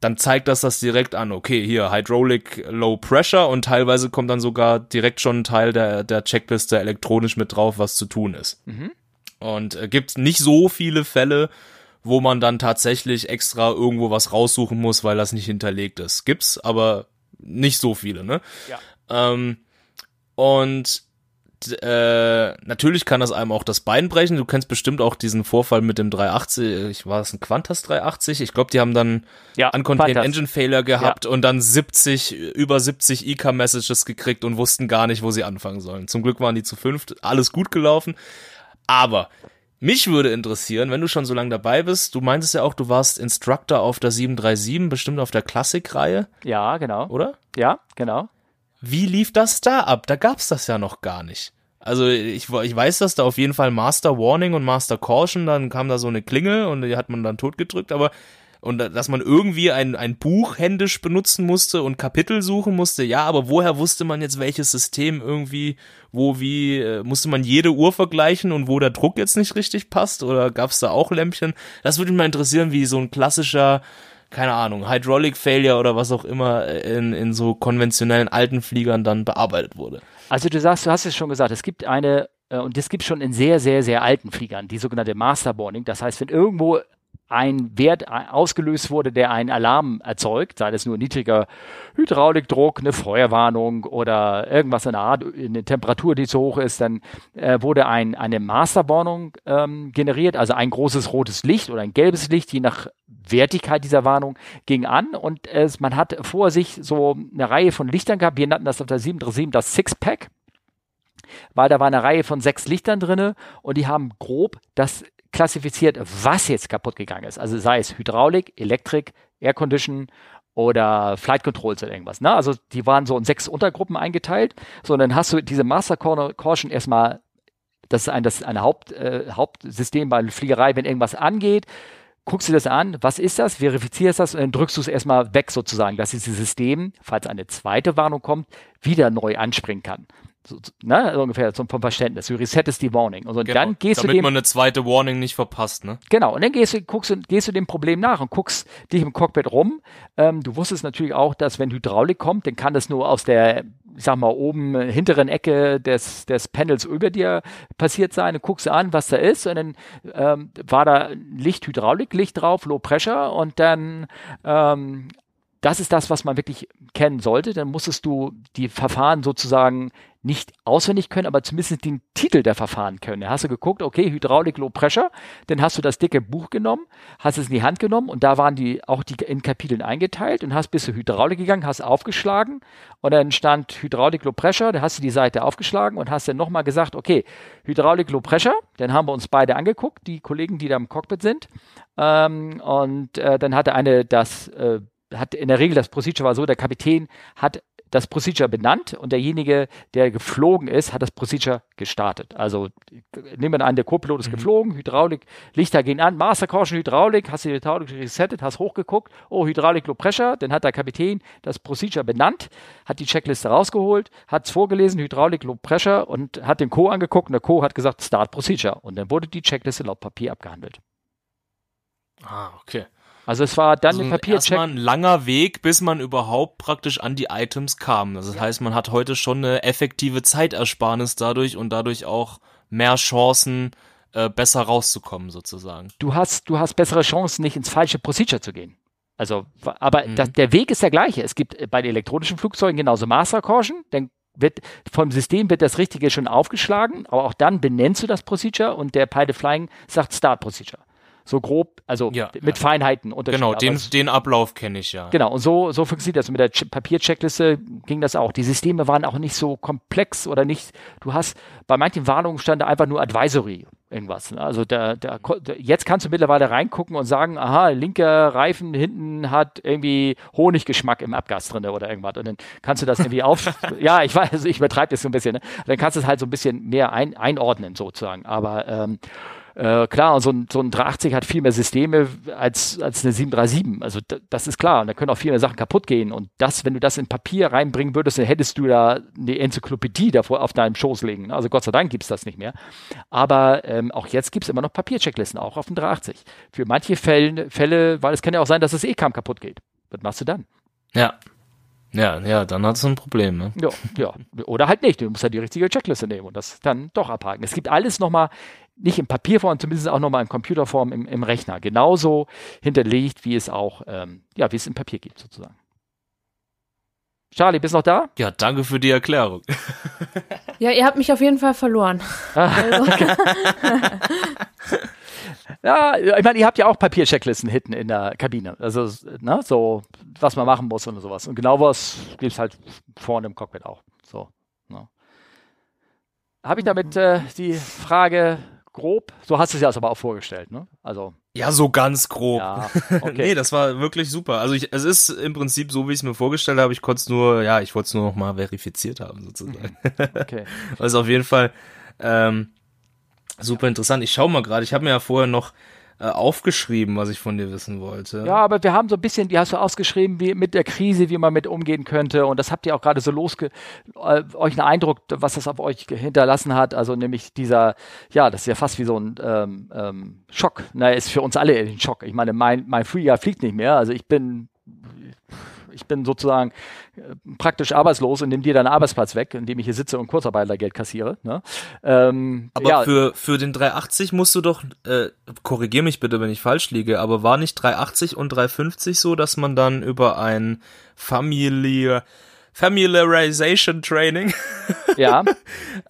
Speaker 3: dann zeigt das das direkt an. Okay, hier Hydraulic Low Pressure und teilweise kommt dann sogar direkt schon ein Teil der, der Checkliste elektronisch mit drauf, was zu tun ist. Mhm. Und äh, gibt nicht so viele Fälle, wo man dann tatsächlich extra irgendwo was raussuchen muss, weil das nicht hinterlegt ist. Gibt's, aber nicht so viele, ne? Ja. Ähm, und äh, natürlich kann das einem auch das Bein brechen. Du kennst bestimmt auch diesen Vorfall mit dem 380, ich war es ein Qantas 380? Ich glaube, die haben dann ja, Uncontained Engine Failure gehabt ja. und dann 70, über 70 ICA-Messages gekriegt und wussten gar nicht, wo sie anfangen sollen. Zum Glück waren die zu fünft, alles gut gelaufen. Aber mich würde interessieren, wenn du schon so lange dabei bist, du meintest ja auch, du warst Instructor auf der 737, bestimmt auf der Klassik-Reihe.
Speaker 1: Ja, genau.
Speaker 3: Oder?
Speaker 1: Ja, genau.
Speaker 3: Wie lief das da ab? Da gab's das ja noch gar nicht. Also ich, ich weiß, dass da auf jeden Fall Master Warning und Master Caution, dann kam da so eine Klingel und die hat man dann totgedrückt, aber und dass man irgendwie ein, ein Buch händisch benutzen musste und Kapitel suchen musste, ja, aber woher wusste man jetzt, welches System irgendwie, wo, wie, äh, musste man jede Uhr vergleichen und wo der Druck jetzt nicht richtig passt oder gab's da auch Lämpchen? Das würde mich mal interessieren, wie so ein klassischer keine Ahnung, Hydraulic Failure oder was auch immer in, in so konventionellen alten Fliegern dann bearbeitet wurde.
Speaker 1: Also du sagst, du hast es schon gesagt, es gibt eine, äh, und das gibt es schon in sehr, sehr, sehr alten Fliegern, die sogenannte Masterboarding. Das heißt, wenn irgendwo ein Wert ausgelöst wurde, der einen Alarm erzeugt, sei das nur niedriger Hydraulikdruck, eine Feuerwarnung oder irgendwas in der Art, eine Temperatur, die zu hoch ist, dann äh, wurde ein, eine Masterwarnung ähm, generiert, also ein großes rotes Licht oder ein gelbes Licht, je nach Wertigkeit dieser Warnung ging an und es, man hat vor sich so eine Reihe von Lichtern gehabt, wir nannten das auf der 737 das Sixpack, weil da war eine Reihe von sechs Lichtern drinne und die haben grob das klassifiziert, was jetzt kaputt gegangen ist. Also sei es Hydraulik, Elektrik, Aircondition oder Flight Controls oder irgendwas. Ne? Also die waren so in sechs Untergruppen eingeteilt. So, und dann hast du diese Master Caution erstmal, das ist ein, das ist ein Haupt, äh, Hauptsystem bei Fliegerei, wenn irgendwas angeht, guckst du das an, was ist das, verifizierst das und dann drückst du es erstmal weg sozusagen, dass dieses System, falls eine zweite Warnung kommt, wieder neu anspringen kann so, ne, ungefähr zum, vom Verständnis. Du resettest die Warning. Und so, genau, dann gehst
Speaker 3: damit
Speaker 1: du dem,
Speaker 3: man eine zweite Warning nicht verpasst, ne?
Speaker 1: Genau. Und dann gehst du, guckst du, gehst du dem Problem nach und guckst dich im Cockpit rum. Ähm, du wusstest natürlich auch, dass wenn Hydraulik kommt, dann kann das nur aus der, ich sag mal, oben hinteren Ecke des, des Panels über dir passiert sein. Du guckst an, was da ist. Und dann ähm, war da Licht, Hydrauliklicht drauf, Low Pressure. Und dann ähm, das ist das, was man wirklich kennen sollte. Dann musstest du die Verfahren sozusagen nicht auswendig können, aber zumindest den Titel der Verfahren können. Da hast du geguckt, okay, Hydraulik Low Pressure, dann hast du das dicke Buch genommen, hast es in die Hand genommen und da waren die auch die in Kapiteln eingeteilt und hast bis zur Hydraulik gegangen, hast aufgeschlagen und dann stand Hydraulik Low Pressure, da hast du die Seite aufgeschlagen und hast dann nochmal gesagt, okay, Hydraulik Low Pressure, dann haben wir uns beide angeguckt, die Kollegen, die da im Cockpit sind. Ähm, und äh, dann hatte eine das äh, hat in der Regel das Procedure war so, der Kapitän hat das Procedure benannt und derjenige, der geflogen ist, hat das Procedure gestartet. Also nehmen wir an, der Co-Pilot ist mhm. geflogen, Hydraulik, Lichter gehen an, Master Caution Hydraulik, hast die Hydraulik resettet, hast hochgeguckt, oh, Hydraulik Low Pressure, dann hat der Kapitän das Procedure benannt, hat die Checkliste rausgeholt, hat es vorgelesen, Hydraulik Low Pressure und hat den Co angeguckt und der Co hat gesagt, Start Procedure und dann wurde die Checkliste laut Papier abgehandelt.
Speaker 3: Ah, okay.
Speaker 1: Also es war dann also ein Papiercheck.
Speaker 3: Erstmal ein langer Weg, bis man überhaupt praktisch an die Items kam. Das ja. heißt, man hat heute schon eine effektive Zeitersparnis dadurch und dadurch auch mehr Chancen, äh, besser rauszukommen sozusagen.
Speaker 1: Du hast, du hast bessere Chancen, nicht ins falsche Procedure zu gehen. Also, aber mhm. das, der Weg ist der gleiche. Es gibt bei den elektronischen Flugzeugen genauso Master Caution, dann wird vom System wird das Richtige schon aufgeschlagen, aber auch dann benennst du das Procedure und der Pilot Flying sagt Start Procedure so grob, also ja, mit ja. Feinheiten.
Speaker 3: Genau, den, den Ablauf kenne ich ja.
Speaker 1: Genau, und so, so funktioniert das. Mit der Papiercheckliste ging das auch. Die Systeme waren auch nicht so komplex oder nicht, du hast, bei manchen Warnungen stand da einfach nur Advisory irgendwas. Ne? Also der, der, jetzt kannst du mittlerweile reingucken und sagen, aha, linker Reifen hinten hat irgendwie Honiggeschmack im Abgas drin oder irgendwas. Und dann kannst du das irgendwie auf. ja, ich weiß, ich übertreibe das so ein bisschen. Ne? Dann kannst du es halt so ein bisschen mehr ein, einordnen sozusagen. Aber ähm, äh, klar, so ein, so ein 380 hat viel mehr Systeme als, als eine 737. Also das ist klar. Und da können auch viel mehr Sachen kaputt gehen. Und das, wenn du das in Papier reinbringen würdest, dann hättest du da eine Enzyklopädie davor auf deinem Schoß legen. Also Gott sei Dank gibt's das nicht mehr. Aber ähm, auch jetzt gibt's immer noch Papierchecklisten, auch auf dem 380. Für manche Fälle, Fälle, weil es kann ja auch sein, dass das E-Cam kaputt geht. Was machst du dann?
Speaker 3: Ja. Ja, ja, dann hat es ein Problem. Ne?
Speaker 1: Ja, ja. Oder halt nicht. Du musst halt die richtige Checkliste nehmen und das dann doch abhaken. Es gibt alles nochmal nicht in Papierform, zumindest auch nochmal in Computerform im, im Rechner. Genauso hinterlegt, wie es auch, ähm, ja, wie es im Papier gibt, sozusagen. Charlie, bist du noch da?
Speaker 3: Ja, danke für die Erklärung.
Speaker 2: ja, ihr habt mich auf jeden Fall verloren. also.
Speaker 1: ja, ich meine, ihr habt ja auch Papierchecklisten hinten in der Kabine. Also, ne, so, was man machen muss und sowas. Und genau was gibt es halt vorne im Cockpit auch. So. Ne. Habe ich damit äh, die Frage grob. So hast du es ja aber auch vorgestellt, ne? Also.
Speaker 3: Ja, so ganz grob. Ja, okay. nee, das war wirklich super. Also ich, es ist im Prinzip so, wie ich es mir vorgestellt habe. Ich konnte es nur, ja, ich wollte es nur noch mal verifiziert haben, sozusagen. okay. also auf jeden Fall ähm, super interessant. Ich schaue mal gerade, ich habe mir ja vorher noch äh, aufgeschrieben, was ich von dir wissen wollte.
Speaker 1: Ja, aber wir haben so ein bisschen, die hast du ausgeschrieben, wie mit der Krise, wie man mit umgehen könnte. Und das habt ihr auch gerade so losge, äh, euch einen Eindruck, was das auf euch hinterlassen hat. Also nämlich dieser, ja, das ist ja fast wie so ein ähm, ähm, Schock. Na, ist für uns alle ein Schock. Ich meine, mein, mein Frühjahr fliegt nicht mehr. Also ich bin ich bin sozusagen äh, praktisch arbeitslos und nehme dir deinen Arbeitsplatz weg, indem ich hier sitze und Kurzarbeitergeld kassiere. Ne?
Speaker 3: Ähm, aber ja. für, für den 380 musst du doch, äh, korrigier mich bitte, wenn ich falsch liege, aber war nicht 380 und 350 so, dass man dann über ein Familie Familiarization Training.
Speaker 1: Ja.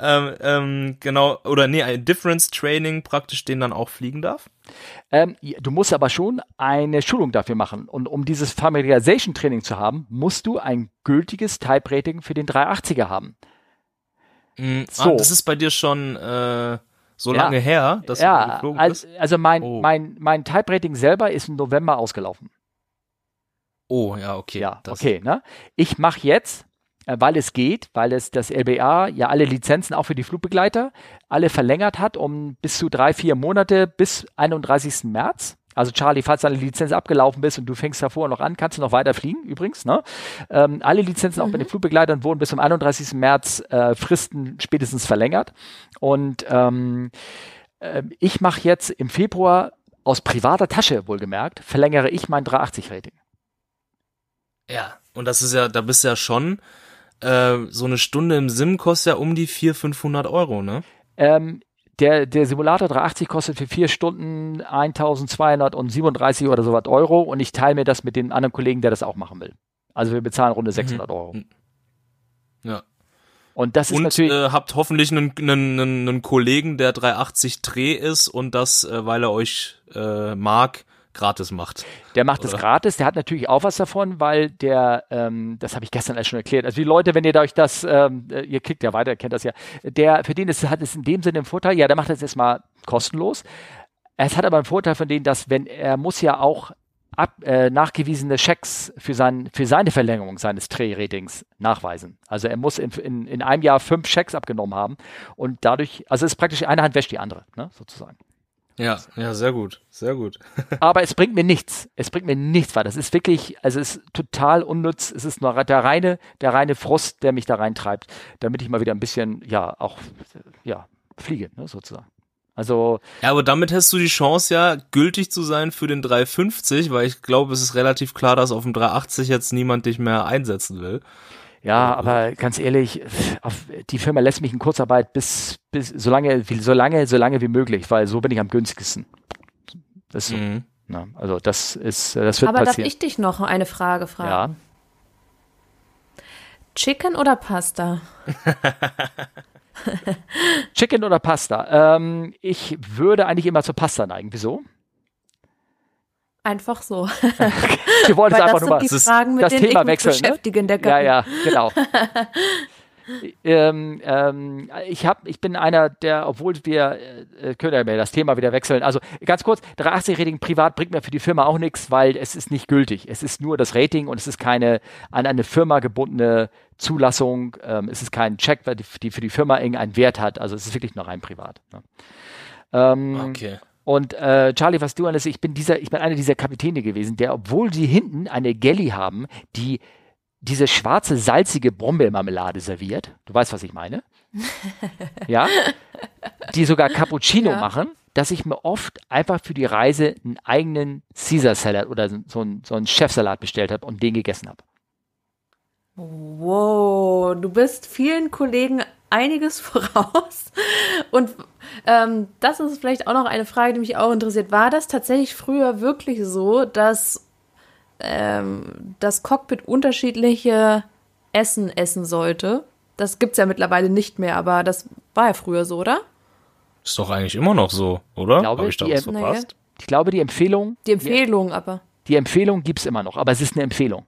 Speaker 3: ähm, ähm, genau, oder nee, ein Difference Training praktisch den dann auch fliegen darf?
Speaker 1: Ähm, du musst aber schon eine Schulung dafür machen. Und um dieses Familiarization Training zu haben, musst du ein gültiges Type Rating für den 380er haben.
Speaker 3: Mm, so. Ah, das ist bei dir schon äh, so ja. lange her, dass
Speaker 1: ja, du geflogen bist? Also, also mein, oh. mein, mein Type Rating selber ist im November ausgelaufen.
Speaker 3: Oh, ja, okay.
Speaker 1: Ja, okay. Ne? Ich mache jetzt äh, weil es geht, weil es das LBA ja alle Lizenzen auch für die Flugbegleiter alle verlängert hat um bis zu drei, vier Monate bis 31. März. Also Charlie, falls deine Lizenz abgelaufen bist und du fängst davor noch an, kannst du noch weiter fliegen, übrigens. Ne? Ähm, alle Lizenzen mhm. auch bei den Flugbegleitern wurden bis zum 31. März äh, Fristen spätestens verlängert. Und ähm, äh, ich mache jetzt im Februar aus privater Tasche, wohlgemerkt, verlängere ich mein 380-Rating.
Speaker 3: Ja, und das ist ja, da bist du ja schon äh, so eine Stunde im Sim kostet ja um die 400, 500 Euro, ne?
Speaker 1: Ähm, der, der Simulator 380 kostet für vier Stunden 1237 oder so was Euro und ich teile mir das mit dem anderen Kollegen, der das auch machen will. Also wir bezahlen runde 600 mhm. Euro.
Speaker 3: Ja.
Speaker 1: Und das ist und, natürlich.
Speaker 3: Äh, habt hoffentlich einen, einen, einen Kollegen, der 380 Dreh ist und das, äh, weil er euch äh, mag, gratis macht.
Speaker 1: Der macht es gratis, der hat natürlich auch was davon, weil der, ähm, das habe ich gestern erst schon erklärt, also die Leute, wenn ihr euch das, ähm, äh, ihr klickt ja weiter, ihr kennt das ja, der, für den ist, hat es in dem Sinne einen Vorteil, ja, der macht das erstmal kostenlos. Es hat aber einen Vorteil von denen, dass wenn, er muss ja auch ab, äh, nachgewiesene Schecks für, sein, für seine Verlängerung seines Drehratings nachweisen. Also er muss in, in, in einem Jahr fünf Schecks abgenommen haben und dadurch, also es ist praktisch eine Hand wäscht die andere, ne, sozusagen.
Speaker 3: Ja, ja, sehr gut, sehr gut.
Speaker 1: Aber es bringt mir nichts. Es bringt mir nichts weiter. Das ist wirklich, also es ist total unnütz. Es ist nur der reine, der reine Frust, der mich da reintreibt, damit ich mal wieder ein bisschen, ja, auch, ja, fliege, ne, sozusagen. Also.
Speaker 3: Ja, aber damit hast du die Chance ja, gültig zu sein für den 350, weil ich glaube, es ist relativ klar, dass auf dem 380 jetzt niemand dich mehr einsetzen will.
Speaker 1: Ja, aber ganz ehrlich, die Firma lässt mich in Kurzarbeit bis, bis so lange, so lange, so lange wie möglich, weil so bin ich am günstigsten. Das ist so. Mhm. Na, also das ist, das wird
Speaker 2: aber
Speaker 1: passieren.
Speaker 2: darf ich dich noch eine Frage fragen? Ja. Chicken oder Pasta?
Speaker 1: Chicken oder Pasta? Ähm, ich würde eigentlich immer zur Pasta neigen. Wieso?
Speaker 2: Einfach so.
Speaker 1: Wir wollen es einfach nur mal
Speaker 2: die Fragen, mit
Speaker 1: das
Speaker 2: denen
Speaker 1: Thema
Speaker 2: ich
Speaker 1: wechseln.
Speaker 2: Ne? Beschäftigen,
Speaker 1: ne? Ja, ja, genau. ähm, ähm, ich, hab, ich bin einer, der, obwohl wir, äh, können wir das Thema wieder wechseln. Also ganz kurz, 380-Rating privat bringt mir für die Firma auch nichts, weil es ist nicht gültig. Es ist nur das Rating und es ist keine an eine Firma gebundene Zulassung. Ähm, es ist kein Check, weil die, die für die Firma irgendeinen Wert hat. Also es ist wirklich nur rein privat. Ne? Ähm,
Speaker 3: okay.
Speaker 1: Und äh, Charlie, was du alles, ich bin dieser, ich bin einer dieser Kapitäne gewesen, der, obwohl die hinten eine Gelly haben, die diese schwarze, salzige Brombeermarmelade serviert. Du weißt, was ich meine? ja? Die sogar Cappuccino ja. machen, dass ich mir oft einfach für die Reise einen eigenen Caesar Salad oder so einen, so einen Chefsalat bestellt habe und den gegessen habe.
Speaker 2: Wow, du bist vielen Kollegen einiges voraus. Und ähm, das ist vielleicht auch noch eine Frage, die mich auch interessiert. War das tatsächlich früher wirklich so, dass ähm, das Cockpit unterschiedliche Essen essen sollte? Das gibt es ja mittlerweile nicht mehr, aber das war ja früher so, oder?
Speaker 3: Ist doch eigentlich immer noch so, oder?
Speaker 1: Habe ich da was verpasst? Ich glaube, die Empfehlung.
Speaker 2: Die Empfehlung, die, aber.
Speaker 1: Die Empfehlung gibt es immer noch, aber es ist eine Empfehlung.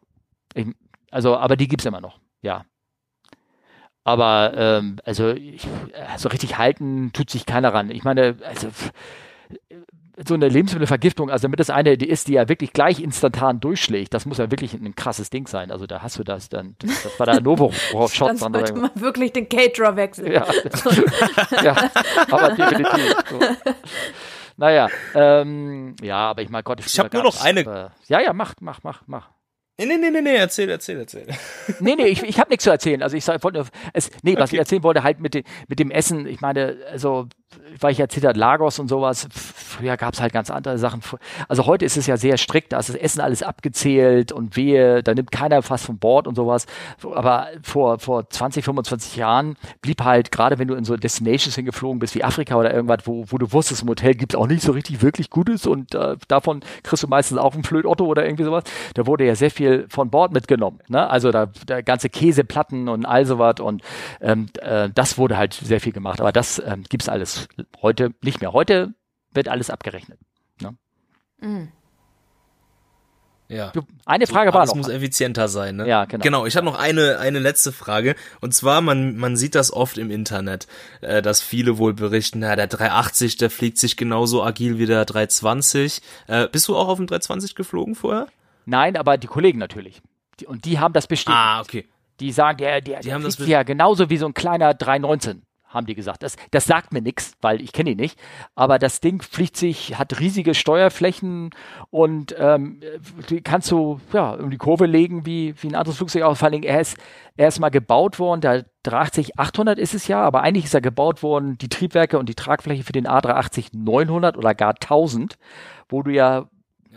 Speaker 1: Ich, also, aber die gibt es immer noch, ja. Aber ähm, also ich, so richtig halten tut sich keiner ran. Ich meine, also so eine Lebensmittelvergiftung, also damit das eine die ist, die ja wirklich gleich instantan durchschlägt, das muss ja wirklich ein krasses Ding sein. Also da hast du das dann, das war der Novo-Shot.
Speaker 2: dann sollte man wirklich den Caterer wechseln.
Speaker 1: Ja, ja aber definitiv. So. Naja, ähm, ja, aber ich meine Gott,
Speaker 3: ich, ich habe nur noch eine.
Speaker 1: Äh, ja, ja, mach, mach, mach, mach.
Speaker 3: Nee, nee, nee, nee, nee, erzähl, erzähl, erzähl.
Speaker 1: Nee, nee, ich, ich habe nichts zu erzählen. Also ich wollte es, nee, was okay. ich erzählen wollte, halt mit, dem mit dem Essen, ich meine, also, weil ich erzählt habe, Lagos und sowas, früher gab es halt ganz andere Sachen. Also heute ist es ja sehr strikt, da ist das Essen alles abgezählt und wehe, da nimmt keiner fast vom Bord und sowas. Aber vor, vor 20, 25 Jahren blieb halt, gerade wenn du in so Destinations hingeflogen bist, wie Afrika oder irgendwas, wo, wo du wusstest, im Hotel gibt es auch nicht so richtig wirklich Gutes und äh, davon kriegst du meistens auch einen Flötotto oder irgendwie sowas. Da wurde ja sehr viel viel von Bord mitgenommen. Ne? Also da, da ganze Käseplatten und all sowas und ähm, äh, das wurde halt sehr viel gemacht. Aber das ähm, gibt es alles heute nicht mehr. Heute wird alles abgerechnet. Ne? Mhm.
Speaker 3: Ja.
Speaker 1: Eine Frage war
Speaker 3: noch. muss effizienter sein, ne?
Speaker 1: Ja, genau.
Speaker 3: Genau, ich habe noch eine, eine letzte Frage. Und zwar, man, man sieht das oft im Internet, äh, dass viele wohl berichten, na, der 380, der fliegt sich genauso agil wie der 320. Äh, bist du auch auf dem 320 geflogen vorher?
Speaker 1: Nein, aber die Kollegen natürlich. Die, und die haben das bestätigt.
Speaker 3: Ah, okay.
Speaker 1: Die sagen, der, der, die der haben das ja genauso wie so ein kleiner 319 haben die gesagt. Das, das sagt mir nichts, weil ich kenne ihn nicht. Aber das Ding fliegt sich, hat riesige Steuerflächen und ähm, die kannst du ja um die Kurve legen wie, wie ein anderes Flugzeug. Auch vor allem, er ist, er ist mal gebaut worden, der 380 800 ist es ja, aber eigentlich ist er gebaut worden, die Triebwerke und die Tragfläche für den A380 900 oder gar 1000, wo du ja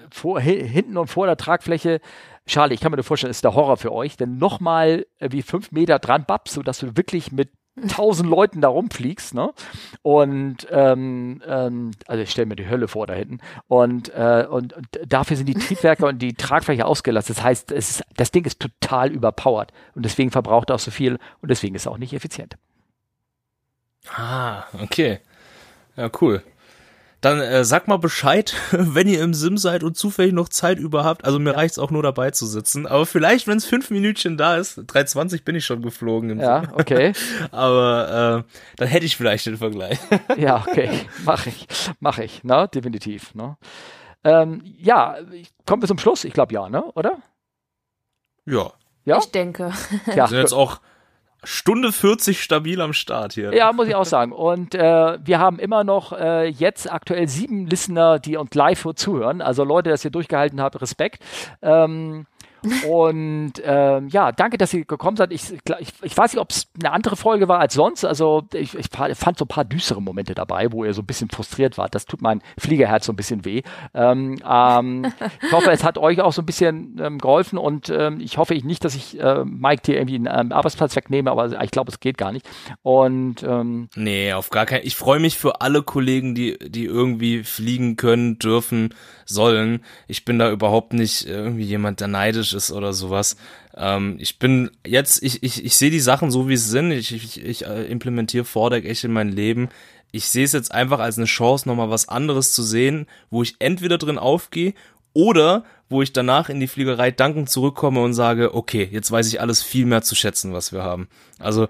Speaker 1: vor, hinten und vor der Tragfläche, Charlie, ich kann mir nur vorstellen, ist der Horror für euch, denn nochmal äh, wie fünf Meter dran babst, sodass du wirklich mit tausend Leuten da rumfliegst, ne? Und ähm, ähm, also ich stelle mir die Hölle vor da hinten. Und, äh, und, und dafür sind die Triebwerke und die Tragfläche ausgelastet. Das heißt, ist, das Ding ist total überpowered und deswegen verbraucht er auch so viel und deswegen ist er auch nicht effizient.
Speaker 3: Ah, okay. Ja, cool. Dann äh, sag mal Bescheid, wenn ihr im Sim seid und zufällig noch Zeit über habt. Also mir ja. reicht's auch nur dabei zu sitzen. Aber vielleicht, wenn es fünf Minütchen da ist, 3,20 bin ich schon geflogen. Im
Speaker 1: ja,
Speaker 3: Sim.
Speaker 1: okay.
Speaker 3: Aber äh, dann hätte ich vielleicht den Vergleich.
Speaker 1: ja, okay. Mach ich. Mach ich. Ne? Definitiv. Ne? Ähm, ja, kommen wir zum Schluss? Ich glaube ja, ne? Oder?
Speaker 3: Ja.
Speaker 2: Ja? Ich denke.
Speaker 3: Ja. Wir sind jetzt auch Stunde 40 stabil am Start hier.
Speaker 1: Ja, muss ich auch sagen. Und äh, wir haben immer noch äh, jetzt aktuell sieben Listener, die uns live zuhören. Also Leute, dass ihr durchgehalten habt, Respekt. Ähm, und ähm, ja, danke, dass ihr gekommen seid. Ich, ich, ich weiß nicht, ob es eine andere Folge war als sonst. Also ich, ich fand so ein paar düstere Momente dabei, wo ihr so ein bisschen frustriert wart. Das tut mein Fliegerherz so ein bisschen weh. Ähm, ähm, ich hoffe, es hat euch auch so ein bisschen ähm, geholfen und ähm, ich hoffe nicht, dass ich äh, Mike dir irgendwie einen ähm, Arbeitsplatz wegnehme, aber ich glaube, es geht gar nicht. Und
Speaker 3: nee, auf gar keinen. Ich freue mich für alle Kollegen, die die irgendwie fliegen können, dürfen, sollen. Ich bin da überhaupt nicht irgendwie jemand, der neidisch ist oder sowas. Ähm, ich bin jetzt, ich, ich, ich sehe die Sachen so, wie sie sind. Ich, ich, ich äh, implementiere Vordeck echt in mein Leben. Ich sehe es jetzt einfach als eine Chance, nochmal was anderes zu sehen, wo ich entweder drin aufgehe oder wo ich danach in die Fliegerei dankend zurückkomme und sage, okay, jetzt weiß ich alles viel mehr zu schätzen, was wir haben. Also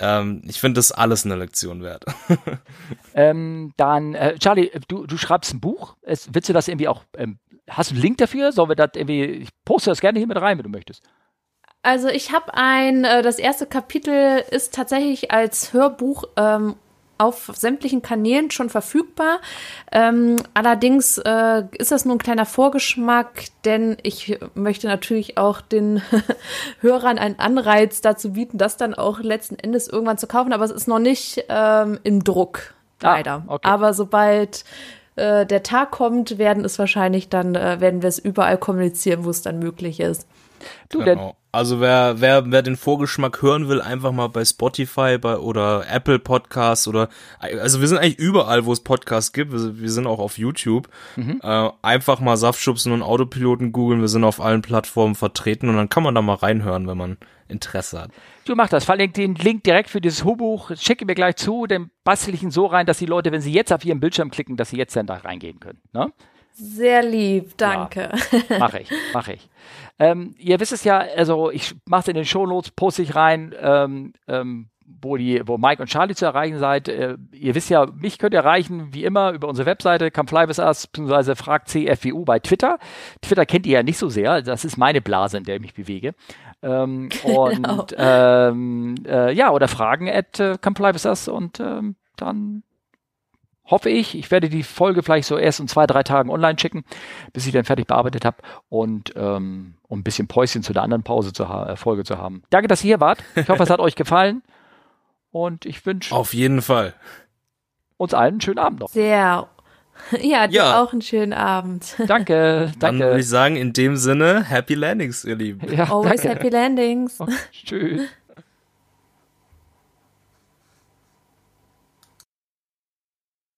Speaker 3: ähm, ich finde das alles eine Lektion wert.
Speaker 1: ähm, dann, äh, Charlie, du, du schreibst ein Buch. Es, willst du das irgendwie auch, ähm, hast du einen Link dafür? Sollen wir das irgendwie, ich poste das gerne hier mit rein, wenn du möchtest.
Speaker 2: Also ich habe ein, äh, das erste Kapitel ist tatsächlich als Hörbuch ähm, auf sämtlichen Kanälen schon verfügbar. Ähm, allerdings äh, ist das nur ein kleiner Vorgeschmack, denn ich möchte natürlich auch den Hörern einen Anreiz dazu bieten, das dann auch letzten Endes irgendwann zu kaufen. Aber es ist noch nicht ähm, im Druck, ah, leider. Ah, okay. Aber sobald äh, der Tag kommt, werden es wahrscheinlich dann, äh, werden wir es überall kommunizieren, wo es dann möglich ist.
Speaker 3: Du, genau. Also wer, wer, wer den Vorgeschmack hören will, einfach mal bei Spotify bei, oder Apple Podcasts oder also wir sind eigentlich überall, wo es Podcasts gibt. Wir, wir sind auch auf YouTube. Mhm. Äh, einfach mal Saftschubsen und Autopiloten googeln. Wir sind auf allen Plattformen vertreten und dann kann man da mal reinhören, wenn man Interesse hat.
Speaker 1: Du mach das, verlink den Link direkt für dieses Hörbuch, schicke mir gleich zu, dann bastel ich ihn so rein, dass die Leute, wenn sie jetzt auf ihren Bildschirm klicken, dass sie jetzt dann da reingehen können. Ne?
Speaker 2: Sehr lieb, danke.
Speaker 1: Ja, mache ich, mache ich. Ähm, ihr wisst es ja, also ich mache es in den Shownotes, poste ich rein, ähm, ähm, wo, die, wo Mike und Charlie zu erreichen seid. Äh, ihr wisst ja, mich könnt ihr erreichen, wie immer, über unsere Webseite, come fly with us, beziehungsweise fragt CFWU bei Twitter. Twitter kennt ihr ja nicht so sehr, das ist meine Blase, in der ich mich bewege. Ähm, und genau. ähm, äh, ja, oder fragen at uh, come fly with us und ähm, dann hoffe ich. Ich werde die Folge vielleicht so erst in zwei, drei Tagen online schicken, bis ich dann fertig bearbeitet habe und ähm, um ein bisschen Päuschen zu der anderen Pause zu äh, Folge zu haben. Danke, dass ihr hier wart. Ich hoffe, es hat euch gefallen und ich wünsche
Speaker 3: auf jeden Fall
Speaker 1: uns allen einen schönen Abend noch.
Speaker 2: Sehr. Ja, dir ja. auch einen schönen Abend.
Speaker 1: Danke, danke. Dann
Speaker 3: würde ich sagen, in dem Sinne, Happy Landings, ihr Lieben.
Speaker 2: Ja, Always danke. Happy Landings.
Speaker 1: Okay, tschüss.